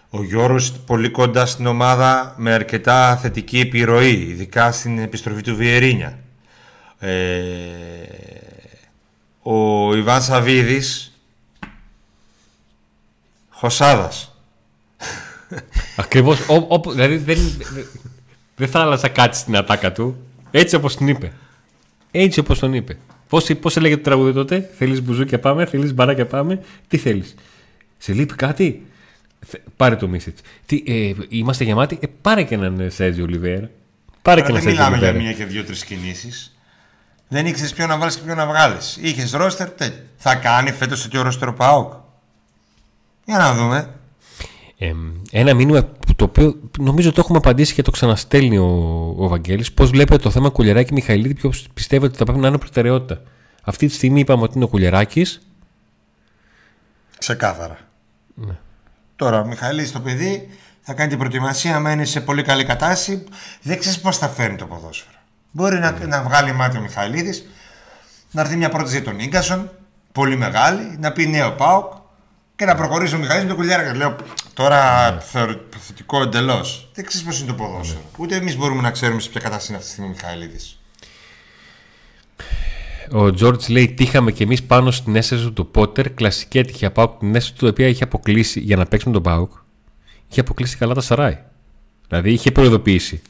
Ο Γιώργος πολύ κοντά στην ομάδα με αρκετά θετική επιρροή, ειδικά στην επιστροφή του Βιερίνια. Ε, ο Ιβάν Σαβίδης Χωσάδας. Ακριβώς. Δηλαδή δεν, δεν θα άλλαζα κάτι στην ατάκα του. Έτσι όπως την είπε. Έτσι όπως τον είπε. Πώ πώς έλεγε το τραγούδι τότε, Θέλεις μπουζούκια πάμε, θέλεις μπαράκια πάμε. Τι θέλεις; Σε λείπει κάτι; Θε- Πάρε το μίσιτ. Τι, ε, είμαστε γεμάτοι; Ε, πάρε και έναν ε, Σέρζι Ολιβέρα. Πάρε και Τώρα έναν δεν Σέρζι μιλάμε για Ολιβέρα. μία και δύο-τρει κινήσεις. Δεν ήξερες ποιο να βάλεις και ποιο να βγάλεις. Είχες ρόστερ, τέτοιο. Θα κάνει φέτος τέτοιο ρόστερ ο Πάοκ. Για να δούμε. Ε, ένα μήνυμα που το οποίο νομίζω το έχουμε απαντήσει και το ξαναστέλνει ο, ο Βαγγέλης. Πώς βλέπετε το θέμα Κουλεράκη Μιχαηλίδη, ποιο πιστεύετε ότι θα πρέπει να είναι προτεραιότητα. Αυτή τη στιγμή είπαμε ότι είναι ο Κουλεράκης. Ξεκάθαρα. Τώρα ο Μιχαηλής το παιδί θα κάνει την προετοιμασία, άμα είναι σε πολύ καλή κατάσταση. Δεν ξέρεις πώς θα φέρνει το ποδόσφαιρο. Μπορεί να, να βγάλει μάτι ο Μιχαηλίδης, να έρθει μια πρόταση για τον γκασον, πολύ μεγάλη, να πει νέο Πάοκ και να προχωρήσει ο Μιχαηλής με τον Κουλιάρα. Λέω τώρα θεωρ- θετικό εντελώς. Δεν ξέρεις πώς είναι το ποδόσφαιρο. Ούτε εμείς μπορούμε να ξέρουμε σε ποια κατάσταση είναι αυτή τη στιγμή ο Μιχαηλίδης. Ο Τζόρτζ λέει: Τύχαμε κι εμείς πάνω στην αίσθηση του Πότερ. Κλασική έτυχε από την αίσθηση του, η οποία είχε αποκλείσει για να παίξει με τον Πάουκ. Είχε αποκλείσει καλά τα Σαράι. Δηλαδή είχε προειδοποιήσει.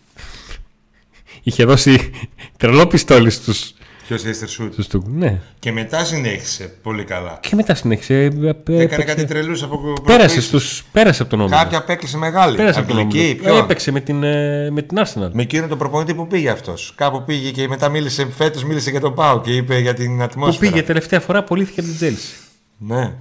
είχε δώσει τρελό πιστόλι στους. Ποιος Έστερ Σουτ. Στους του. Ναι. Και μετά συνέχισε πολύ καλά. Και μετά συνέχισε. ε, ε, Έκανε έπαιξε- κάτι τρελούς από Πέρασε, προκλήσεις. στους, πέρασε από τον όμιλο. Κάποια απέκλεισε μεγάλη. Πέρασε από τον Αγγλική, όμιλο. ποιον; Έπαιξε με την, ε, με την Arsenal. Με εκείνον τον προπονητή που πήγε αυτός. Κάπου πήγε και μετά μίλησε, φέτος μίλησε για τον Πάο και είπε για την Που ατμόσφαιρα. πήγε τελευταία φορά, απολύθηκε από την Chelsea. Ναι.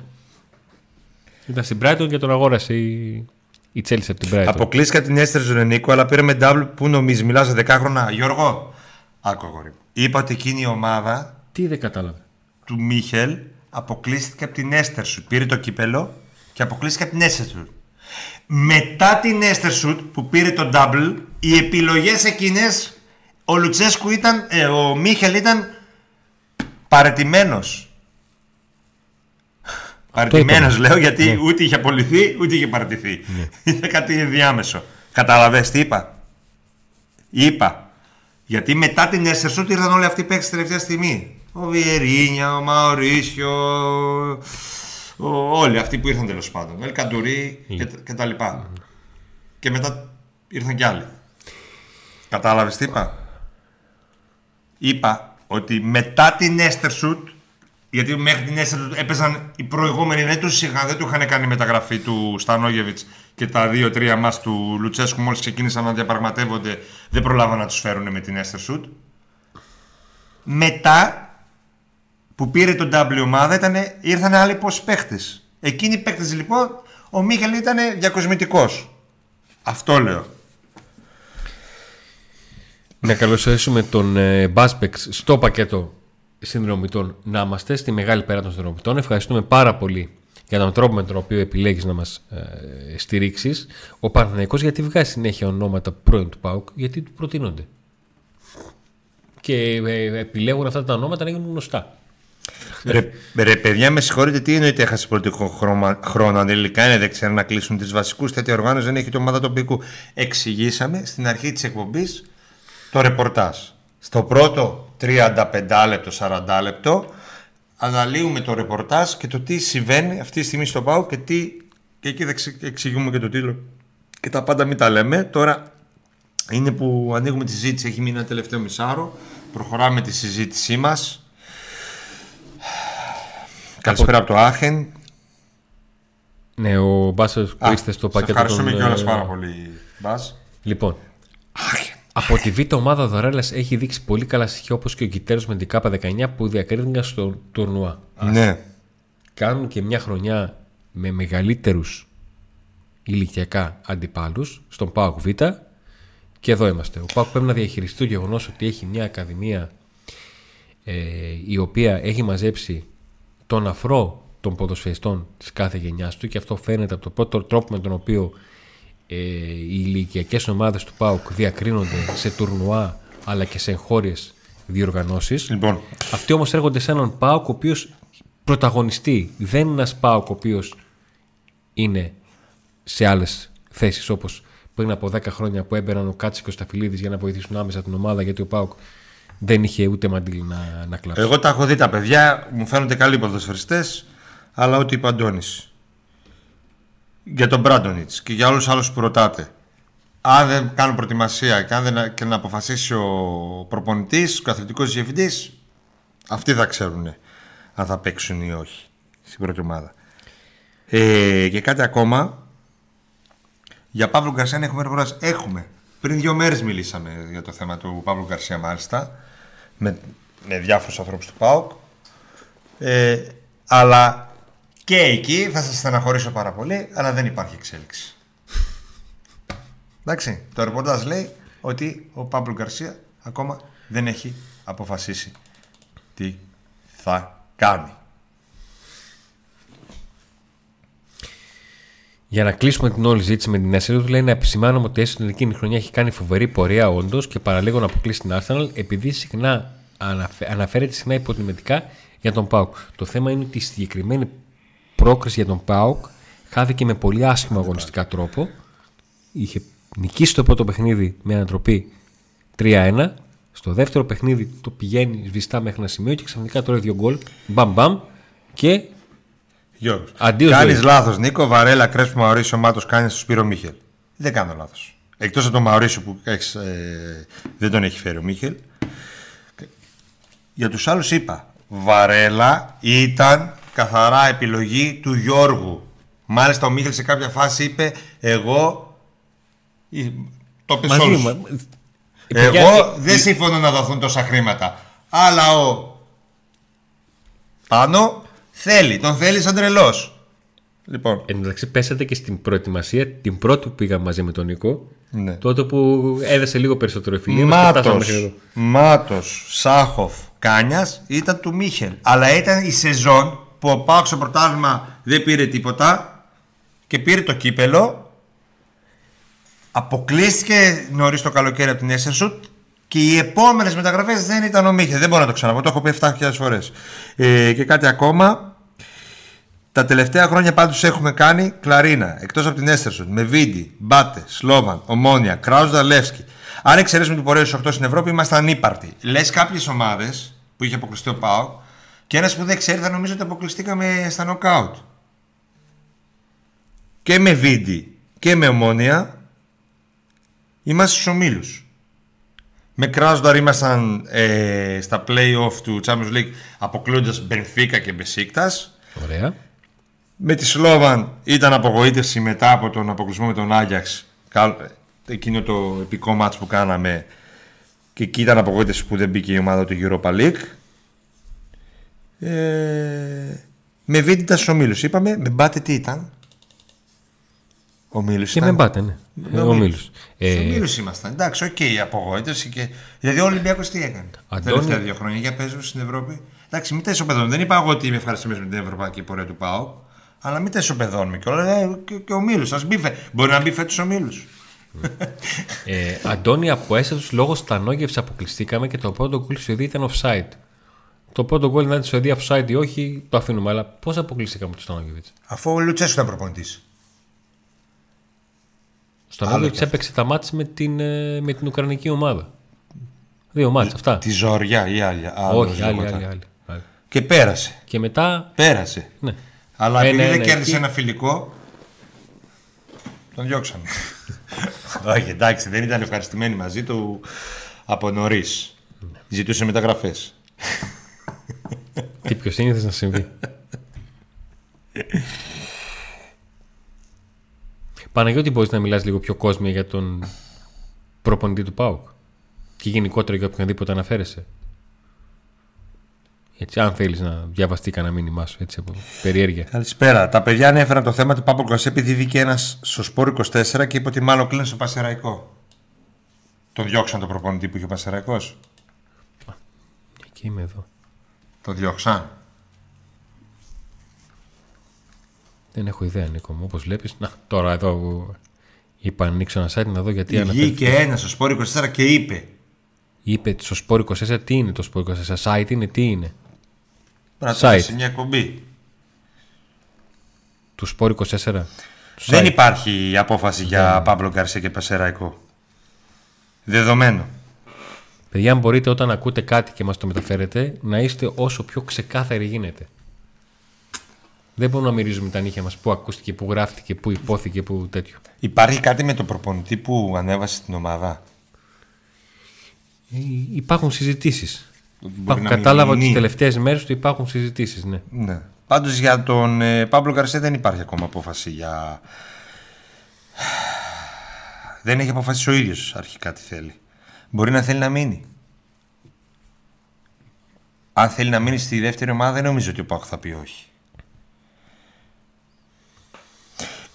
Ήταν στην Brighton και τον αγόρασε η, η Chelsea από την Brighton. Αποκλείστηκα την Έστερ Ζωνενίκο, αλλά πήραμε double που νομίζεις. Μιλά σε 10 χρόνια. Γιώργο, άκου αγόρι. μου. Είπα ότι εκείνη η ομάδα Τι δεν κατάλαβα. του Μίχελ αποκλείστηκε από την Έστερ Σουτ. Πήρε το κύπελο και αποκλείστηκε από την Έστερ Σουτ. Μετά την Έστερ Σουτ που πήρε το double, οι επιλογές εκείνες, ο Λουτσέσκου ήταν, ε, ο Μίχελ ήταν παρετημένος. Παρετημένος είπαμε. λέω γιατί Ναι. ούτε είχε απολυθεί ούτε είχε παρατηθεί. Ήταν κάτι ενδιάμεσο. Καταλαβες τι είπα; Είπα. Γιατί μετά την Έστερ Σουτ ήρθαν όλοι αυτοί οι παίκτες τελευταία στιγμή. Ο Βιερίνια, ο Μαωρίσιο, ο- όλοι αυτοί που ήρθαν τέλος πάντων. Ο Ελκαντουρί και, τα- και τα λοιπά. Και μετά ήρθαν κι άλλοι. Κατάλαβες τι είπα; Είπα ότι μετά την Έστερ Σουτ γιατί μέχρι την Έστερ Σουτ έπαιζαν οι προηγούμενοι, δεν τους είχαν, δεν του είχαν κάνει μεταγραφή του Στανόγεβιτς και τα δύο-τρία μα του Λουτσέσκου μόλις ξεκίνησαν να διαπραγματεύονται, δεν προλάβαν να τους φέρουν με την Έστερ Σουτ. Μετά που πήρε τον W ομάδα ήταν, ήρθαν άλλοι πόσοι παίχτες. Εκείνοι οι παίχτες λοιπόν, ο Μίχελ ήταν διακοσμητικός. Αυτό λέω. Να καλωσορίσουμε τον ε, Μπάσπεξ στο πακέτο συνδρομητών να είμαστε στη μεγάλη πέρα των συνδρομητών. Ευχαριστούμε πάρα πολύ για τον τρόπο με τον οποίο επιλέγεις να μας ε, στηρίξεις. Ο Παναθηναϊκός γιατί βγάζει συνέχεια ονόματα πρώην του ΠΑΟΚ γιατί του προτείνονται. Και ε, επιλέγουν αυτά τα ονόματα να γίνουν γνωστά. Ρε, ρε, παιδιά, με συγχωρείτε, τι εννοείται έχασε πολιτικό χρώμα, χρόνο. Αν τελικά είναι δεν ξέρουν να κλείσουν τις βασικούς. Τέτοια οργάνωση δεν έχει το ομάδα τοπικού. Εξηγήσαμε στην αρχή της εκπομπής το ρεπορτάζ. Στο πρώτο 35 λεπτό, 40 λεπτό, αναλύουμε το ρεπορτάζ και το τι συμβαίνει αυτή τη στιγμή στο ΠΑΟ και τι. Και εκεί θα εξε- εξηγούμε και το τίτλο. Και τα πάντα μην τα λέμε. Τώρα είναι που ανοίγουμε τη συζήτηση. Έχει μείνει ένα τελευταίο μισάρο. Προχωράμε τη συζήτησή μας. Καλησπέρα από το Άχεν. Ναι, ο Μπάσπεξ που Α, είστε στο σε πακέτο ευχαριστούμε των, κιόλας ε, πάρα πολύ, Μπάς. Λοιπόν, Άχεν. Από τη Β' ομάδα Δωρέλας έχει δείξει πολύ καλά στοιχεία όπως και ο Κιτέρο με την ΚΑΠΑ 19 που διακρίθηκαν στο τουρνουά. Ναι. Κάνουν και μια χρονιά με μεγαλύτερους ηλικιακά αντιπάλους στον ΠΑΟΚ Β. Και εδώ είμαστε. Ο ΠΑΟΚ πρέπει να διαχειριστεί το γεγονός ότι έχει μια ακαδημία ε, η οποία έχει μαζέψει τον αφρό των ποδοσφαιριστών της κάθε γενιάς του και αυτό φαίνεται από το πρώτο τρόπο με τον οποίο ε, οι ηλικιακές ομάδες του ΠΑΟΚ διακρίνονται σε τουρνουά αλλά και σε εγχώριες διοργανώσεις. Λοιπόν, Αυτοί όμως έρχονται σε έναν ΠΑΟΚ ο οποίος πρωταγωνιστεί. Δεν είναι ένας ΠΑΟΚ ο οποίος είναι σε άλλες θέσεις όπως πριν από 10 χρόνια που έμπαιναν ο Κάτσι και ο Σταφυλίδης για να βοηθήσουν άμεσα την ομάδα γιατί ο ΠΑΟΚ δεν είχε ούτε μαντήλι να, να κλάψει. εγώ τα έχω δει τα παιδιά, μου φαίνονται καλοί ποδοσφαιριστές, αλλά ό,τι είπε ο Αντώνης. Για τον Μπράντονιτς και για όλους τους άλλους που ρωτάτε. Αν δεν κάνουν προετοιμασία και αν δεν και να αποφασίσει ο προπονητής, ο καθηγητικός διευθυντής, αυτοί θα ξέρουν αν θα παίξουν ή όχι στην πρώτη ομάδα. Ε, και κάτι ακόμα. Για Παύλο Γκαρσία αν έχουμε ρεπορτάζ. Έχουμε. Πριν δύο μέρες μιλήσαμε για το θέμα του Παύλου Γκαρσία μάλιστα. Με, με διάφορους ανθρώπους του ΠΑΟΚ. Ε, αλλά και εκεί θα σας στεναχωρήσω πάρα πολύ, αλλά δεν υπάρχει εξέλιξη. Εντάξει, το ρεπορτάζ λέει ότι ο Παύλο Γκαρσία ακόμα δεν έχει αποφασίσει τι θα κάνει. Για να κλείσουμε την όλη ζήτηση με την Arsenal, του λέει να επισημάνουμε ότι έστω την εκείνη η χρονιά έχει κάνει φοβερή πορεία όντως και παραλίγο να αποκλείσει την Arsenal επειδή συχνά αναφε- αναφέρεται συχνά υποτιμητικά για τον Πάουκ. Το θέμα είναι ότι η συγκεκριμένη πρόκριση για τον Πάουκ χάθηκε με πολύ άσχημο αγωνιστικά τρόπο. Είχε νικήσει το πρώτο παιχνίδι με ανατροπή 3-1. Στο δεύτερο παιχνίδι το πηγαίνει σβηστά μέχρι ένα σημείο και ξαφνικά τρώει δύο γκολ. Μπαμ μπαμ. Και Γιώργος. Αντίο Κάνεις ζωή. λάθος Νίκο, Βαρέλα, Κρέσπο, Μαωρίσιο, Μάτος, κάνει στο Σπύρο Μίχελ. Δεν κάνω λάθος. Εκτός από τον Μαωρίσιο που έχεις, ε, δεν τον έχει φέρει ο Μίχελ. Για τους άλλους είπα, Βαρέλα ήταν καθαρά επιλογή του Γιώργου. Μάλιστα ο Μίχελ σε κάποια φάση είπε, εγώ... ή- Το είπε σε μαζί όλους. μου. Εγώ δεν συμφωνώ να δοθούν τόσα χρήματα. Αλλά ο πάνω θέλει. Τον θέλει σαν τρελός. Λοιπόν. Εν τω μεταξύ, πέσατε και στην προετοιμασία την πρώτη που πήγαμε μαζί με τον Νίκο. Ναι. Τότε που έδεσε λίγο περισσότερο φιλία. μας και φτάσαμε Μάτος, μέχρι εδώ. Μάτος, Σάχοφ, Κάνιας ήταν του Μίχελ. Αλλά ήταν η σεζόν που ο Πάοξ στο πρωτάθλημα δεν πήρε τίποτα και πήρε το κύπελο. Αποκλείστηκε νωρίς το καλοκαίρι από την Έσσερσουτ και οι επόμενες μεταγραφές δεν ήταν ο Μίχελ. Δεν μπορώ να το ξαναπώ, το έχω πει 7.000 φορές. Ε, και κάτι ακόμα. Τα τελευταία χρόνια πάντως έχουμε κάνει κλαρίνα εκτός από την Έστερσον με Βίντι, Μπάτε, Σλόβαν, Ομόνια, Κράους Δαλεύσκι. Αν εξαιρέσουμε την πορεία στους 8 στην Ευρώπη, ήμασταν ανύπαρτοι. Λες κάποιες ομάδες που είχε αποκλειστεί ο Πάο και ένας που δεν ξέρει θα νομίζω ότι αποκλειστήκαμε στα νοκάουτ. Και με Βίντι και με Ομόνια είμαστε στους ομίλους. Με Κράσδαρ ήμασταν ε, στα play-off του Champions League αποκλείοντας Μπενφίκα και Μπεσίκτας. Ωραία. Με τη Σλόβαν ήταν απογοήτευση μετά από τον αποκλεισμό με τον Άγιαξ. Καλ- Εκείνο το επικό μάτς που κάναμε. Και εκεί ήταν απογοήτευση που δεν μπήκε η ομάδα του Europa League. Ε, με Βίντι ήταν στους ομίλους. Είπαμε, με Μπάτε τι ήταν. Ομίλους Και ήταν. με μπάτε, ναι. Με Ο ομίλους. Μίλους. Ε, Στους ομίλους ήμασταν. Εντάξει, οκ, η απογοήτευση. Και... Δηλαδή ο Ολυμπιακός τι έκανε. Τα Αντώνη- τελευταία δύο χρόνια για παίζουν στην Ευρώπη. Εντάξει, μην τα ισοπεδώνουμε. Δεν είπα εγώ ότι είμαι ευχαριστημένος με την ευρωπαϊκή πορεία του ΠΑΟΚ. Αλλά μην τα ισοπεδώνουμε κιόλας. Ε, και, και ο Μίλου. Α μπει φε- Μπορεί να μπει φέτος ο Μίλου. ε, Αντώνη, από έσαι λόγω στανόγευση αποκλειστήκαμε και το πρώτο γκολ στη Σουηδία ήταν offside. Το πρώτο γκολ να είναι στη Σουηδίας offside ή όχι, το αφήνουμε. Αλλά πώς αποκλειστήκαμε το Στανόγεβιτ. Αφού ο Λουτσέσου ήταν προπονητής. Ο Στανόγεβιτ έπαιξε τα μάτια με την, ε, με την Ουκρανική ομάδα. Δύο μάτια αυτά. Τη Ζωριά ή άλλη. άλλο όχι, άλλη, λεγόταν. άλλη, άλλη, άλλη. Και πέρασε. Και μετά. Πέρασε. Ναι. Αλλά Ε, επειδή ναι, δεν ναι, κέρδισε εκεί- ένα φιλικό. Τον διώξαμε. Όχι, εντάξει, δεν ήταν ευχαριστημένοι μαζί του από νωρίς. Ζητούσε μεταγραφές. Τι πιο σύνηθες να συμβεί. Παναγιώτη, μπορείς να μιλάς λίγο πιο κόσμια για τον προπονητή του ΠΑΟΚ; Και γενικότερα για οποιονδήποτε αναφέρεσαι; Έτσι, αν θέλεις να διαβαστεί κανένα μήνυμά σου, έτσι από περιέργεια. Καλησπέρα. Τα παιδιά ανέφεραν το θέμα του Πάπου Κωσέ επειδή βγήκε ένας στο σπόρο 24 και είπε ότι μάλλον κλείνει στο Πασεραϊκό. Τον διώξαν το προπονητή που είχε ο Πασεραϊκός. Εκεί είμαι εδώ. Το διώξαν. Δεν έχω ιδέα, Νίκο μου. Όπως βλέπεις. Να, τώρα εδώ είπα να ανοίξω ένα site να δω γιατί Βγήκε ένα στο σπόρο 24 και είπε. Είπε στο σπόρο 24 τι είναι το σπόρο 24. Site είναι, τι είναι; Πρέπει να το σε μια κομπή. Του σπόρο 24. Του Δεν site. υπάρχει απόφαση για Παύλο Γκαρσία και Πασεραϊκό. Δεδομένο. Παιδιά, αν μπορείτε όταν ακούτε κάτι και μας το μεταφέρετε, να είστε όσο πιο ξεκάθαροι γίνεται. Δεν μπορούμε να μυρίζουμε τα νύχια μας που ακούστηκε, που γράφτηκε, που υπόθηκε, που τέτοιο. Υπάρχει κάτι με το προπονητή που ανέβασε την ομάδα; Ε, υπάρχουν συζητήσεις. Μπορεί Υπάρχουν, να μην κατάλαβα ότι γίνει. τις τελευταίες μέρες του υπάρχουν συζητήσεις, ναι. Ναι. Πάντως για τον ε, Παύλο Γκαρσία δεν υπάρχει ακόμα απόφαση για. Δεν έχει αποφασίσει ο ίδιος αρχικά τι θέλει. Μπορεί να θέλει να μείνει. Αν θέλει να μείνει στη δεύτερη ομάδα, δεν νομίζω ότι ο Πάκο θα πει όχι.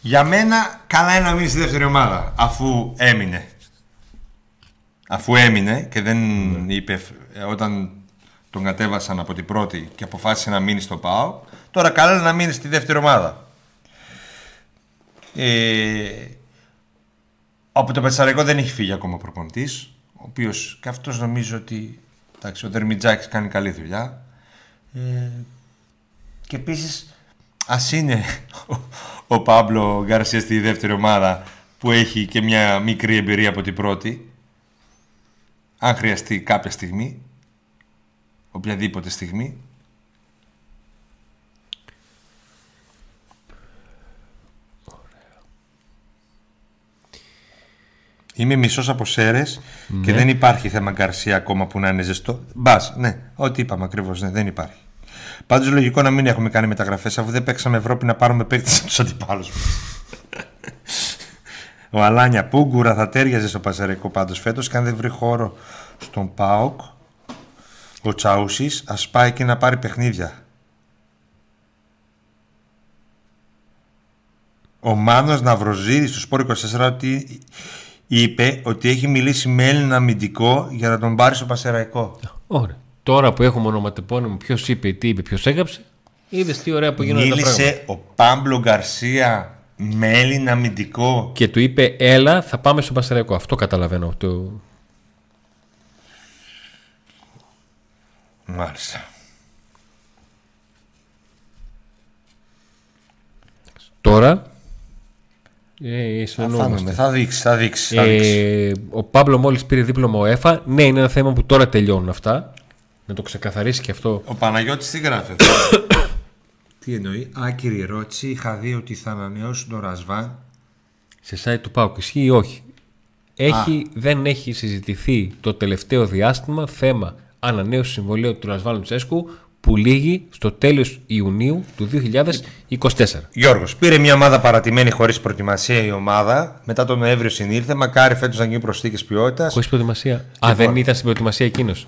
Για μένα, καλά είναι να μείνει στη δεύτερη ομάδα, αφού έμεινε. Αφού έμεινε και δεν είπε ε, όταν τον κατέβασαν από την πρώτη και αποφάσισε να μείνει στο ΠΑΟ, τώρα καλά είναι να μείνει στη δεύτερη ομάδα. Ε, από το Πετσαρικό δεν έχει φύγει ακόμα ο προπονητής, ο οποίος και αυτός νομίζω ότι εντάξει, ο Δερμιτζάκης κάνει καλή δουλειά. Ε, και επίσης ας είναι ο, ο Πάμπλο Γκαρσίας στη δεύτερη ομάδα που έχει και μια μικρή εμπειρία από την πρώτη αν χρειαστεί κάποια στιγμή οποιαδήποτε στιγμή Είμαι μισός από Σέρες και δεν υπάρχει θέμα Γκαρσία ακόμα που να είναι ζεστό. Μπας, ναι, ό,τι είπαμε ακριβώς, ναι, δεν υπάρχει. Πάντως λογικό να μην έχουμε κάνει μεταγραφές αφού δεν παίξαμε Ευρώπη να πάρουμε παίκτες από τους αντιπάλους μας. Ο Αλάνια Πούγκουρα θα τέριαζε στο Πασαρικό πάντως φέτος και αν δεν βρει χώρο στον Πάοκ, ο Τσαούσης ας πάει εκεί να πάρει παιχνίδια. Ο Μάνος Ναυροζίδης του Σπόρ 24 ότι είπε ότι έχει μιλήσει με Έλληνα αμυντικό για να τον πάρει στο Πασεραϊκό. Ωραία. Τώρα που έχουμε ονοματεπώνυμο, ποιος είπε, τι είπε, ποιος έγραψε, είδες τι ωραία που γίνονται τα πράγματα. Μίλησε ο Πάμπλο Γκαρσία με Έλληνα αμυντικό. Και του είπε, έλα, θα πάμε στο Πασαραϊκό. Αυτό καταλαβαίνω. Το... Μάλιστα. Τώρα. Ε, Θα συνεννοούμαστε. φάνουμε, θα δείξει, θα δείξει. Θα δείξει. Ε, ο Παύλο μόλις πήρε δίπλωμα ο ΕΦΑ. Ναι, είναι ένα θέμα που τώρα τελειώνουν αυτά. Να το ξεκαθαρίσει και αυτό. Ο Παναγιώτης τι γράφει εδώ; τι εννοεί; Άκυρη ερώτηση. Είχα δει ότι θα ανανεώσουν τον Ρασβάν. Σε site του ΠΑΟΚ ισχύει ή όχι; Έχει, δεν έχει συζητηθεί το τελευταίο διάστημα θέμα ανανέωσης συμβολέου του Ρασβάλου Τσέσκου που λύγει στο τέλος Ιουνίου του 2024. Γιώργος, πήρε μια ομάδα παρατημένη χωρίς προετοιμασία η ομάδα. Μετά τον Νοέμβριο συνήλθε. Μακάρι φέτος να γίνουν προσθήκες ποιότητας. Χωρίς προετοιμασία. Α, δεν ήταν στην προετοιμασία εκείνος.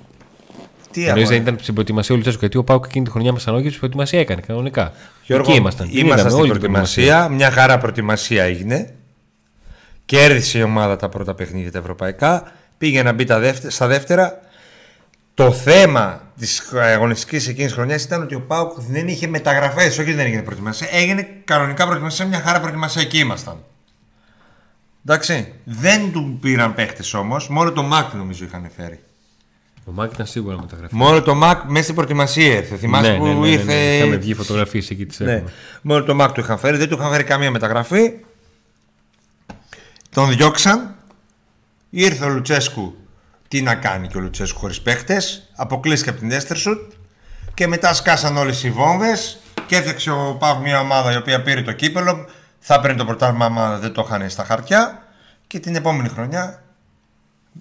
Τι Εννοείς αγώνα. δεν ήταν στην προετοιμασία ο Λουτσέσκου γιατί ο Πάουκ εκείνη τη χρονιά μας ανώγει στην προετοιμασία έκανε κανονικά. Γιώργο, Εκεί ήμασταν. Την Ήμασταν είδαμε στην όλη την προετοιμασία. Μια χαρά προετοιμασία έγινε. Κέρδισε η ομάδα τα πρώτα παιχνίδια τα ευρωπαϊκά. Πήγε να μπει τα δεύτερα, στα δεύτερα. Το θέμα της αγωνιστικής εκείνης χρονιάς ήταν ότι ο Πάουκ δεν είχε μεταγραφές. Όχι, δεν έγινε προετοιμασία. Έγινε κανονικά προετοιμασία. Μια χαρά προετοιμασία. Εκεί ήμασταν. Εντάξει. Δεν του πήραν παίχτες όμως. Μόνο το Μακ νομίζω είχαν φέρει. Ο Μάκη ήταν σίγουρα μεταγραφή. Μόνο το Μακ μέσα στην προετοιμασία ήρθε. Θυμάσαι ναι, που ναι, ναι, ναι, ήρθε. ναι. Είχαμε βγει φωτογραφίες εκεί τις Ναι. έχουμε. Μόνο το Μακ του είχαν φέρει, δεν του είχαν φέρει καμία μεταγραφή. Τον διώξαν. Ήρθε ο Λουτσέσκου. Τι να κάνει και ο Λουτσέσκου χωρίς παίχτες. Αποκλείστηκε από την Έστερσουτ. Και μετά σκάσαν όλες οι βόμβες. Και έφτιαξε ο Παύ μια ομάδα η οποία πήρε το κύπελο. Θα παίρνει το πρωτάθλημα άμα δεν το είχαν στα χαρτιά. Και την επόμενη χρονιά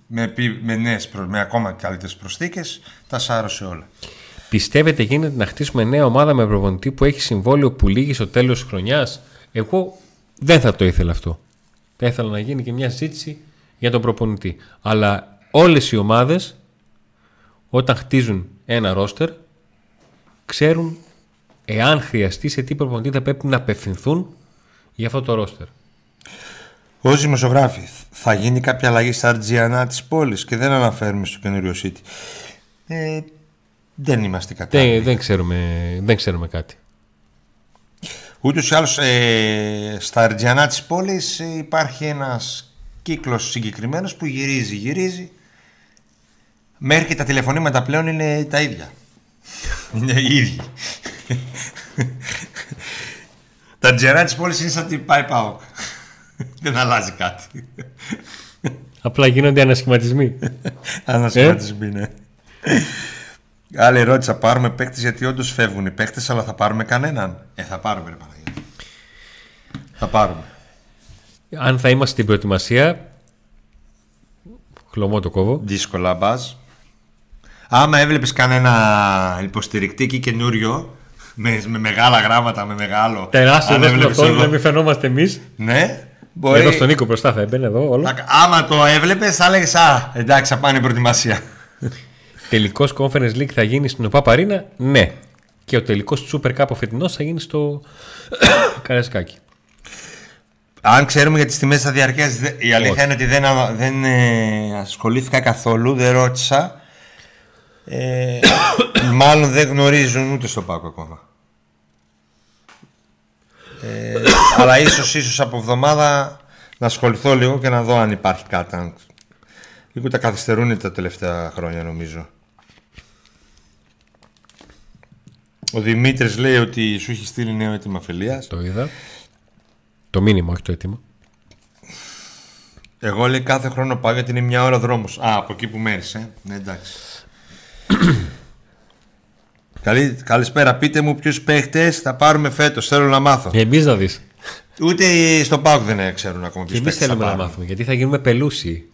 με, πι- με, νέες, προ- με ακόμα καλύτερες προσθήκες τα σάρωσε όλα. Πιστεύετε γίνεται να χτίσουμε νέα ομάδα με προπονητή που έχει συμβόλαιο που λύγει στο τέλος της χρονιάς; Εγώ δεν θα το ήθελα αυτό. Θα ήθελα να γίνει και μια συζήτηση για τον προπονητή. Αλλά όλες οι ομάδες όταν χτίζουν ένα ρόστερ ξέρουν εάν χρειαστεί σε τι προπονητή θα πρέπει να απευθυνθούν για αυτό το ρόστερ. Ω δημοσιογράφοι, θα γίνει κάποια αλλαγή στα Αρτζιανά της πόλης και δεν αναφέρουμε στο καινούριο City. Ε, δεν είμαστε κατάλληλοι. Δεν, δεν, ξέρουμε, δεν ξέρουμε κάτι. Ούτως ή άλλως ε, στα Αρτζιανά της πόλης ε, υπάρχει ένας κύκλος συγκεκριμένος που γυρίζει, γυρίζει. Μέχρι και τα τηλεφωνήματα πλέον είναι τα ίδια. είναι οι ίδιοι. τα Αρτζιανά της πόλης είναι σαν την πάει πάω. Δεν αλλάζει κάτι. Απλά γίνονται ανασχηματισμοί. Ανασχηματισμοί, ναι. Άλλη ερώτηση, θα πάρουμε παίκτες γιατί όντως φεύγουν οι παίκτες, αλλά θα πάρουμε κανέναν. Ε, θα πάρουμε, ρε Παναγία. Θα πάρουμε. Αν θα είμαστε στην προετοιμασία. Χλωμό το κόβω. Δύσκολα, μπας. Άμα έβλεπες κανένα υποστηρικτή και καινούριο, με, με μεγάλα γράμματα, με μεγάλο. Τεράστιο εδώ αυτό, να μην φαινόμαστε εμείς. Ναι, Μπορεί... Εδώ στον Νίκο μπροστά θα έμπαινε εδώ όλο. Άμα το έβλεπες, θα έλεγες Α, εντάξει, θα πάνε η προετοιμασία. Τελικός Conference League θα γίνει στην ΟΠΑ ναι. Και ο τελικός Super Cup ο φετινός θα γίνει στο Καρασκάκι. Αν ξέρουμε για τις τιμές θα διαρκέσει, η αλήθεια είναι ότι δεν, δεν ε, ασχολήθηκα καθόλου, δεν ρώτησα. Ε, μάλλον δεν γνωρίζουν ούτε στο Πάκο ακόμα. Ε, αλλά ίσως, ίσως από εβδομάδα να ασχοληθώ λίγο και να δω αν υπάρχει κάτι. Λίγο τα καθυστερούν τα τελευταία χρόνια νομίζω. Ο Δημήτρης λέει ότι σου έχει στείλει νέο έτοιμο φιλίας. Το είδα. Το μήνυμα, όχι το έτοιμο. Εγώ λέει κάθε χρόνο πάω γιατί είναι μια ώρα δρόμος. Α, από εκεί που μένεις, ε. Ναι, εντάξει. Καλή, καλησπέρα, πείτε μου ποιους παίχτες θα πάρουμε φέτος. Θέλω να μάθω. Εμείς να δεις. Ούτε στο ΠΑΟΚ δεν ξέρουν ακόμα ποιους παίχτες. Εμεί θέλουμε να μάθουμε γιατί θα γίνουμε πελούσιοι.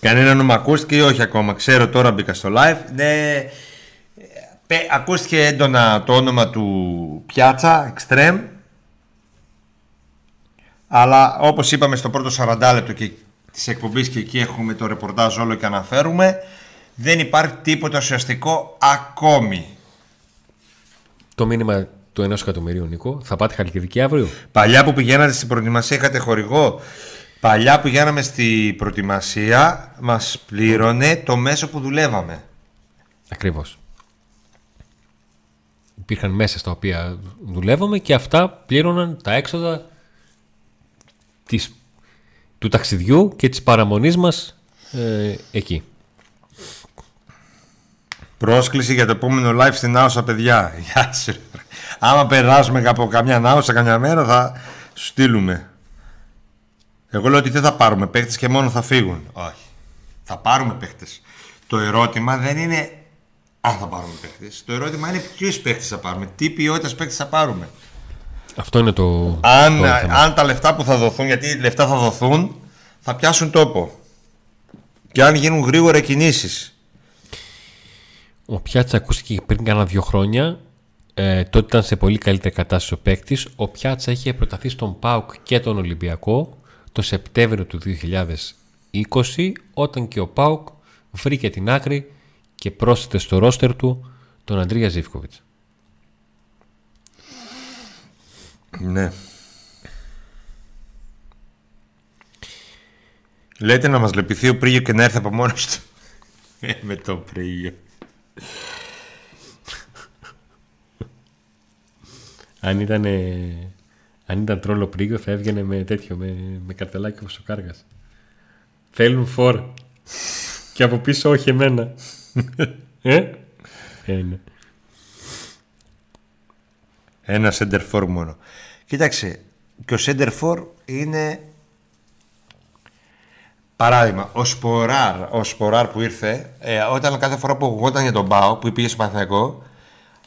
Κανένα όνομα ακούστηκε ή όχι ακόμα. Ξέρω τώρα μπήκα στο live. Ναι, ακούστηκε έντονα το όνομα του Πιάτσα, Extreme. Αλλά όπως είπαμε στο πρώτο 40 λεπτό και της εκπομπής και εκεί έχουμε το ρεπορτάζ όλο και αναφέρουμε δεν υπάρχει τίποτα ουσιαστικό ακόμη. Το μήνυμα του ενός εκατομμυρίου, Νίκο. Θα πάτε Χαλκιδική αύριο; Παλιά που πηγαίνατε στην προετοιμασία είχατε χορηγό. Παλιά που πηγαίναμε στην προετοιμασία μας πλήρωνε το μέσο που δουλεύαμε. Ακριβώς. Υπήρχαν μέσα στα οποία δουλεύαμε και αυτά πλήρωναν τα έξοδα της του ταξιδιού και της παραμονής μας ε, εκεί. Πρόσκληση για το επόμενο live στην Άουσα, παιδιά. Γεια σου. Άμα περάσουμε από καμιά Άουσα καμιά μέρα θα σου στείλουμε. Εγώ λέω ότι δεν θα πάρουμε παίχτες και μόνο θα φύγουν. Όχι. Θα πάρουμε παίχτες. Το ερώτημα δεν είναι αν θα πάρουμε παίχτες. Το ερώτημα είναι ποιους παίχτες θα πάρουμε. Τι ποιότητας παίχτες θα πάρουμε. Αυτό είναι το. Αν, το αν τα λεφτά που θα δοθούν, γιατί λεφτά θα δοθούν, θα πιάσουν τόπο. Και αν γίνουν γρήγορα κινήσεις. Ο Πιάτσα ακούστηκε πριν κάνα δύο χρόνια. Ε, τότε ήταν σε πολύ καλύτερη κατάσταση ο παίκτης. Ο Πιάτσα είχε προταθεί στον ΠΑΟΚ και τον Ολυμπιακό το Σεπτέμβριο του 2020 όταν και ο ΠΑΟΚ βρήκε την άκρη και πρόσθεται στο ρόστερ του τον Αντρία Ζήφκοβιτς. Ναι. Λέτε να μας λεπιθεί ο Πρίγιο και να έρθει από μόνος του. Ε, με το Πρίγιο. αν ήταν, αν ήταν τρόλο Πρίγιο θα έβγαινε με τέτοιο, με, με καρτελάκι όπως ο Κάργας. Θέλουν φόρ. και από πίσω όχι εμένα. ε; ε ναι. Ένα center μόνο. Κοίταξε, και ο center είναι Παράδειγμα, ο Σποράρ, ο Σποράρ που ήρθε, ε, όταν κάθε φορά που ακουγόταν για τον Μπάο, που πήγε στο Παναθηναϊκό,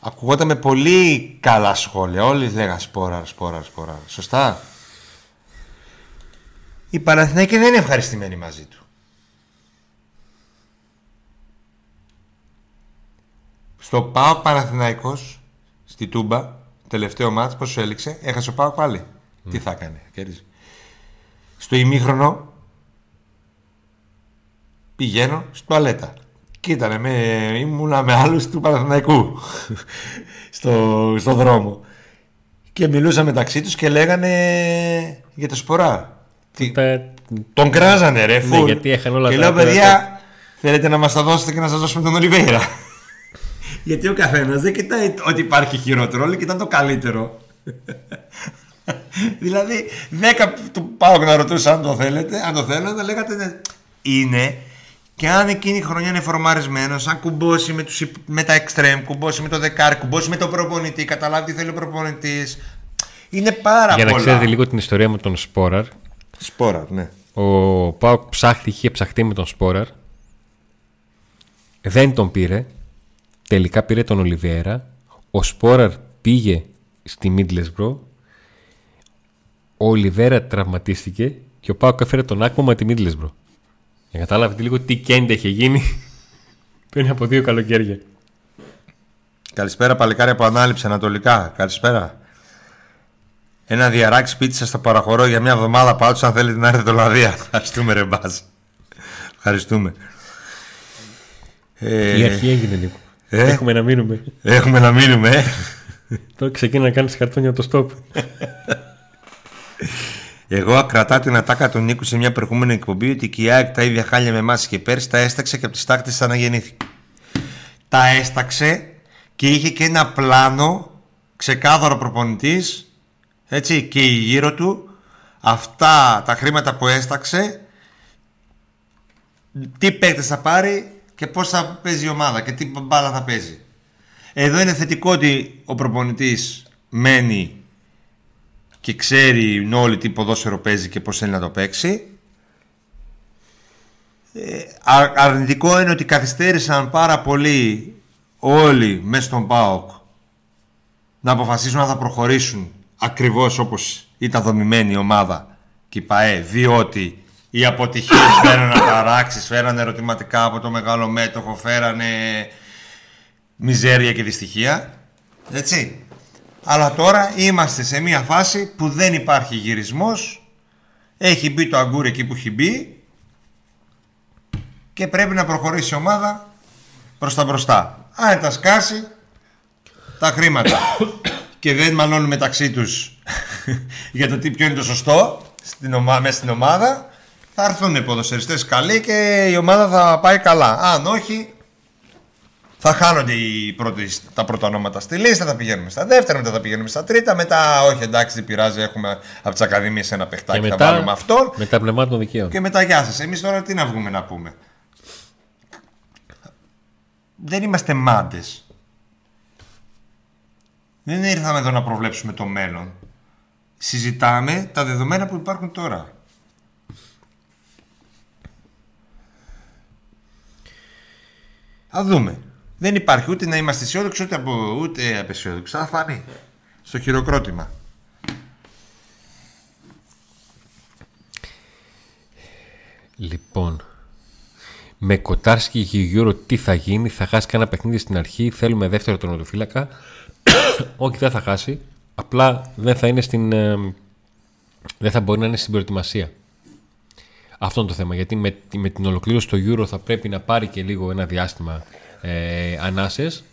ακουγόταν με πολύ καλά σχόλια. Όλοι λέγανε Σποράρ, Σποράρ, Σποράρ. Σωστά; Η Παναθηναϊκή δεν είναι ευχαριστημένη μαζί του. Στο Πάο Παναθηναϊκός, στη Τούμπα, τελευταίο μάτς, πώς σου έληξε, έχασε ο Πάο πάλι. Τι θα έκανε, κέρδισε. Στο ημίχρονο πηγαίνω στην τουαλέτα. Και ήτανε με, ήμουνα με άλλους του Παναθηναϊκού στο, στο δρόμο. Και μιλούσαν μεταξύ τους και λέγανε για το σπορά. Τι- Τα- Τον κράζανε ρε Ναι, φουλ. γιατί έχαν όλα και τα- λέω τα- παιδιά θέλετε να μας τα δώσετε και να σας δώσουμε τον Ολιβέηρα. Γιατί ο καθένας δεν κοιτάει ότι υπάρχει χειρότερο, όλοι κοιτάνε το καλύτερο. δηλαδή 10 του πάω να ρωτούσα αν το θέλετε, αν το θέλω, να λέγατε ναι. είναι και αν εκείνη η χρονιά είναι φορμαρισμένος, αν κουμπώσει με, τους, υπ- με τα εξτρέμ, κουμπώσει με το δεκάρι, κουμπώσει με τον προπονητή, καταλάβει τι θέλει ο προπονητής. Είναι πάρα Για να πολλά. ξέρετε λίγο την ιστορία με τον Σπόραρ, Σπόρα, ναι. ο ΠΑΟΚ ψάχτη, είχε ψαχτεί με τον Σπόραρ. Δεν τον πήρε. Τελικά πήρε τον Ολιβέρα. Ο Σπόραρ πήγε στη Μίτλεσμπρο. Ο Ολιβέρα τραυματίστηκε και ο ΠΑΟΚ έφερε τον Άκπομ με τη Μίντλεσμπρο. Για να καταλάβετε λίγο τι κέντε είχε γίνει πριν από δύο καλοκαίρια. Καλησπέρα παλικάρια από Ανάληψη Ανατολικά. Καλησπέρα. Ένα δυαράκι σπίτι σας το παραχωρώ για μια εβδομάδα πάντως αν θέλετε να έρθετε Ολλανδία. Ευχαριστούμε ρε Μπάζ. Ευχαριστούμε. Ε, Η αρχή έγινε λίγο. Ε; Έχουμε να μείνουμε. Έχουμε να μείνουμε. ε; Τώρα ξεκίνα να κάνεις χαρτόνια το stop. Εγώ κρατά την ατάκα του Νίκου σε μια προηγούμενη εκπομπή ότι και η ΑΕΚ τα ίδια χάλια με εμάς και πέρσι τα έσταξε και από τις τάχτες αναγεννήθηκε. Τα έσταξε και είχε και ένα πλάνο ξεκάθαρο προπονητής, έτσι, και η γύρω του αυτά τα χρήματα που έσταξε τι παίκτες θα πάρει; Και πώς θα παίζει η ομάδα και τι μπάλα θα παίζει. Εδώ είναι θετικό ότι ο προπονητής μένει και ξέρει όλοι τι ποδόσφαιρο παίζει και πώς θέλει να το παίξει. Ε, α- αρνητικό είναι ότι καθυστέρησαν πάρα πολύ όλοι μέσα στον ΠΑΟΚ να αποφασίσουν αν θα προχωρήσουν ακριβώς όπως ήταν δομημένη η ομάδα και η ΠαΕ διότι οι αποτυχίες φέρανε αταράξεις, φέρανε ερωτηματικά από το μεγάλο μέτοχο, φέρανε μιζέρια και δυστυχία. Έτσι. Αλλά τώρα είμαστε σε μια φάση που δεν υπάρχει γυρισμός. Έχει μπει το αγκούρι εκεί που έχει μπει και πρέπει να προχωρήσει η ομάδα προς τα μπροστά. Αν τα σκάσει τα χρήματα και δεν μαλώνουν μεταξύ τους για το τι ποιο είναι το σωστό στην ομα... μέσα στην ομάδα θα έρθουν οι ποδοσφαιριστές καλοί και η ομάδα θα πάει καλά. Αν όχι θα χάνονται οι πρώτοι, τα πρώτα ονόματα στη λίστα, θα πηγαίνουμε στα δεύτερα, μετά θα πηγαίνουμε στα τρίτα, μετά όχι εντάξει δεν πειράζει, έχουμε από τις ακαδημίες ένα Και παιχτάκι, θα βάλουμε μετά, αυτόν μετά πνευμάτων δικαίων. και μετά γεια σας. Εμείς τώρα τι να βγούμε να πούμε; Δεν είμαστε μάντες. Δεν ήρθαμε εδώ να προβλέψουμε το μέλλον. Συζητάμε τα δεδομένα που υπάρχουν τώρα. Θα δούμε. Δεν υπάρχει ούτε να είμαστε αισιόδοξοι ούτε, από, ούτε απεσιόδοξοι. Θα φανεί. Στο χειροκρότημα. Λοιπόν, με Κοτάρσκι και Τζούρο τι θα γίνει, θα χάσει κανένα παιχνίδι στην αρχή, θέλουμε δεύτερο τερματοφύλακα. Όχι, δεν θα χάσει, απλά δεν θα είναι στην... ε, δεν θα μπορεί να είναι στην προετοιμασία. Αυτό είναι το θέμα, γιατί με, με την ολοκλήρωση του Euro θα πρέπει να πάρει και λίγο ένα διάστημα ε, ανάσες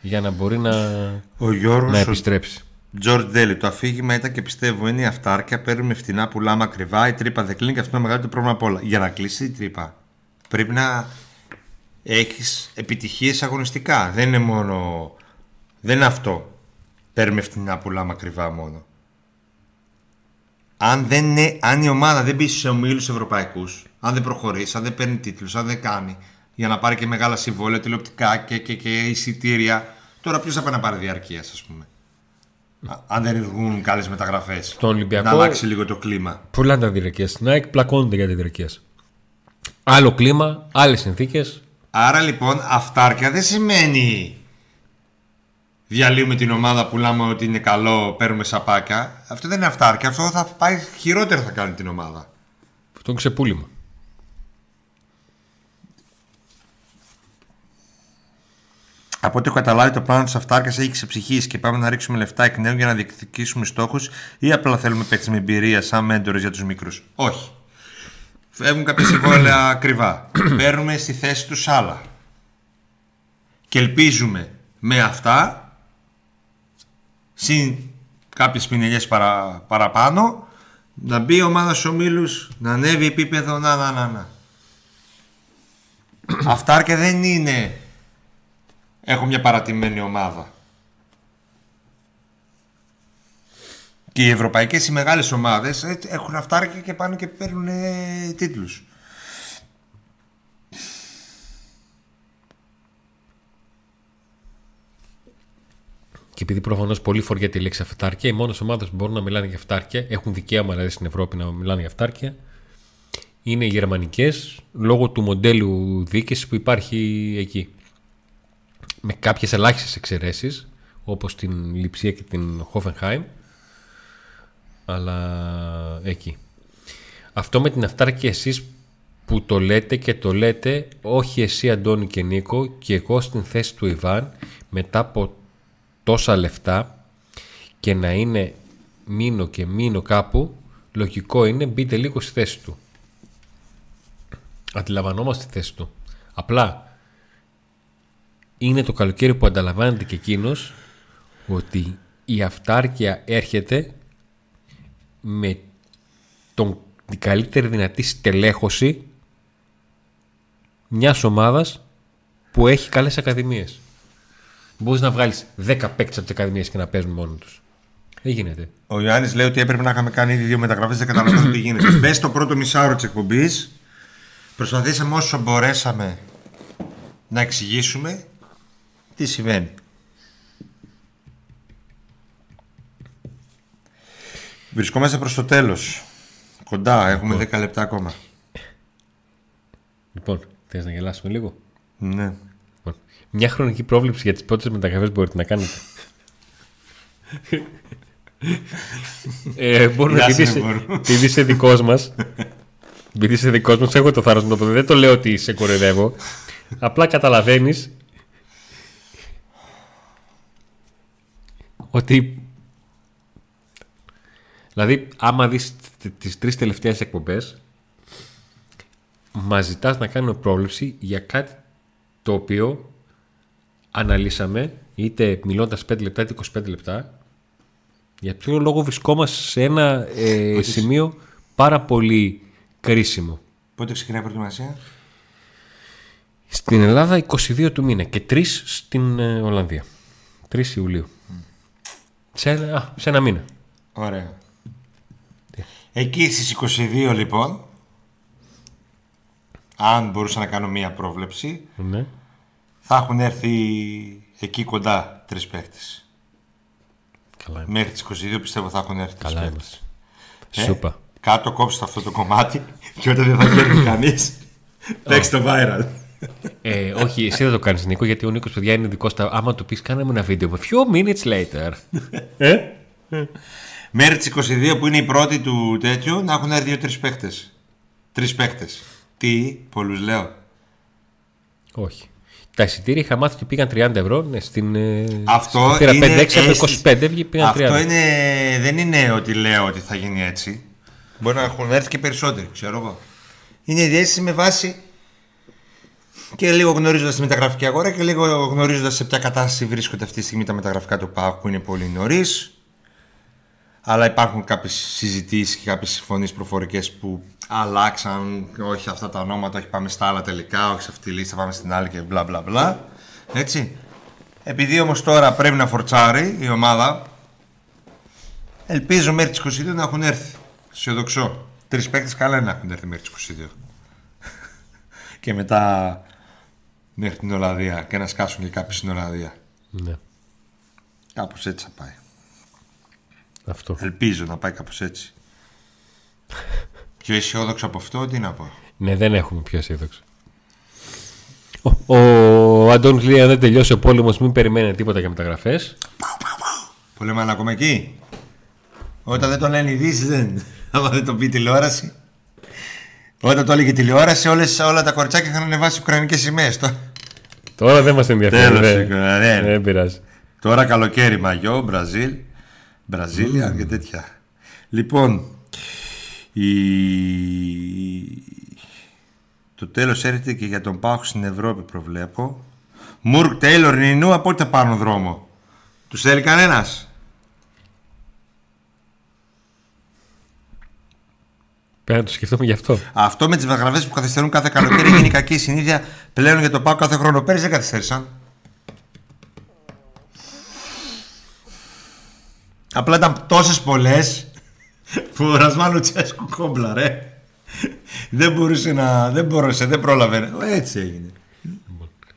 για να μπορεί να, Ο Γιώργος να ο επιστρέψει. George Daly, το αφήγημα ήταν και πιστεύω είναι η αυτάρκεια. Παίρνουμε φτηνά, πουλάμε ακριβά. Η τρύπα δεν κλείνει και αυτό είναι το μεγαλύτερο πρόβλημα απ' όλα. Για να κλείσει η τρύπα, πρέπει να έχεις επιτυχίες αγωνιστικά. Δεν είναι μόνο. Δεν είναι αυτό. Παίρνουμε φτηνά, πουλάμε ακριβά μόνο. Αν, δεν είναι, αν η ομάδα δεν μπει σε ομίλους ευρωπαϊκούς, αν δεν προχωρήσει, αν δεν παίρνει τίτλους, αν δεν κάνει για να πάρει και μεγάλα συμβόλαια, τηλεοπτικά και, και, και εισιτήρια, τώρα ποιος θα πάει να πάρει διαρκείας, ας πούμε; Α- Αν δεν βγουν καλές μεταγραφές. Στον Ολυμπιακό- Να αλλάξει λίγο το κλίμα. Πολλά τα διαρκείας. Στην ΑΕΚ πλακώνονται για τη διαρκείας. Άλλο κλίμα, άλλες συνθήκες. Άρα λοιπόν αυτάρκεια δεν σημαίνει διαλύουμε την ομάδα, πουλάμε ότι είναι καλό, παίρνουμε σαπάκια. Αυτό δεν είναι αυτάρκεια. Αυτό θα πάει χειρότερο θα κάνει την ομάδα. Αυτό είναι ξεπούλημα. Από ό,τι έχω καταλάβει, το πλάνο της αυτάρκειας έχει ξεψυχήσει και πάμε να ρίξουμε λεφτά εκ νέου για να διεκδικήσουμε στόχους, ή απλά θέλουμε παίκτες με εμπειρία σαν μέντορες για τους μικρούς; Όχι. Φεύγουν κάποια συμβόλαια ακριβά. Παίρνουμε στη θέση του άλλα. Και ελπίζουμε με αυτά, συν κάποιες πινελιές παρα, παραπάνω, να μπει η ομάδα στους ομίλους, να ανέβει επίπεδο, να, να, να, να. Αυτάρκεια δεν είναι έχω μια παρατημένη ομάδα. Και οι ευρωπαϊκές οι μεγάλες ομάδες ε, έχουν αυτάρκεια και πάνε και παίρνουν ε, τίτλους. Και επειδή προφανώς πολλοί φοριέται τη λέξη αυτάρκεια, οι μόνες ομάδες που μπορούν να μιλάνε για αυτάρκεια, έχουν δικαίωμα δηλαδή στην Ευρώπη να μιλάνε για αυτάρκεια, είναι οι γερμανικές λόγω του μοντέλου διοίκησης που υπάρχει εκεί. Με κάποιες ελάχιστες εξαιρέσεις, όπως την Λιψία και την Hoffenheim, αλλά εκεί. Αυτό με την αυτάρκεια εσείς που το λέτε και το λέτε όχι εσύ Αντώνη και Νίκο και εγώ στην θέση του Ιβάν μετά από τόσα λεφτά και να είναι μείνω και μείνω κάπου, λογικό είναι μπείτε λίγο στη θέση του. Αντιλαμβανόμαστε τη θέση του. Απλά είναι το καλοκαίρι που ανταλαμβάνεται και εκείνος ότι η αυτάρκεια έρχεται με τον, την καλύτερη δυνατή στελέχωση μιας ομάδας που έχει καλές ακαδημίες. Μπορείς να βγάλεις 10 παίκτες από τις ακαδημίες και να παίζουν μόνοι τους. Δεν γίνεται. Ο Ιωάννης λέει ότι έπρεπε να είχαμε κάνει ήδη δύο μεταγραφές. Δεν καταλαβαίνω τι γίνεται. Μπες στο πρώτο μισάωρο της εκπομπής. Προσπαθήσαμε όσο μπορέσαμε να εξηγήσουμε τι συμβαίνει. Βρισκόμαστε προς το τέλος. Κοντά, έχουμε 10 λεπτά ακόμα. Λοιπόν, θες να γελάσουμε λίγο; Ναι. Μια χρονική πρόβλεψη για τις πρώτες μεταγραφές μπορείτε να κάνετε. ε, μπορώ να επειδή είσαι δικός μας επειδή είσαι δικός μας έχω το θάρρος να το πω δεν το λέω ότι σε κοροϊδεύω απλά καταλαβαίνεις ότι δηλαδή άμα δεις τις τρεις τελευταίες εκπομπές μας ζητάς να κάνουμε πρόβλεψη για κάτι το οποίο αναλύσαμε, είτε μιλώντας 5 λεπτά είτε 25 λεπτά, για ποιο λόγο βρισκόμαστε σε ένα ε, σημείο πάρα πολύ κρίσιμο. Πότε ξεκινάει η προετοιμασία; Στην Ελλάδα 22 του μήνα και 3 στην ε, Ολλανδία. 3 Ιουλίου. Σε, α, σε ένα μήνα. Ωραία. Εκεί στις 22 λοιπόν, αν μπορούσα να κάνω μία πρόβλεψη, ναι θα έχουν έρθει εκεί κοντά τρεις παίχτε. Μέχρι τις 22 πιστεύω θα έχουν έρθει τρεις παίχτε. Ε, Σούπα. Κάτω κόψτε αυτό το κομμάτι και όταν δεν θα γίνει κανείς, παίξει το viral. Ε, όχι, εσύ δεν το κάνεις Νίκο, γιατί ο Νίκος παιδιά είναι δικός σου. Άμα του πεις, κάνε μου ένα βίντεο. Few minutes later. ε; Μέχρι τις 22 που είναι η πρώτη του τέτοιου να έχουν έρθει δύο-τρει παίχτε. Τρεις παίχτε. Τι, πολλούς λέω. Όχι. Τα εισιτήρια είχα μάθει ότι πήγαν 30 ευρώ. Ναι, στην, ε, αυτό στην είναι 5-6 από 25 πήγαν αυτό 30. Αυτό είναι, δεν είναι ότι λέω ότι θα γίνει έτσι. Μπορεί να έχουν έρθει και περισσότεροι, ξέρω εγώ. Είναι η διέστηση με βάση και λίγο γνωρίζοντας τη μεταγραφική αγορά και λίγο γνωρίζοντας σε ποια κατάσταση βρίσκονται αυτή τη στιγμή τα μεταγραφικά του ΠΑΟΚ που είναι πολύ νωρίς. Αλλά υπάρχουν κάποιες συζητήσεις και κάποιες συμφωνίες προφορικές που αλλάξαν. Όχι αυτά τα ονόματα, όχι πάμε στα άλλα τελικά, όχι σε αυτή τη λίστα, πάμε στην άλλη και μπλα μπλα μπλα. Έτσι. Επειδή όμως τώρα πρέπει να φορτσάρει η ομάδα, ελπίζω μέχρι τις 22 να έχουν έρθει. Αισιοδοξώ. Τρεις παίκτες καλά να έχουν έρθει μέχρι τις 22. και μετά μέχρι την Ολλανδία και να σκάσουν και κάποιοι στην Ολλανδία. Ναι. Κάπως έτσι θα πάει. Αυτό. Ελπίζω να πάει κάπως έτσι. Πιο αισιόδοξο από αυτό, τι να πω. Ναι, δεν έχουμε πιο αισιόδοξο. Ο, ο Αντών λέει: Αν δεν τελειώσει ο πόλεμος, μην περιμένει τίποτα για μεταγραφές. Πολέμα είναι ακόμα εκεί. Όταν δεν το λένε ειδήσει, δεν. Άμα δεν το πει τηλεόραση. Όταν το έλεγε τηλεόραση, όλες, όλα τα κορτσάκια είχαν ανεβάσει ουκρανικές σημαίες. Τώρα δεν μας ενδιαφέρει. Τέλος, δεν- σίγουρα, ναι. Δεν πειράζει. Τώρα καλοκαίρι μαγιό, Μπραζίλ, Μπραζίλια και τέτοια. Λοιπόν, η... το τέλος έρχεται και για τον Πάχο στην Ευρώπη προβλέπω. Μουρκ, Τέιλορ, Νινού, από ό,τι θα πάρουν δρόμο. Τους θέλει κανένας. Πρέπει να το σκεφτούμε γι' αυτό. Αυτό με τις μεταγραφές που καθυστερούν κάθε καλοκαίρι γίνει κακή συνήθεια πλέον για τον Πάχο κάθε χρόνο. Πέρυσι δεν καθυστέρησαν. Απλά ήταν τόσες πολλές που ο Ρασμάν Λουτσέσκου κόμπλα ρε. Δεν μπορούσε να... Δεν μπορούσε, δεν πρόλαβε. Έτσι έγινε.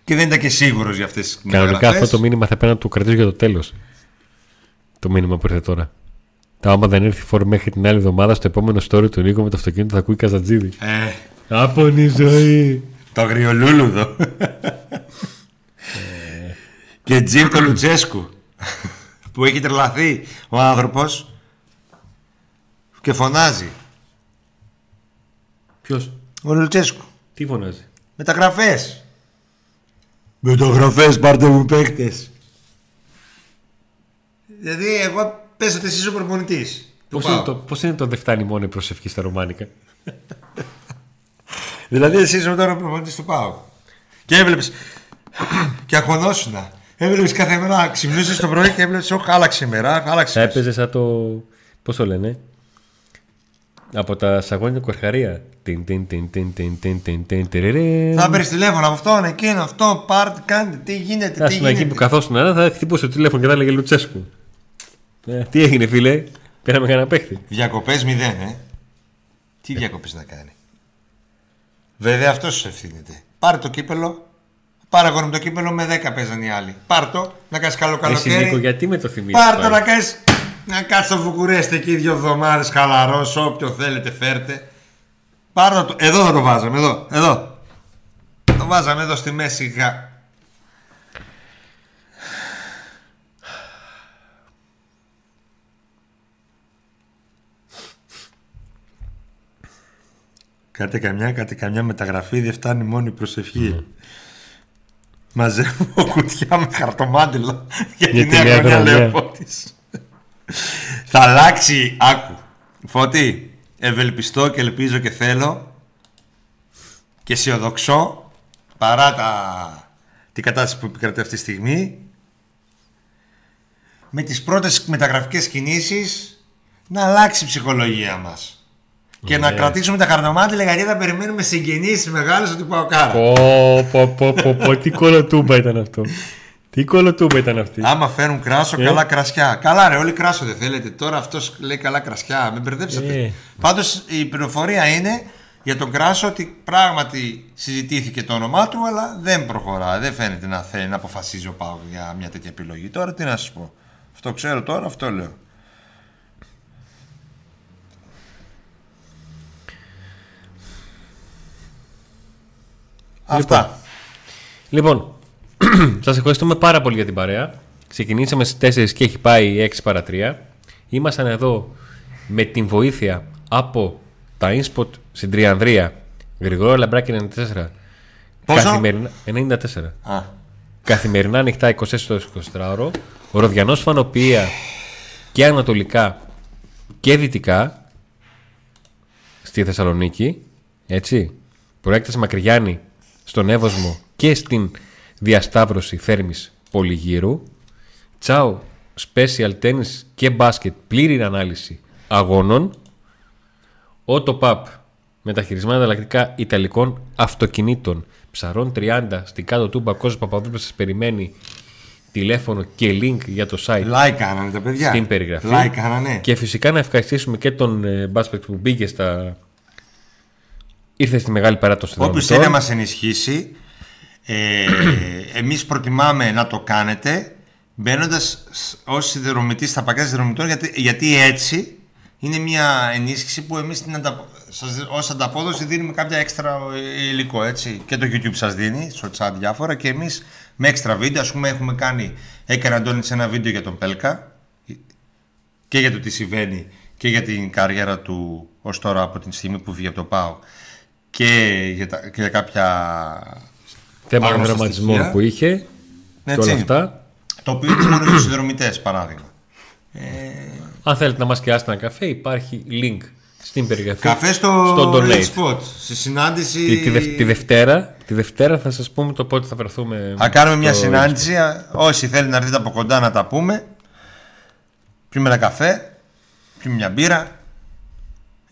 Και δεν ήταν και σίγουρος για αυτές τις Κανονικά μεταγραφές. αυτό το μήνυμα θα πρέπει να το κρατήσω για το τέλος. Το μήνυμα που ήρθε τώρα. Τα άμα δεν έρθει φόρ μέχρι την άλλη εβδομάδα στο επόμενο story του Νίκο με το αυτοκίνητο θα ακούει Καζατζίδη. Ε, Άπονη ζωή. το αγριολούλουδο. και Τζιμ το Λουτσέσκου που έχει τρελαθεί ο άνθρωπος και φωνάζει. Ποιος; Ο Λουτσέσκου. Τι φωνάζει; Μεταγραφές. Μεταγραφές πάρτε μου παίκτες. Δηλαδή εγώ πες ότι εσύ είσαι ο προπονητής. του Πώς ΠΑΟΚ. είναι, το, πώς είναι το δεν φτάνει μόνο η προσευχή στα ρωμάνικα. Δηλαδή εσύ είσαι τώρα ο προπονητής του ΠΑΟΚ. Και έβλεπες και αγχωνόσουνα. Έβλεπες κάθε μέρα, ξυπνούσες το πρωί και έβλεπες όχι άλλαξε η μέρα, Θα άλλαξε. έπαιζε σαν το. Πώς το λένε; Από τα σαγόνια κορχαρία. Τιν, τιν, τιν, τιν, τιν, τιν, τιν, τιν, τιριρι. Θα παίρνει τηλέφωνο από αυτόν, εκείνο, αυτό, πάρτε, κάντε, τι γίνεται, Θα τι ήμουν εκεί γίνεται. που καθόσουν, αλλά θα χτυπούσε το τηλέφωνο και θα έλεγε Λουτσέσκου. Ε, τι έγινε, φίλε; Πήραμε κανένα παίχτη. Διακοπές μηδέν, ε. Τι διακοπές να κάνει. Βέβαια αυτός σου ευθύνεται. Πάρε το κύπελο. Πάρε αγόρι μου το κύπελο με 10 παίζαν οι άλλοι. Πάρ το, να κάνεις καλό Εσύ, Νίκο, καλοκαίρι. γιατί με το θυμίζεις. Πάρ το να κάνεις. Να κάτσει στο Βουκουρέστι εκεί δύο εβδομάδε χαλαρό, όποιο θέλετε φέρτε. Πάρ το. Εδώ θα το βάζαμε, εδώ. Εδώ. Το βάζαμε εδώ στη μέση. γα- Κάτε καμιά, κάτε καμιά μεταγραφή, δεν φτάνει μόνο η προσευχή. Μαζεύω κουτιά με χαρτομάτιλα για τη Για τη νέα νέα χρονιά, χρονιά. Λέει ο Φώτης. Θα αλλάξει, άκου. Φώτη, ευελπιστώ και ελπίζω και θέλω και αισιοδοξώ παρά τα, την κατάσταση που επικρατεί αυτή τη στιγμή με τις πρώτες μεταγραφικές κινήσεις να αλλάξει η ψυχολογία μας. Και να Ναι. κρατήσουμε τα χαρτομάτιλα γιατί θα περιμένουμε συγγενείς μεγάλες ότι πάω κάρα. Πω, πω, πω, πω, πω, τι κολοτούμπα ήταν αυτό. Τι κολοτούμπα ήταν αυτή; Άμα φέρουν κράσο, Ε. καλά κρασιά. Καλά, ρε, όλοι κράσο δεν θέλετε. Τώρα αυτός λέει καλά κρασιά. Με μπερδέψατε. Ε. Πάντως η πληροφορία είναι για τον κράσο ότι πράγματι συζητήθηκε το όνομά του, αλλά δεν προχωρά. Δεν φαίνεται να θέλει να αποφασίζει ο Πάου για μια τέτοια επιλογή. Τώρα τι να σας πω. Αυτό ξέρω τώρα, αυτό λέω. Αυτά. Λοιπόν, σας ευχαριστούμε πάρα πολύ για την παρέα. Ξεκινήσαμε στις 4 και έχει πάει 6 παρα 3. Ήμασταν εδώ με την βοήθεια από τα InSpot στην Τριανδρία. Γρηγόρο Λαμπράκη 94. Πόσο; Καθημερινά, 94. Α, Καθημερινά ανοιχτά 24 ώρες 24 ώρο. Ο Ροδιανός Φανοπία και ανατολικά και δυτικά στη Θεσσαλονίκη. Έτσι. Προέκταση Μακριγιάννη στον Εύωσμο και στην διασταύρωση Θέρμης Πολυγύρου. Τσάου Special Tennis και μπάσκετ πλήρη ανάλυση αγώνων. Ότο Παπ μεταχειρισμένα ανταλλακτικά Ιταλικών αυτοκινήτων ψαρών 30 στην κάτω του Μπακός Παπαδόπουλος σας περιμένει τηλέφωνο και link για το site like κάνανε τα παιδιά. στην περιγραφή. Like κάνανε. Και φυσικά να ευχαριστήσουμε και τον ε, Μπάσπετ που μπήκε στα. ήρθε στη μεγάλη παρά των Όποιος συνδρομητών. θέλει να μας ενισχύσει, ε, εμείς προτιμάμε να το κάνετε μπαίνοντας ως συνδρομητή στα πακέτα συνδρομητών γιατί, γιατί έτσι είναι μια ενίσχυση που εμείς την αντα, σας, ως ανταπόδοση δίνουμε κάποια έξτρα ε, υλικό έτσι. Και το YouTube σας δίνει στο chat διάφορα και εμείς με έξτρα βίντεο ας πούμε έχουμε κάνει έκανε Αντώνης ένα βίντεο για τον Πέλκα και για το τι συμβαίνει και για την καριέρα του ως τώρα από την στιγμή που βγήκε από το ΠΑΟ και για, τα, και για κάποια θέμα άγνωστα γραμματισμών στοιχεία. που είχε και Έτσι. όλα αυτά. Το οποίο είναι μόνο για του συνδρομητές, παράδειγμα. Αν θέλετε να μας κεράσετε ένα καφέ, υπάρχει link στην περιγραφή. Καφέ στο, στο donate. Red Spot. Στη συνάντηση. Τη, τη, δευ- τη Δευτέρα, τη Δευτέρα θα σας πούμε το πότε θα βρεθούμε. Θα κάνουμε μια στο- συνάντηση. α, Όσοι θέλουν να έρθετε από κοντά να τα πούμε. Πιούμε ένα καφέ. Πιούμε μια μπύρα.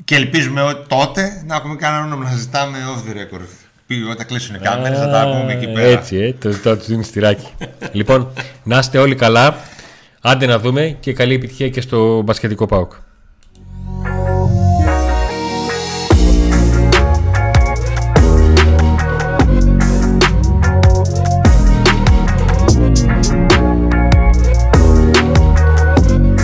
Και ελπίζουμε ότι τότε να έχουμε κανένα όνομα να ζητάμε off the record. Πει, Όταν κλείσουν οι κάμερες θα τα πούμε εκεί Α, πέρα. Έτσι, ε, το ζητάω τους δίνει στυράκι. λοιπόν, να είστε όλοι καλά. Άντε να δούμε και καλή επιτυχία και στο μπασκετικό ΠΑΟΚ.